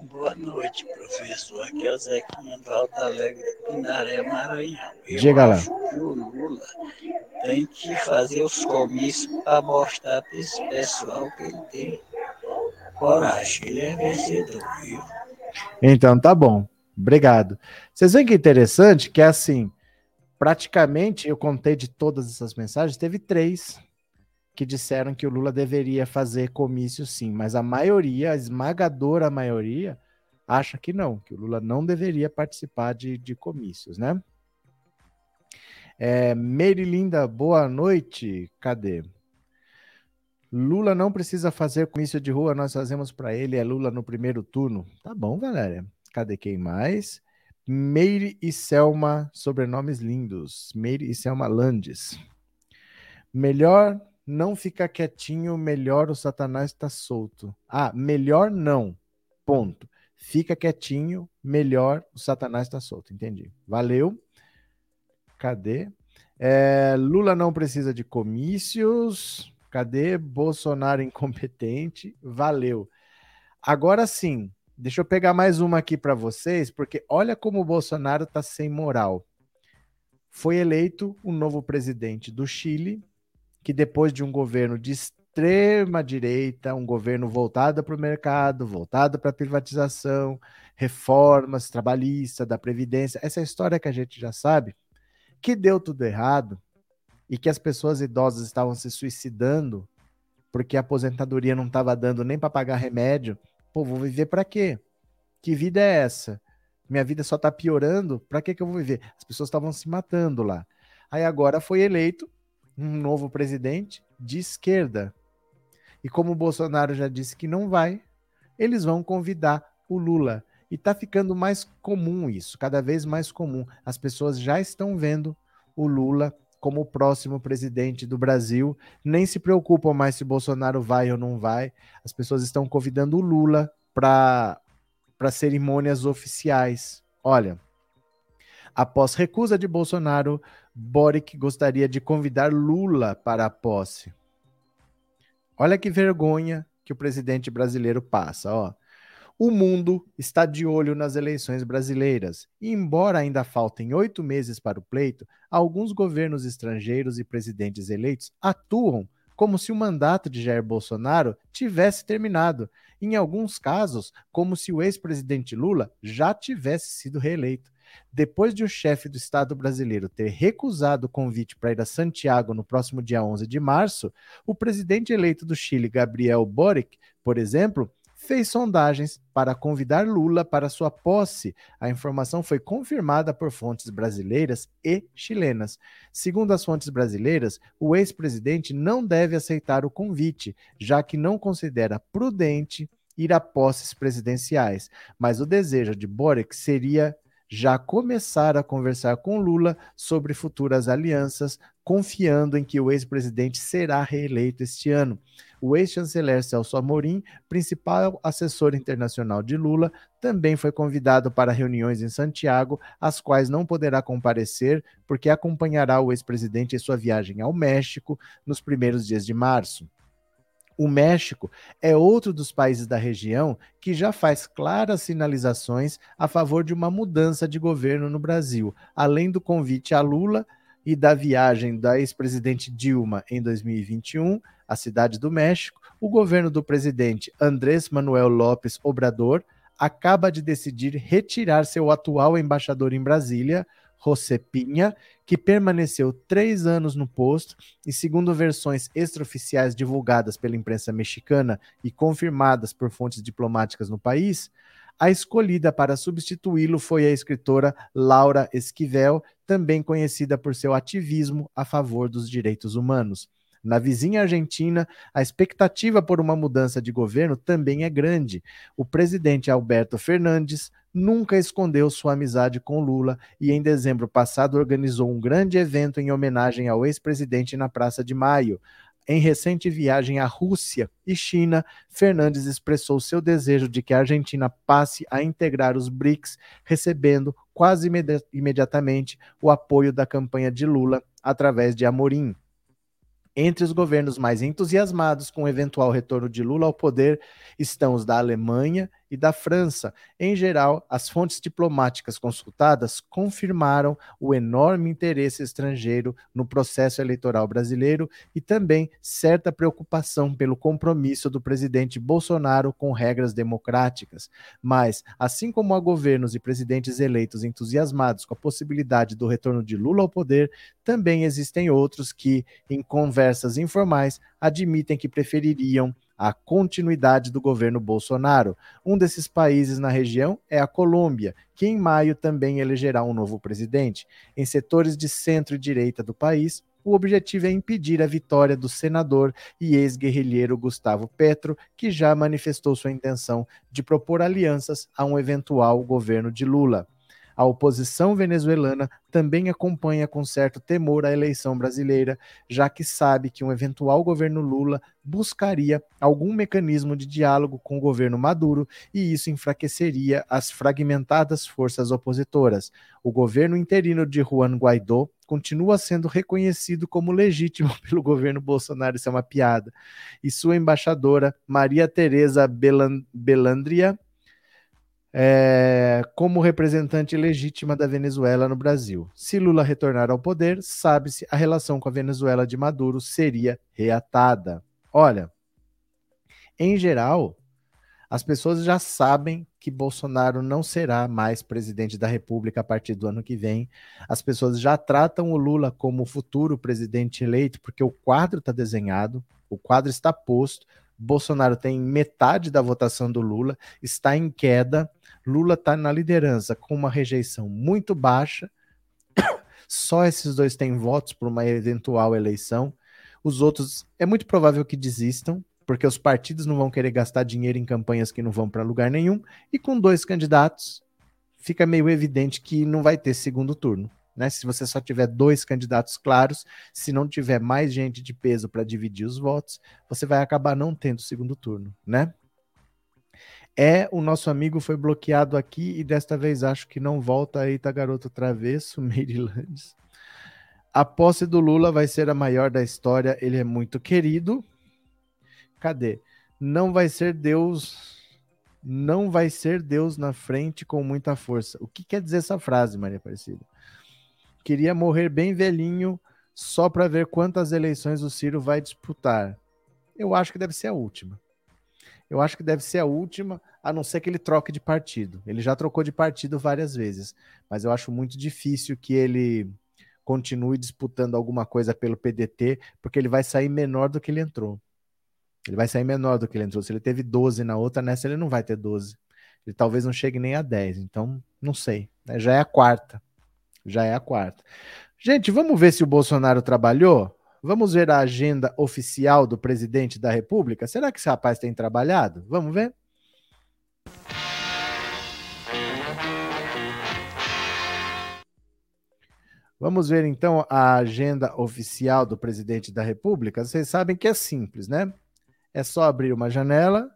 Boa noite, professor. Aqui é o Zequinha do Alto Alegre, Pinaré, Maranhão. Eu Diga lá. que o Lula tem que fazer os comícios para mostrar para esse pessoal que ele tem coragem. Ele é vencedor, viu? Então tá bom. Obrigado. Vocês veem que é interessante que é assim, praticamente eu contei de todas essas mensagens, teve três que disseram que o Lula deveria fazer comício sim, mas a maioria, a esmagadora maioria, acha que não, que o Lula não deveria participar de, de comícios, né? É, Merilinda, boa noite. Cadê? Lula não precisa fazer comício de rua, nós fazemos para ele, é Lula no primeiro turno. Tá bom, Valéria. Cadê quem mais? Meire e Selma, sobrenomes lindos. Meire e Selma Landes. Melhor não ficar quietinho, melhor o Satanás está solto. Ah, melhor não. Ponto. Fica quietinho, melhor o Satanás está solto. Entendi. Valeu. Cadê? É, Lula não precisa de comícios. Cadê? Bolsonaro incompetente. Valeu. Agora sim, deixa eu pegar mais uma aqui para vocês, porque olha como o Bolsonaro está sem moral. Foi eleito o novo presidente do Chile, que depois de um governo de extrema direita, um governo voltado para o mercado, voltado para a privatização, reformas trabalhistas, da Previdência, essa história que a gente já sabe, que deu tudo errado e que as pessoas idosas estavam se suicidando porque a aposentadoria não estava dando nem para pagar remédio. Pô, vou viver para quê? Que vida é essa? Minha vida só está piorando, para que, que eu vou viver? As pessoas estavam se matando lá. Aí agora foi eleito um novo presidente de esquerda. E como o Bolsonaro já disse que não vai, eles vão convidar o Lula. E está ficando mais comum isso, cada vez mais comum. As pessoas já estão vendo o Lula como o próximo presidente do Brasil, nem se preocupam mais se Bolsonaro vai ou não vai. As pessoas estão convidando o Lula para cerimônias oficiais. Olha, após recusa de Bolsonaro, Boric gostaria de convidar Lula para a posse. Olha que vergonha que o presidente brasileiro passa, ó. O mundo está de olho nas eleições brasileiras. E, embora ainda faltem oito meses para o pleito, alguns governos estrangeiros e presidentes eleitos atuam como se o mandato de Jair Bolsonaro tivesse terminado. Em alguns casos, como se o ex-presidente Lula já tivesse sido reeleito. Depois de o chefe do Estado brasileiro ter recusado o convite para ir a Santiago no próximo dia 11 de março, o presidente eleito do Chile, Gabriel Boric, por exemplo, fez sondagens para convidar Lula para sua posse. A informação foi confirmada por fontes brasileiras e chilenas. Segundo as fontes brasileiras, o ex-presidente não deve aceitar o convite, já que não considera prudente ir a posses presidenciais. Mas o desejo de Boric seria já começar a conversar com Lula sobre futuras alianças, confiando em que o ex-presidente será reeleito este ano. O ex-chanceler Celso Amorim, principal assessor internacional de Lula, também foi convidado para reuniões em Santiago, às quais não poderá comparecer, porque acompanhará o ex-presidente em sua viagem ao México nos primeiros dias de março. O México é outro dos países da região que já faz claras sinalizações a favor de uma mudança de governo no Brasil, além do convite a Lula e da viagem da ex-presidente Dilma em 2021 à cidade do México. O governo do presidente Andrés Manuel López Obrador acaba de decidir retirar seu atual embaixador em Brasília, José Pinha, que permaneceu três anos no posto e, segundo versões extraoficiais divulgadas pela imprensa mexicana e confirmadas por fontes diplomáticas no país, a escolhida para substituí-lo foi a escritora Laura Esquivel, também conhecida por seu ativismo a favor dos direitos humanos. Na vizinha Argentina, a expectativa por uma mudança de governo também é grande. O presidente Alberto Fernandes nunca escondeu sua amizade com Lula e, em dezembro passado, organizou um grande evento em homenagem ao ex-presidente na Praça de Maio. Em recente viagem à Rússia e China, Fernandes expressou seu desejo de que a Argentina passe a integrar os BRICS, recebendo quase imediatamente o apoio da campanha de Lula através de Amorim. Entre os governos mais entusiasmados com o eventual retorno de Lula ao poder estão os da Alemanha e da França. Em geral, as fontes diplomáticas consultadas confirmaram o enorme interesse estrangeiro no processo eleitoral brasileiro e também certa preocupação pelo compromisso do presidente Bolsonaro com regras democráticas. Mas, assim como há governos e presidentes eleitos entusiasmados com a possibilidade do retorno de Lula ao poder, também existem outros que, em conversas informais, admitem que prefeririam a continuidade do governo Bolsonaro. Um desses países na região é a Colômbia, que em maio também elegerá um novo presidente. Em setores de centro e direita do país, o objetivo é impedir a vitória do senador e ex-guerrilheiro Gustavo Petro, que já manifestou sua intenção de propor alianças a um eventual governo de Lula. A oposição venezuelana também acompanha com certo temor a eleição brasileira, já que sabe que um eventual governo Lula buscaria algum mecanismo de diálogo com o governo Maduro e isso enfraqueceria as fragmentadas forças opositoras. O governo interino de Juan Guaidó continua sendo reconhecido como legítimo pelo governo Bolsonaro, isso é uma piada. E sua embaixadora, Maria Tereza Belandria, é, como representante legítima da Venezuela no Brasil. Se Lula retornar ao poder, sabe-se a relação com a Venezuela de Maduro seria reatada. Olha, em geral, as pessoas já sabem que Bolsonaro não será mais presidente da República a partir do ano que vem. As pessoas já tratam o Lula como futuro presidente eleito, porque o quadro está desenhado, o quadro está posto. Bolsonaro tem metade da votação do Lula, está em queda. Lula está na liderança com uma rejeição muito baixa. Só esses dois têm votos para uma eventual eleição. Os outros é muito provável que desistam, porque os partidos não vão querer gastar dinheiro em campanhas que não vão para lugar nenhum. E com dois candidatos, fica meio evidente que não vai ter segundo turno. Né? Se você só tiver dois candidatos claros, se não tiver mais gente de peso para dividir os votos, você vai acabar não tendo segundo turno, né? É, o nosso amigo foi bloqueado aqui e desta vez acho que não volta tá garoto travesso, Maryland. A posse do Lula vai ser a maior da história, ele é muito querido. Cadê? Não vai ser Deus, não vai ser Deus na frente com muita força. O que quer dizer essa frase, Maria Aparecida? Queria morrer bem velhinho só para ver quantas eleições o Ciro vai disputar. Eu acho que deve ser a última. Eu acho que deve ser a última, a não ser que ele troque de partido. Ele já trocou de partido várias vezes, mas eu acho muito difícil que ele continue disputando alguma coisa pelo PDT, porque ele vai sair menor do que ele entrou. Ele vai sair menor do que ele entrou. Se ele teve 12 na outra, nessa ele não vai ter 12. Ele talvez não chegue nem a 10. Então, não sei. Né? Já é a quarta. Já é a quarta. Gente, vamos ver se o Bolsonaro trabalhou? Vamos ver a agenda oficial do presidente da República? Será que esse rapaz tem trabalhado? Vamos ver? Vamos ver então a agenda oficial do presidente da República. Vocês sabem que é simples, né? É só abrir uma janela,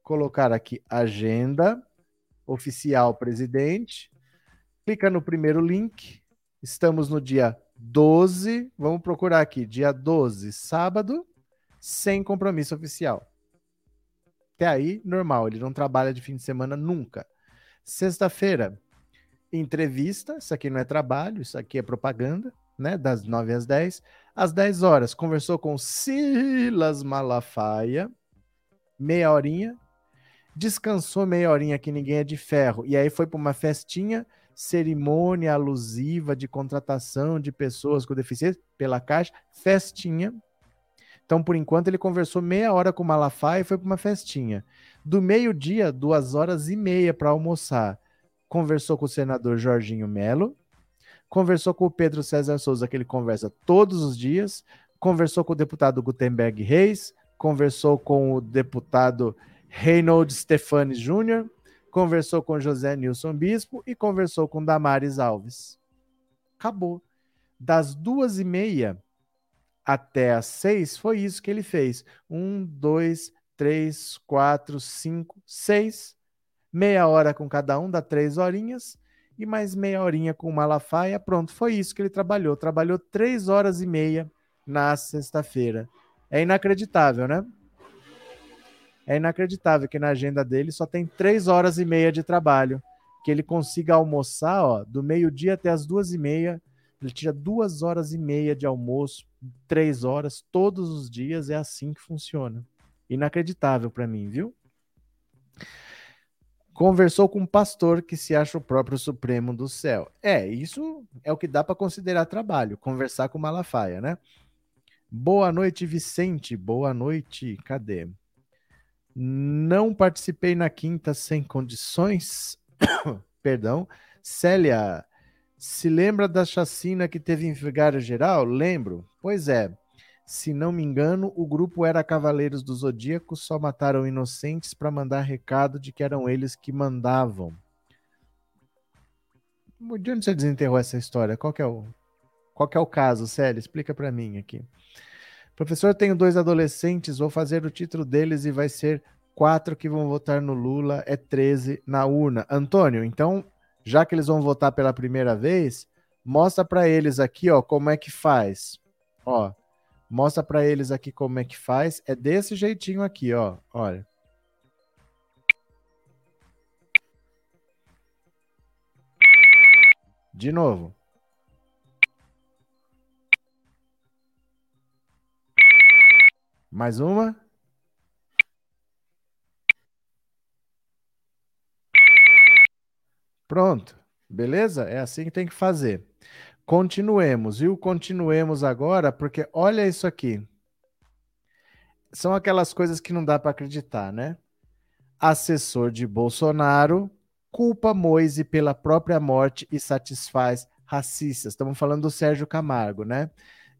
colocar aqui agenda oficial presidente, clica no primeiro link. Estamos no dia 12. Vamos procurar aqui, dia 12, sábado. sem compromisso oficial. Até aí, normal, ele não trabalha de fim de semana nunca. Sexta-feira, entrevista, isso aqui não é trabalho, isso aqui é propaganda, né? Das 9 às 10. Às 10 horas, conversou com Silas Malafaia, meia horinha, descansou meia horinha que ninguém é de ferro, e aí foi para uma festinha, cerimônia alusiva de contratação de pessoas com deficiência pela Caixa, festinha. Então, por enquanto, ele conversou meia hora com o Malafaia e foi para uma festinha. Do meio-dia, duas horas e meia para almoçar. Conversou com o senador Jorginho Melo, conversou com o Pedro César Souza, que ele conversa todos os dias, conversou com o deputado Gutenberg Reis, conversou com o deputado Reynold Stefanes Júnior, conversou com José Nilson Bispo e conversou com Damares Alves. Acabou. Das duas e meia até as seis, foi isso que ele fez. Um, dois, três, quatro, cinco, seis. Meia hora com cada um, dá três horinhas. E mais meia horinha com o Malafaia. Pronto, foi isso que ele trabalhou. Trabalhou três horas e meia na sexta-feira. É inacreditável, né? É inacreditável que na agenda dele só tem três horas e meia de trabalho. Que ele consiga almoçar, ó, do meio-dia até as duas e meia. Ele tira duas horas e meia de almoço, três horas, todos os dias. É assim que funciona. Inacreditável para mim, viu? Conversou com um pastor que se acha o próprio Supremo do céu. É, isso é o que dá para considerar trabalho, conversar com Malafaia, né? Boa noite, Vicente. Boa noite. Cadê? Não participei na quinta sem condições. Perdão. Célia, se lembra da chacina que teve em Vigário Geral? Lembro. Pois é. Se não me engano, o grupo era Cavaleiros do Zodíaco, só mataram inocentes para mandar recado de que eram eles que mandavam. De onde você desenterrou essa história? Qual é o, qual é o caso, Célia? Explica para mim aqui. Professor, tenho dois adolescentes, vou fazer o título deles e vai ser quatro que vão votar no Lula, é 13 na urna. Antônio, então, já que eles vão votar pela primeira vez, mostra para eles aqui, ó, como é que faz. Ó, mostra para eles aqui como é que faz. É desse jeitinho aqui, ó. Olha. De novo. Mais uma. Pronto. Beleza? É assim que tem que fazer. Continuemos, viu? Continuemos agora, porque olha isso aqui. São aquelas coisas que não dá para acreditar, né? Assessor de Bolsonaro culpa Moise pela própria morte e satisfaz racistas. Estamos falando do Sérgio Camargo, né?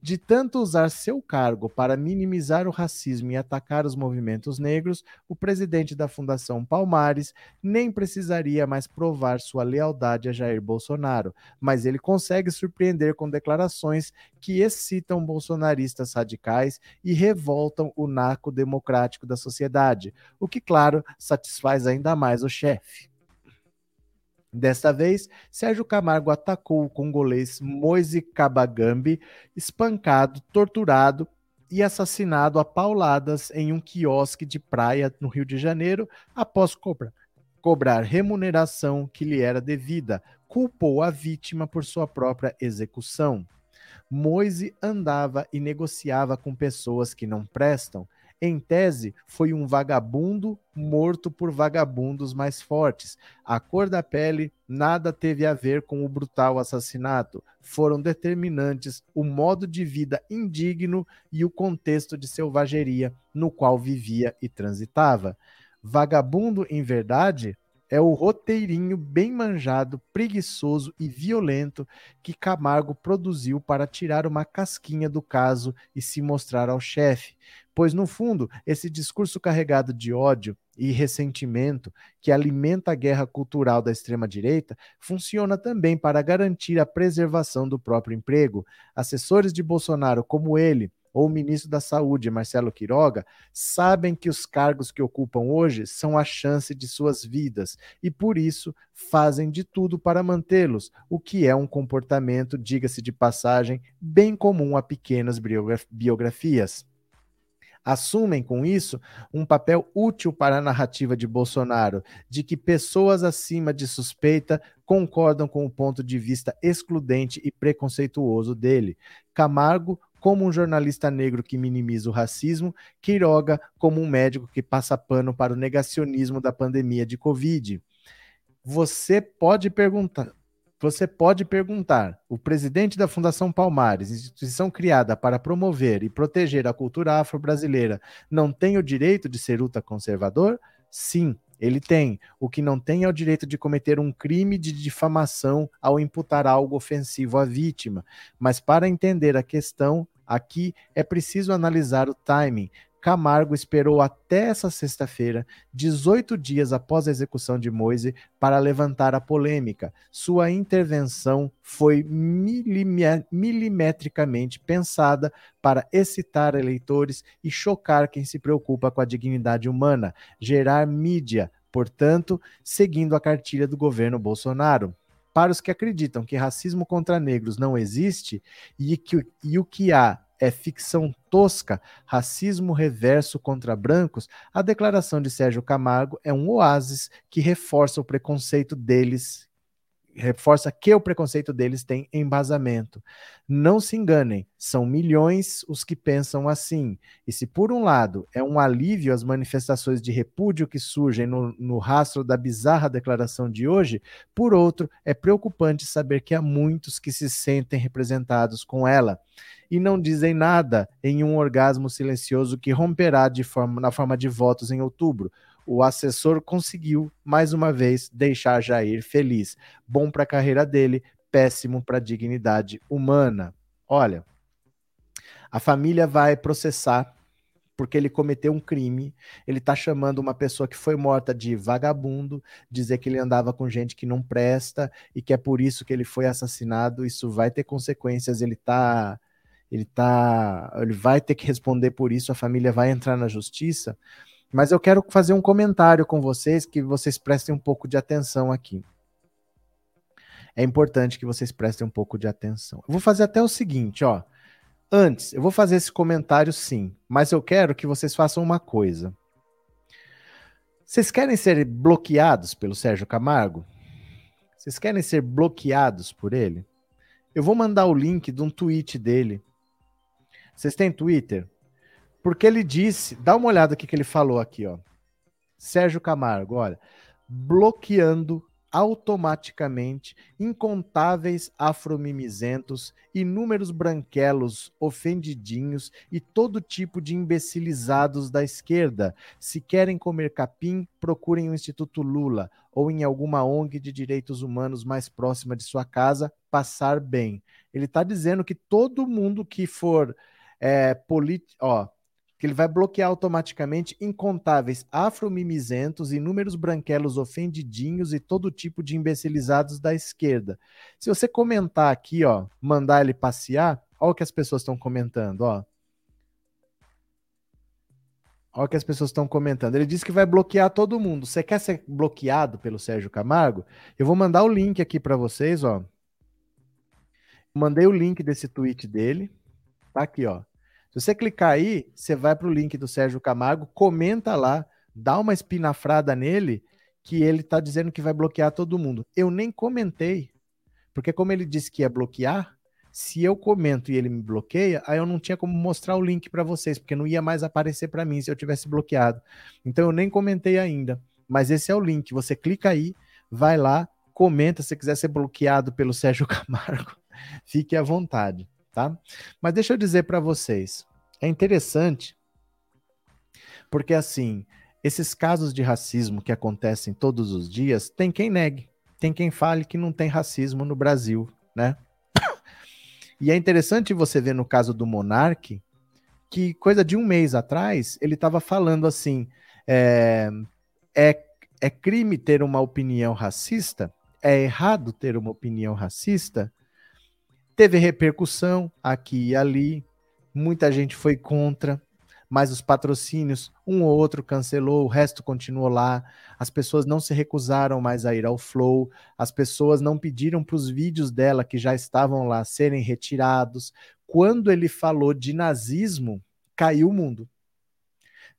De tanto usar seu cargo para minimizar o racismo e atacar os movimentos negros, o presidente da Fundação Palmares nem precisaria mais provar sua lealdade a Jair Bolsonaro, mas ele consegue surpreender com declarações que excitam bolsonaristas radicais e revoltam o naco democrático da sociedade, o que, claro, satisfaz ainda mais o chefe. Desta vez, Sérgio Camargo atacou o congolês Moise Kabagambi, espancado, torturado e assassinado a pauladas em um quiosque de praia no Rio de Janeiro após cobrar, cobrar remuneração que lhe era devida. Culpou a vítima por sua própria execução. Moise andava e negociava com pessoas que não prestam em tese, foi um vagabundo morto por vagabundos mais fortes. A cor da pele nada teve a ver com o brutal assassinato. Foram determinantes o modo de vida indigno e o contexto de selvageria no qual vivia e transitava. Vagabundo, em verdade, é o roteirinho bem manjado, preguiçoso e violento que Camargo produziu para tirar uma casquinha do caso e se mostrar ao chefe. Pois, no fundo, esse discurso carregado de ódio e ressentimento que alimenta a guerra cultural da extrema-direita funciona também para garantir a preservação do próprio emprego. Assessores de Bolsonaro como ele, ou o ministro da Saúde, Marcelo Quiroga, sabem que os cargos que ocupam hoje são a chance de suas vidas e, por isso, fazem de tudo para mantê-los, o que é um comportamento, diga-se de passagem, bem comum a pequenas biografias. Assumem com isso um papel útil para a narrativa de Bolsonaro, de que pessoas acima de suspeita concordam com o ponto de vista excludente e preconceituoso dele. Camargo como um jornalista negro que minimiza o racismo, Quiroga como um médico que passa pano para o negacionismo da pandemia de Covid. Você pode perguntar, você pode perguntar: o presidente da Fundação Palmares, instituição criada para promover e proteger a cultura afro-brasileira, não tem o direito de ser ultraconservador? Sim, ele tem. O que não tem é o direito de cometer um crime de difamação ao imputar algo ofensivo à vítima. Mas para entender a questão, Aqui é preciso analisar o timing. Camargo esperou até essa sexta-feira, 18 dias após a execução de Moise, para levantar a polêmica. Sua intervenção foi milimetricamente pensada para excitar eleitores e chocar quem se preocupa com a dignidade humana, gerar mídia, portanto, seguindo a cartilha do governo Bolsonaro. Para os que acreditam que racismo contra negros não existe e, que, e o que há é ficção tosca, racismo reverso contra brancos, a declaração de Sérgio Camargo é um oásis que reforça o preconceito deles reforça que o preconceito deles tem embasamento. Não se enganem, são milhões os que pensam assim. E se, por um lado, é um alívio as manifestações de repúdio que surgem no, no rastro da bizarra declaração de hoje, por outro, é preocupante saber que há muitos que se sentem representados com ela e não dizem nada em um orgasmo silencioso que romperá forma, na forma de votos em outubro o assessor conseguiu, mais uma vez, deixar Jair feliz. Bom para a carreira dele, péssimo para a dignidade humana. Olha, a família vai processar porque ele cometeu um crime. Ele está chamando uma pessoa que foi morta de vagabundo, dizer que ele andava com gente que não presta e que é por isso que ele foi assassinado. Isso vai ter consequências. Ele tá, ele tá, ele vai ter que responder por isso. A família vai entrar na justiça. Mas eu quero fazer um comentário com vocês que vocês prestem um pouco de atenção aqui. É importante que vocês prestem um pouco de atenção. Eu vou fazer até o seguinte, ó. Antes, eu vou fazer esse comentário sim, mas eu quero que vocês façam uma coisa. Vocês querem ser bloqueados pelo Sérgio Camargo? Vocês querem ser bloqueados por ele? Eu vou mandar o link de um tweet dele. Vocês têm Twitter? Porque ele disse, dá uma olhada aqui que ele falou aqui, ó. Sérgio Camargo, olha, bloqueando automaticamente incontáveis afromimizentos, inúmeros branquelos ofendidinhos e todo tipo de imbecilizados da esquerda. Se querem comer capim, procurem o Instituto Lula ou em alguma ONG de direitos humanos mais próxima de sua casa, passar bem. Ele está dizendo que todo mundo que for é, que ele vai bloquear automaticamente incontáveis afromimizentos, inúmeros branquelos ofendidinhos e todo tipo de imbecilizados da esquerda. Se você comentar aqui, ó, mandar ele passear, olha o que as pessoas estão comentando, ó. Olha o que as pessoas estão comentando. Ele disse que vai bloquear todo mundo. Você quer ser bloqueado pelo Sérgio Camargo? Eu vou mandar o link aqui para vocês, ó. Mandei o link desse tweet dele. Tá aqui, ó. Se você clicar aí, você vai para o link do Sérgio Camargo, comenta lá, dá uma espinafrada nele, que ele está dizendo que vai bloquear todo mundo. Eu nem comentei, porque como ele disse que ia bloquear, se eu comento e ele me bloqueia, aí eu não tinha como mostrar o link para vocês, porque não ia mais aparecer para mim se eu tivesse bloqueado. Então eu nem comentei ainda. Mas esse é o link. Você clica aí, vai lá, comenta se quiser ser bloqueado pelo Sérgio Camargo. Fique à vontade tá? Mas deixa eu dizer para vocês, é interessante porque assim, esses casos de racismo que acontecem todos os dias, tem quem negue, tem quem fale que não tem racismo no Brasil, né? E é interessante você ver no caso do Monarque que coisa de um mês atrás ele estava falando assim: é, é, é crime ter uma opinião racista? É errado ter uma opinião racista? Teve repercussão aqui e ali, muita gente foi contra, mas os patrocínios, um ou outro cancelou, o resto continuou lá. As pessoas não se recusaram mais a ir ao Flow, as pessoas não pediram para os vídeos dela que já estavam lá serem retirados. Quando ele falou de nazismo, caiu o mundo.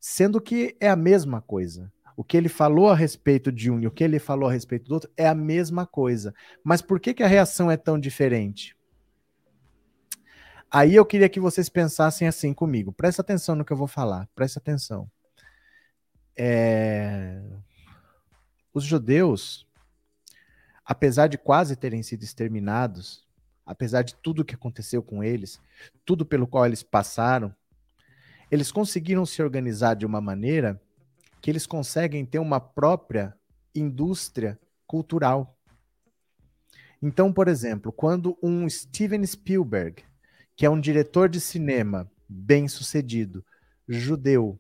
sendo que é a mesma coisa. O que ele falou a respeito de um e o que ele falou a respeito do outro é a mesma coisa. Mas por que, que a reação é tão diferente? Aí eu queria que vocês pensassem assim comigo. Presta atenção no que eu vou falar. Presta atenção. É... Os judeus, apesar de quase terem sido exterminados, apesar de tudo que aconteceu com eles, tudo pelo qual eles passaram, eles conseguiram se organizar de uma maneira que eles conseguem ter uma própria indústria cultural. Então, por exemplo, quando um Steven Spielberg, que é um diretor de cinema bem-sucedido, judeu,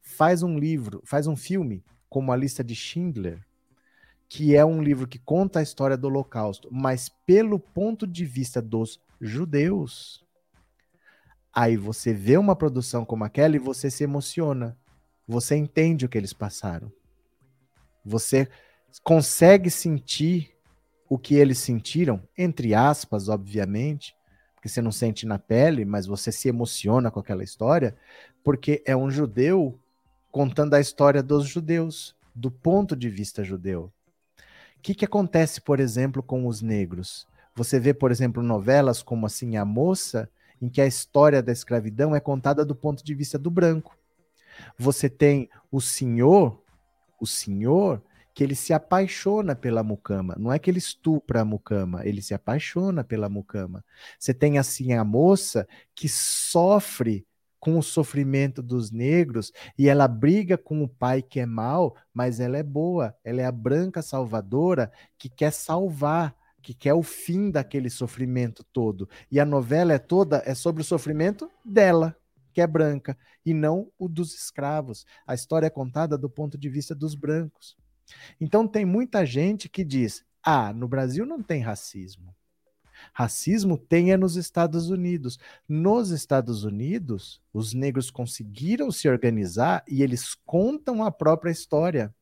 faz um livro, faz um filme como A Lista de Schindler, que é um livro que conta a história do Holocausto, mas pelo ponto de vista dos judeus. Aí você vê uma produção como aquela e você se emociona. Você entende o que eles passaram. Você consegue sentir o que eles sentiram, entre aspas, obviamente, porque você não sente na pele, mas você se emociona com aquela história, porque é um judeu contando a história dos judeus, do ponto de vista judeu. O que, que acontece, por exemplo, com os negros? Você vê, por exemplo, novelas como assim A Moça, em que a história da escravidão é contada do ponto de vista do branco. Você tem o senhor, o senhor, que ele se apaixona pela mucama. Não é que ele estupra a mucama, ele se apaixona pela mucama. Você tem assim a moça que sofre com o sofrimento dos negros e ela briga com o pai que é mau, mas ela é boa, ela é a branca salvadora que quer salvar, que quer o fim daquele sofrimento todo. E a novela é toda é sobre o sofrimento dela, que é branca, e não o dos escravos. A história é contada do ponto de vista dos brancos. Então tem muita gente que diz: ah, no Brasil não tem racismo. Racismo tem é nos Estados Unidos. Nos Estados Unidos, os negros conseguiram se organizar e eles contam a própria história.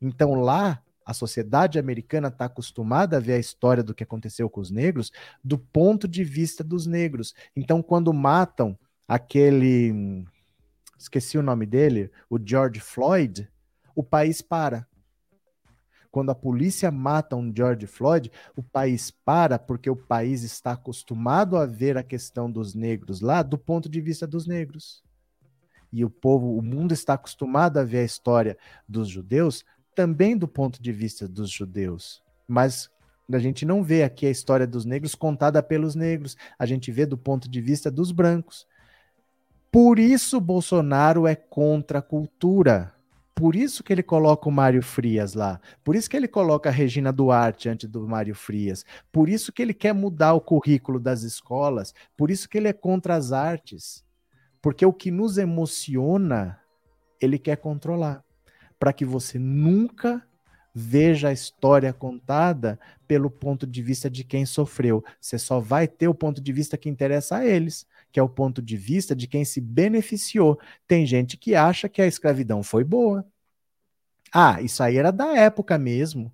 Então lá, a sociedade americana está acostumada a ver a história do que aconteceu com os negros do ponto de vista dos negros. Então, quando matam aquele. Esqueci o nome dele, o George Floyd, o país para. Quando a polícia mata um George Floyd, o país para porque o país está acostumado a ver a questão dos negros lá do ponto de vista dos negros. E o povo, o mundo está acostumado a ver a história dos judeus também do ponto de vista dos judeus. Mas a gente não vê aqui a história dos negros contada pelos negros, a gente vê do ponto de vista dos brancos. Por isso Bolsonaro é contra a cultura. Por isso que ele coloca o Mário Frias lá. Por isso que ele coloca a Regina Duarte antes do Mário Frias. Por isso que ele quer mudar o currículo das escolas. Por isso que ele é contra as artes. Porque o que nos emociona, ele quer controlar. Para que você nunca veja a história contada pelo ponto de vista de quem sofreu. Você só vai ter o ponto de vista que interessa a eles que é o ponto de vista de quem se beneficiou. Tem gente que acha que a escravidão foi boa. Ah, isso aí era da época mesmo.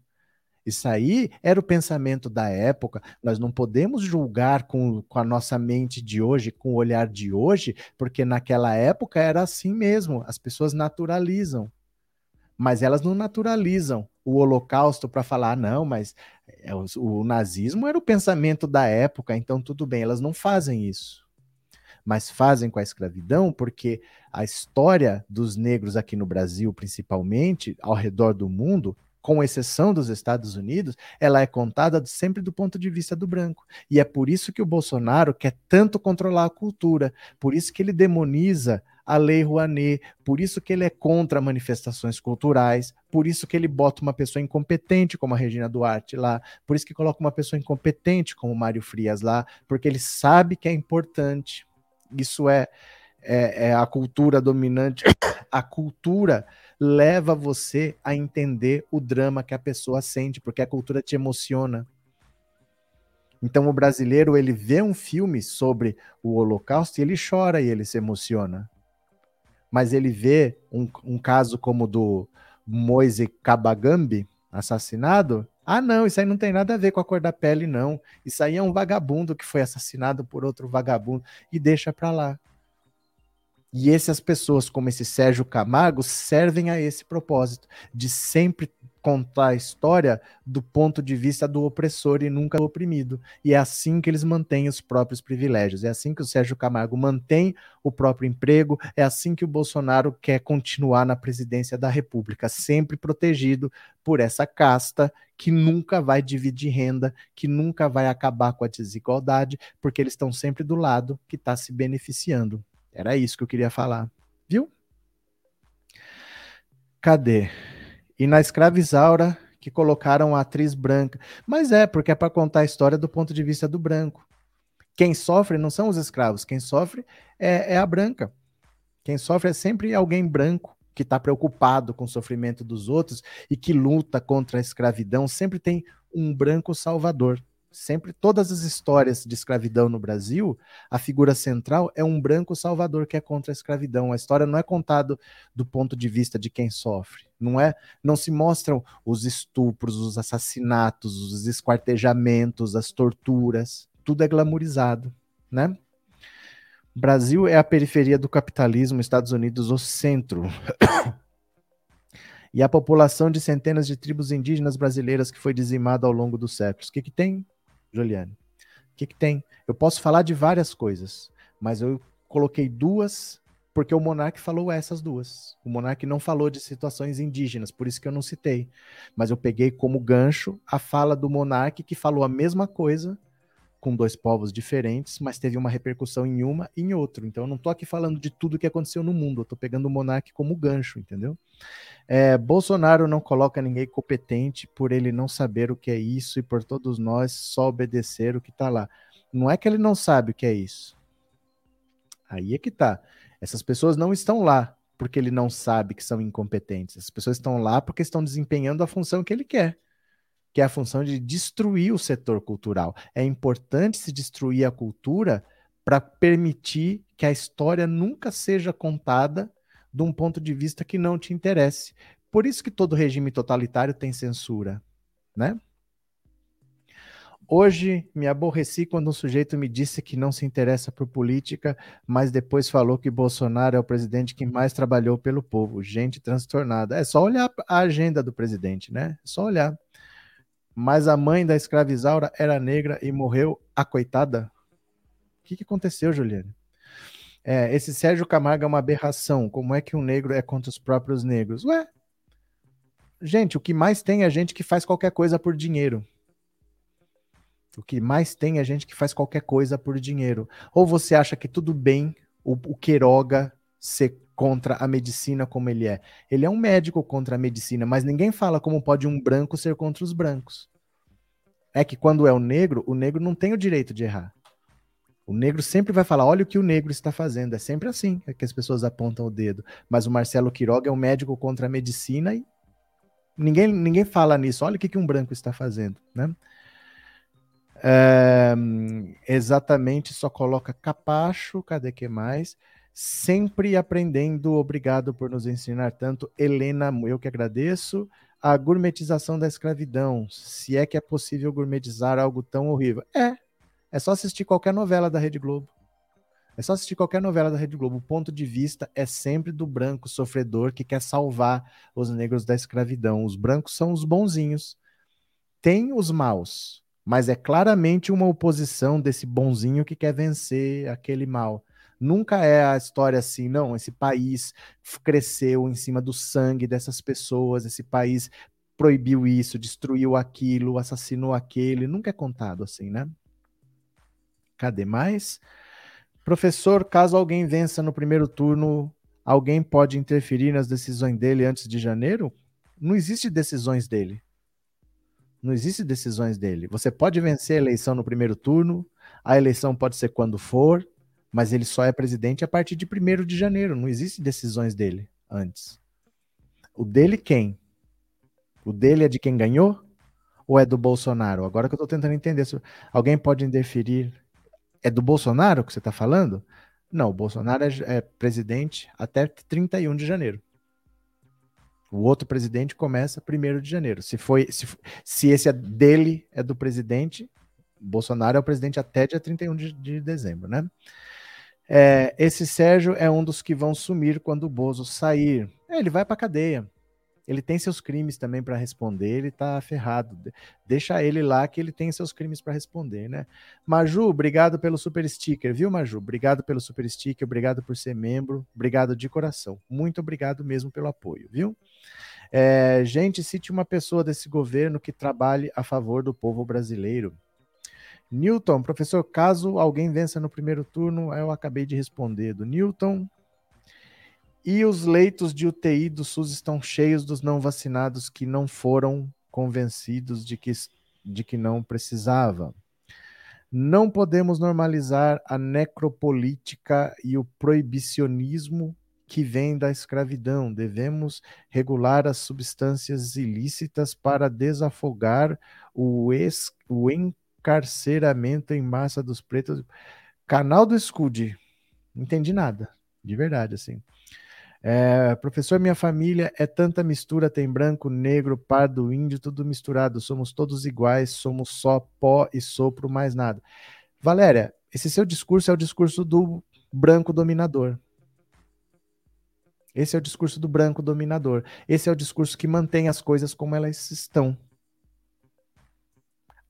Isso aí era o pensamento da época. Nós não podemos julgar com, com a nossa mente de hoje, com o olhar de hoje, porque naquela época era assim mesmo. As pessoas naturalizam. Mas elas não naturalizam o Holocausto para falar, não, mas é, o, o nazismo era o pensamento da época, então tudo bem. Elas não fazem isso mas fazem com a escravidão, porque a história dos negros aqui no Brasil, principalmente, ao redor do mundo, com exceção dos Estados Unidos, ela é contada sempre do ponto de vista do branco. E é por isso que o Bolsonaro quer tanto controlar a cultura, por isso que ele demoniza a Lei Rouanet, por isso que ele é contra manifestações culturais, por isso que ele bota uma pessoa incompetente como a Regina Duarte lá, por isso que coloca uma pessoa incompetente como o Mário Frias lá, porque ele sabe que é importante isso é, é, é a cultura dominante. A cultura leva você a entender o drama que a pessoa sente, porque a cultura te emociona. Então o brasileiro ele vê um filme sobre o Holocausto e ele chora e ele se emociona. Mas ele vê um, um caso como do Moise Kabagambi assassinado. Ah, não, isso aí não tem nada a ver com a cor da pele, não. Isso aí é um vagabundo que foi assassinado por outro vagabundo e deixa para lá. E essas pessoas, como esse Sérgio Camargo, servem a esse propósito, de sempre contar a história do ponto de vista do opressor e nunca do oprimido. E é assim que eles mantêm os próprios privilégios. É assim que o Sérgio Camargo mantém o próprio emprego. É assim que o Bolsonaro quer continuar na presidência da República, sempre protegido por essa casta que nunca vai dividir renda, que nunca vai acabar com a desigualdade, porque eles estão sempre do lado que está se beneficiando. Era isso que eu queria falar. Viu? Cadê? E na escravizaura que colocaram a atriz branca. Mas é, porque é para contar a história do ponto de vista do branco. Quem sofre não são os escravos, quem sofre é, é a branca. Quem sofre é sempre alguém branco que está preocupado com o sofrimento dos outros e que luta contra a escravidão. Sempre tem um branco salvador. Sempre, todas as histórias de escravidão no Brasil, a figura central é um branco salvador que é contra a escravidão. A história não é contada do ponto de vista de quem sofre. Não é, não se mostram os estupros, os assassinatos, os esquartejamentos, as torturas. Tudo é glamorizado, né? Brasil é a periferia do capitalismo, Estados Unidos o centro. e a população de centenas de tribos indígenas brasileiras que foi dizimada ao longo dos séculos. O que, que tem? Juliane? O que, que tem? Eu posso falar de várias coisas, mas eu coloquei duas porque o Monark falou essas duas. O Monark não falou de situações indígenas, por isso que eu não citei. Mas eu peguei como gancho a fala do Monark que falou a mesma coisa com dois povos diferentes, mas teve uma repercussão em uma e em outro. Então eu não tô aqui falando de tudo que aconteceu no mundo, eu tô pegando o Monark como gancho, entendeu? É, Bolsonaro não coloca ninguém competente por ele não saber o que é isso e por todos nós só obedecer o que tá lá. Não é que ele não sabe o que é isso. Aí é que tá. Essas pessoas não estão lá porque ele não sabe que são incompetentes. As pessoas estão lá porque estão desempenhando a função que ele quer que é a função de destruir o setor cultural. É importante se destruir a cultura para permitir que a história nunca seja contada de um ponto de vista que não te interesse. Por isso que todo regime totalitário tem censura, né? Hoje me aborreci quando um sujeito me disse que não se interessa por política, mas depois falou que Bolsonaro é o presidente que mais trabalhou pelo povo. Gente transtornada. É só olhar a agenda do presidente, né? É só olhar mas a mãe da escravizaura era negra e morreu a coitada? O que, que aconteceu, Juliane? É, esse Sérgio Camargo é uma aberração. Como é que um negro é contra os próprios negros? Ué, gente, o que mais tem é gente que faz qualquer coisa por dinheiro. O que mais tem é gente que faz qualquer coisa por dinheiro. Ou você acha que tudo bem o, o Queiroga ser contra a medicina como ele é. Ele é um médico contra a medicina, mas ninguém fala como pode um branco ser contra os brancos. É que quando é o negro, o negro não tem o direito de errar. O negro sempre vai falar: olha o que o negro está fazendo. É sempre assim é que as pessoas apontam o dedo. Mas o Marcelo Quiroga é um médico contra a medicina e ninguém, ninguém fala nisso. Olha o que, que um branco está fazendo. Né? É, exatamente, só coloca capacho. Cadê que mais? Sempre aprendendo. Obrigado por nos ensinar tanto. Helena, eu que agradeço. A gourmetização da escravidão. Se é que é possível gourmetizar algo tão horrível. É. É só assistir qualquer novela da Rede Globo. É só assistir qualquer novela da Rede Globo. O ponto de vista é sempre do branco sofredor que quer salvar os negros da escravidão. Os brancos são os bonzinhos. Tem os maus, mas é claramente uma oposição desse bonzinho que quer vencer aquele mal. Nunca é a história assim, não. Esse país cresceu em cima do sangue dessas pessoas, esse país proibiu isso, destruiu aquilo, assassinou aquele. Nunca é contado assim, né? Cadê mais? Professor, caso alguém vença no primeiro turno, alguém pode interferir nas decisões dele antes de janeiro? Não existe decisões dele. Não existe decisões dele. Você pode vencer a eleição no primeiro turno, a eleição pode ser quando for, mas ele só é presidente a partir de 1 de janeiro. Não existem decisões dele antes. O dele quem? O dele é de quem ganhou? Ou é do Bolsonaro? Agora que eu estou tentando entender. Alguém pode interferir. É do Bolsonaro que você está falando? Não, o Bolsonaro é, é, presidente até 31 de janeiro. O outro presidente começa 1 de janeiro. Se, foi, se, se esse é dele, é do presidente, Bolsonaro é o presidente até dia 31 de, de dezembro, né? É, esse Sérgio é um dos que vão sumir quando o Bozo sair. É, ele vai para cadeia. Ele tem seus crimes também para responder, ele tá ferrado. Deixa ele lá que ele tem seus crimes para responder, né? Maju, obrigado pelo super sticker, viu, Maju? Obrigado pelo super sticker, obrigado por ser membro, obrigado de coração. Muito obrigado mesmo pelo apoio, viu? É, gente, cite uma pessoa desse governo que trabalhe a favor do povo brasileiro. Newton, professor, caso alguém vença no primeiro turno, eu acabei de responder do Newton. E os leitos de UTI do SUS estão cheios dos não vacinados que não foram convencidos de que, de que não precisava. Não podemos normalizar a necropolítica e o proibicionismo que vem da escravidão. Devemos regular as substâncias ilícitas para desafogar o, ex, o encarceramento em massa dos pretos. Canal do Scud. Não entendi nada, de verdade, assim. É, professor, minha família é tanta mistura, tem branco, negro, pardo, índio, tudo misturado. Somos todos iguais, somos só pó e sopro, mais nada. Valéria, esse seu discurso é o discurso do branco dominador. Esse é o discurso do branco dominador. Esse é o discurso que mantém as coisas como elas estão.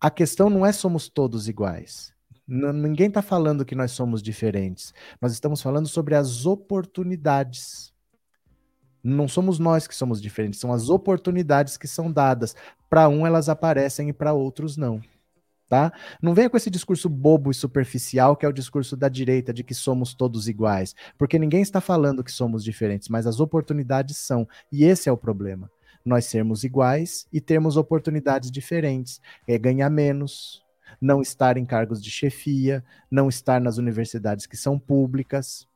A questão não é somos todos iguais. N ninguém está falando que nós somos diferentes. Nós estamos falando sobre as oportunidades. Não somos nós que somos diferentes, são as oportunidades que são dadas. Para um elas aparecem e para outros não. Tá? Não venha com esse discurso bobo e superficial que é o discurso da direita de que somos todos iguais, porque ninguém está falando que somos diferentes, mas as oportunidades são, e esse é o problema nós sermos iguais e termos oportunidades diferentes. É ganhar menos, não estar em cargos de chefia, não estar nas universidades que são públicas.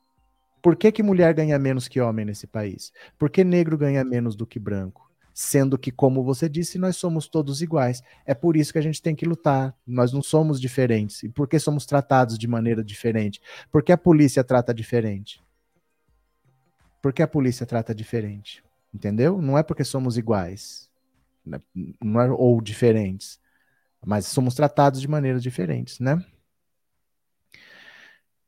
Por que, que mulher ganha menos que homem nesse país? Por que negro ganha menos do que branco? Sendo que, como você disse, nós somos todos iguais. É por isso que a gente tem que lutar. Nós não somos diferentes. E por que somos tratados de maneira diferente? Por que a polícia trata diferente? Por que a polícia trata diferente? Entendeu? Não é porque somos iguais, né? não é, ou diferentes, mas somos tratados de maneiras diferentes, né?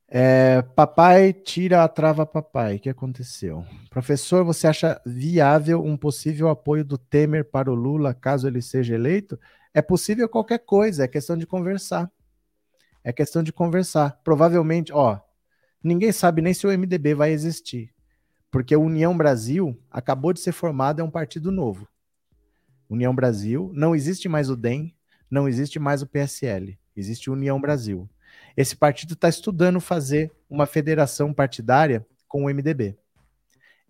É, papai tira a trava papai. O que aconteceu? Professor, você acha viável um possível apoio do Temer para o Lula caso ele seja eleito? É possível qualquer coisa, é questão de conversar. É questão de conversar. Provavelmente, ó, ninguém sabe nem se o MDB vai existir. Porque a União Brasil acabou de ser formada, é um partido novo. União Brasil, não existe mais o DEM, não existe mais o PSL, existe União Brasil. Esse partido está estudando fazer uma federação partidária com o MDB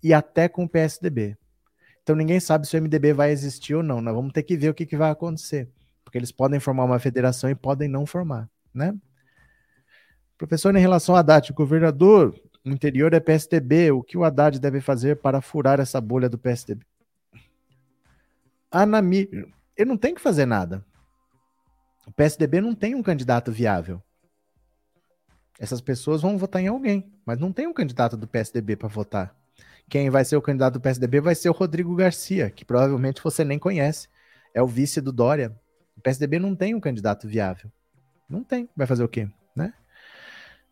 e até com o PSDB. Então ninguém sabe se o MDB vai existir ou não. Nós vamos ter que ver o que, que vai acontecer, porque eles podem formar uma federação e podem não formar, né? Professor, em relação a Haddad, o governador no interior é PSDB. O que o Haddad deve fazer para furar essa bolha do PSDB? Anamir, ele não tem que fazer nada. O PSDB não tem um candidato viável. Essas pessoas vão votar em alguém, mas não tem um candidato do PSDB para votar. Quem vai ser o candidato do PSDB vai ser o Rodrigo Garcia, que provavelmente você nem conhece. É o vice do Dória. O PSDB não tem um candidato viável. Não tem. Vai fazer o quê?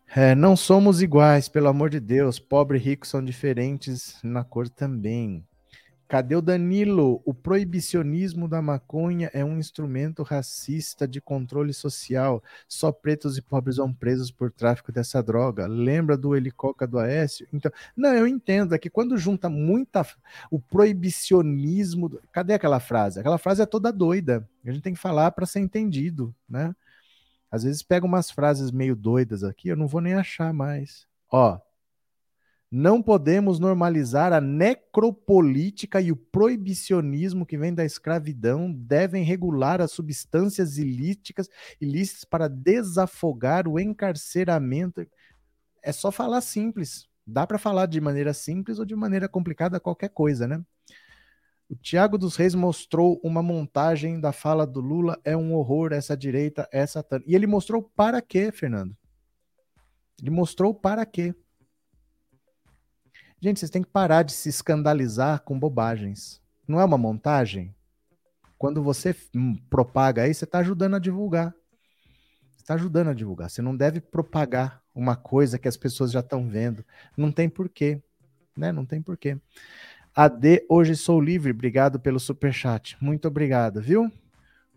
É, não somos iguais, pelo amor de Deus. Pobre e rico são diferentes na cor também. Cadê o Danilo? O proibicionismo da maconha é um instrumento racista de controle social. Só pretos e pobres vão presos por tráfico dessa droga. Lembra do helicoca do Aécio? Então, não, eu entendo. É que quando junta muita. O proibicionismo. Cadê aquela frase? Aquela frase é toda doida. A gente tem que falar para ser entendido, né? Às vezes pega umas frases meio doidas aqui, eu não vou nem achar mais. Ó, não podemos normalizar a necropolítica e o proibicionismo que vem da escravidão, devem regular as substâncias ilícitas, ilícitas para desafogar o encarceramento. É só falar simples. Dá para falar de maneira simples ou de maneira complicada, qualquer coisa, né? O Tiago dos Reis mostrou uma montagem da fala do Lula, é um horror, essa direita é. E ele mostrou para quê, Fernando? Ele mostrou para quê. Gente, vocês têm que parar de se escandalizar com bobagens. Não é uma montagem? Quando você hum, propaga aí, você está ajudando a divulgar. está ajudando a divulgar. Você não deve propagar uma coisa que as pessoas já estão vendo. Não tem porquê, né? Não tem porquê. AD, hoje sou livre. Obrigado pelo superchat. Muito obrigado, viu?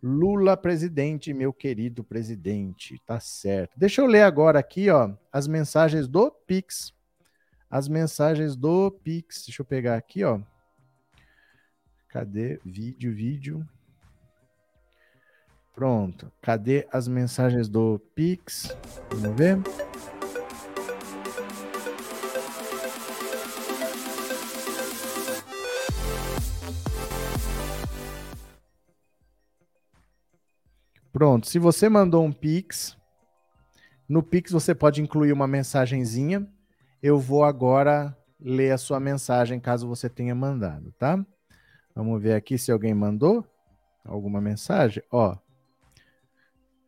Lula presidente, meu querido presidente. Tá certo. Deixa eu ler agora aqui, ó, as mensagens do Pix. As mensagens do Pix. Deixa eu pegar aqui, ó. Cadê? Vídeo, vídeo. Pronto. Cadê as mensagens do Pix? Vamos ver. Pronto. Se você mandou um Pix, no Pix você pode incluir uma mensagenzinha. Eu vou agora ler a sua mensagem caso você tenha mandado, tá? Vamos ver aqui se alguém mandou alguma mensagem. Ó,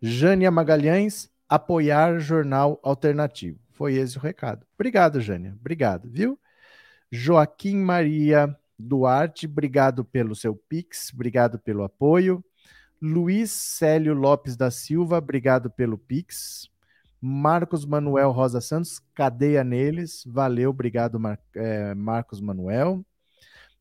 Jânia Magalhães, apoiar Jornal Alternativo. Foi esse o recado. Obrigado, Jânia. Obrigado, viu? Joaquim Maria Duarte, obrigado pelo seu Pix, obrigado pelo apoio. Luiz Célio Lopes da Silva, obrigado pelo Pix. Marcos Manuel Rosa Santos, cadeia neles. Valeu, obrigado, Mar é, Marcos Manuel.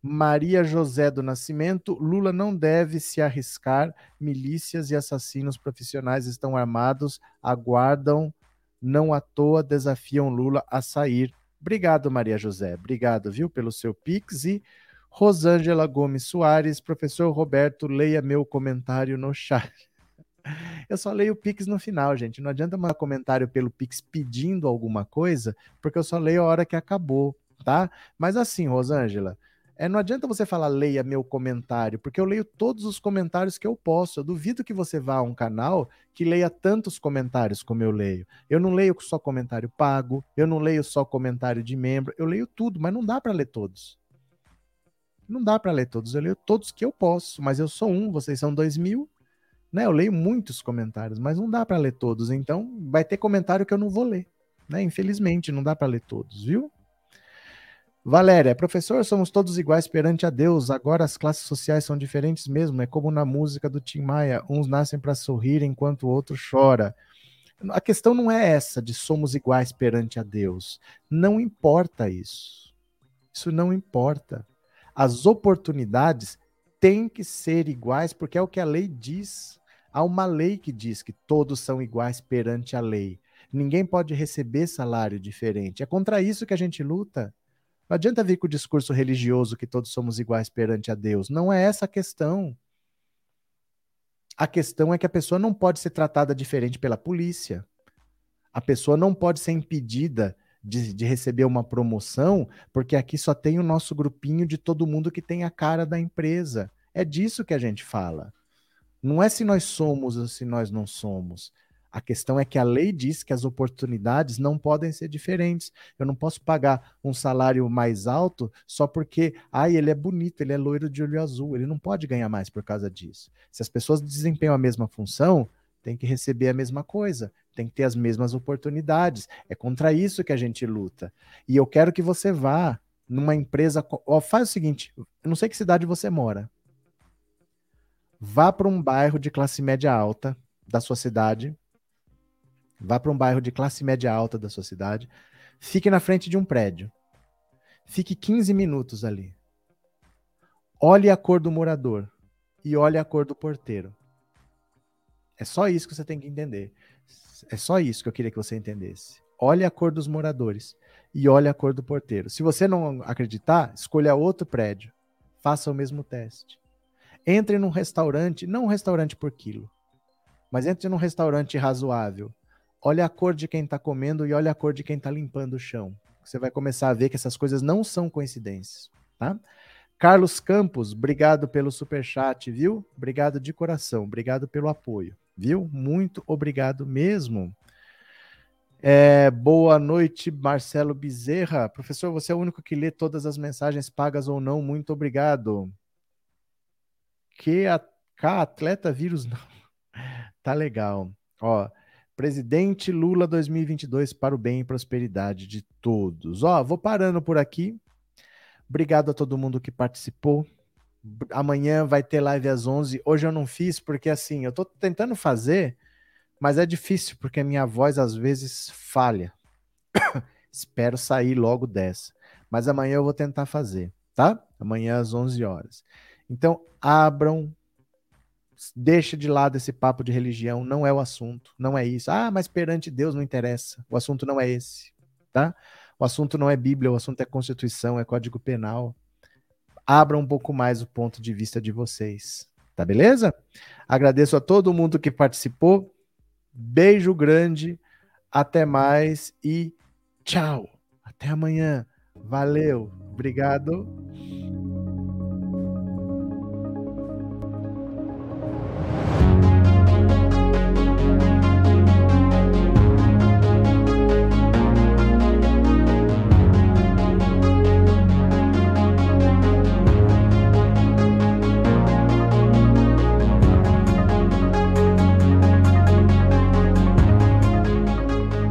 Maria José do Nascimento, Lula não deve se arriscar, milícias e assassinos profissionais estão armados, aguardam, não à toa desafiam Lula a sair. Obrigado, Maria José. Obrigado, viu, pelo seu pix e Rosângela Gomes Soares, professor Roberto, leia meu comentário no chat. Eu só leio o Pix no final, gente. Não adianta mandar comentário pelo Pix pedindo alguma coisa, porque eu só leio a hora que acabou, tá? Mas assim, Rosângela, é, não adianta você falar leia meu comentário, porque eu leio todos os comentários que eu posso. Eu duvido que você vá a um canal que leia tantos comentários como eu leio. Eu não leio só comentário pago, eu não leio só comentário de membro, eu leio tudo, mas não dá para ler todos. Não dá para ler todos, eu leio todos que eu posso, mas eu sou um, vocês são dois mil, né? Eu leio muitos comentários, mas não dá para ler todos, então vai ter comentário que eu não vou ler, né? Infelizmente, não dá para ler todos, viu? Valéria, professor, somos todos iguais perante a Deus. Agora as classes sociais são diferentes mesmo. É como na música do Tim Maia: uns nascem para sorrir enquanto o outro chora. A questão não é essa de somos iguais perante a Deus. Não importa isso. Isso não importa. As oportunidades têm que ser iguais, porque é o que a lei diz. Há uma lei que diz que todos são iguais perante a lei. Ninguém pode receber salário diferente. É contra isso que a gente luta. Não adianta vir com o discurso religioso que todos somos iguais perante a Deus. Não é essa a questão. A questão é que a pessoa não pode ser tratada diferente pela polícia. A pessoa não pode ser impedida de, de, receber uma promoção, porque aqui só tem o nosso grupinho de todo mundo que tem a cara da empresa. É disso que a gente fala. Não é se nós somos ou se nós não somos. A questão é que a lei diz que as oportunidades não podem ser diferentes. Eu não posso pagar um salário mais alto só porque, ai, ele é bonito, ele é loiro de olho azul. Ele não pode ganhar mais por causa disso. Se as pessoas desempenham a mesma função, tem que receber a mesma coisa, tem que ter as mesmas oportunidades. É contra isso que a gente luta. E eu quero que você vá numa empresa. Ó, faz o seguinte: eu não sei que cidade você mora. Vá para um bairro de classe média alta da sua cidade Vá para um bairro de classe média alta da sua cidade, fique na frente de um prédio. Fique 15 minutos ali. Olhe a cor do morador e olhe a cor do porteiro. É só isso que você tem que entender. É só isso que eu queria que você entendesse. Olhe a cor dos moradores e olhe a cor do porteiro. Se você não acreditar, escolha outro prédio. Faça o mesmo teste. Entre num restaurante, não um restaurante por quilo, mas entre num restaurante razoável olha a cor de quem está comendo e olha a cor de quem está limpando o chão. Você vai começar a ver que essas coisas não são coincidências, tá? Carlos Campos, obrigado pelo super chat, viu? Obrigado de coração, obrigado pelo apoio, viu? Muito obrigado mesmo. É, boa noite, Marcelo Bezerra. Professor, você é o único que lê todas as mensagens pagas ou não. Muito obrigado. Que a, atleta vírus não. Tá legal. Ó, Presidente Lula 2022 para o bem e prosperidade de todos. Ó, vou parando por aqui. Obrigado a todo mundo que participou. Amanhã vai ter live às 11. Hoje eu não fiz porque assim, eu tô tentando fazer mas é difícil porque a minha voz às vezes falha. Espero sair logo dessa. Mas amanhã eu vou tentar fazer, tá? Amanhã às 11 horas. Então, abram, deixa de lado esse papo de religião, não é o assunto, não é isso. Ah, mas perante Deus não interessa. O assunto não é esse, tá? O assunto não é Bíblia, o assunto é Constituição, é Código Penal. Abra um pouco mais o ponto de vista de vocês, tá beleza? Agradeço a todo mundo que participou. Beijo grande, até mais e tchau. Até amanhã. Valeu, obrigado.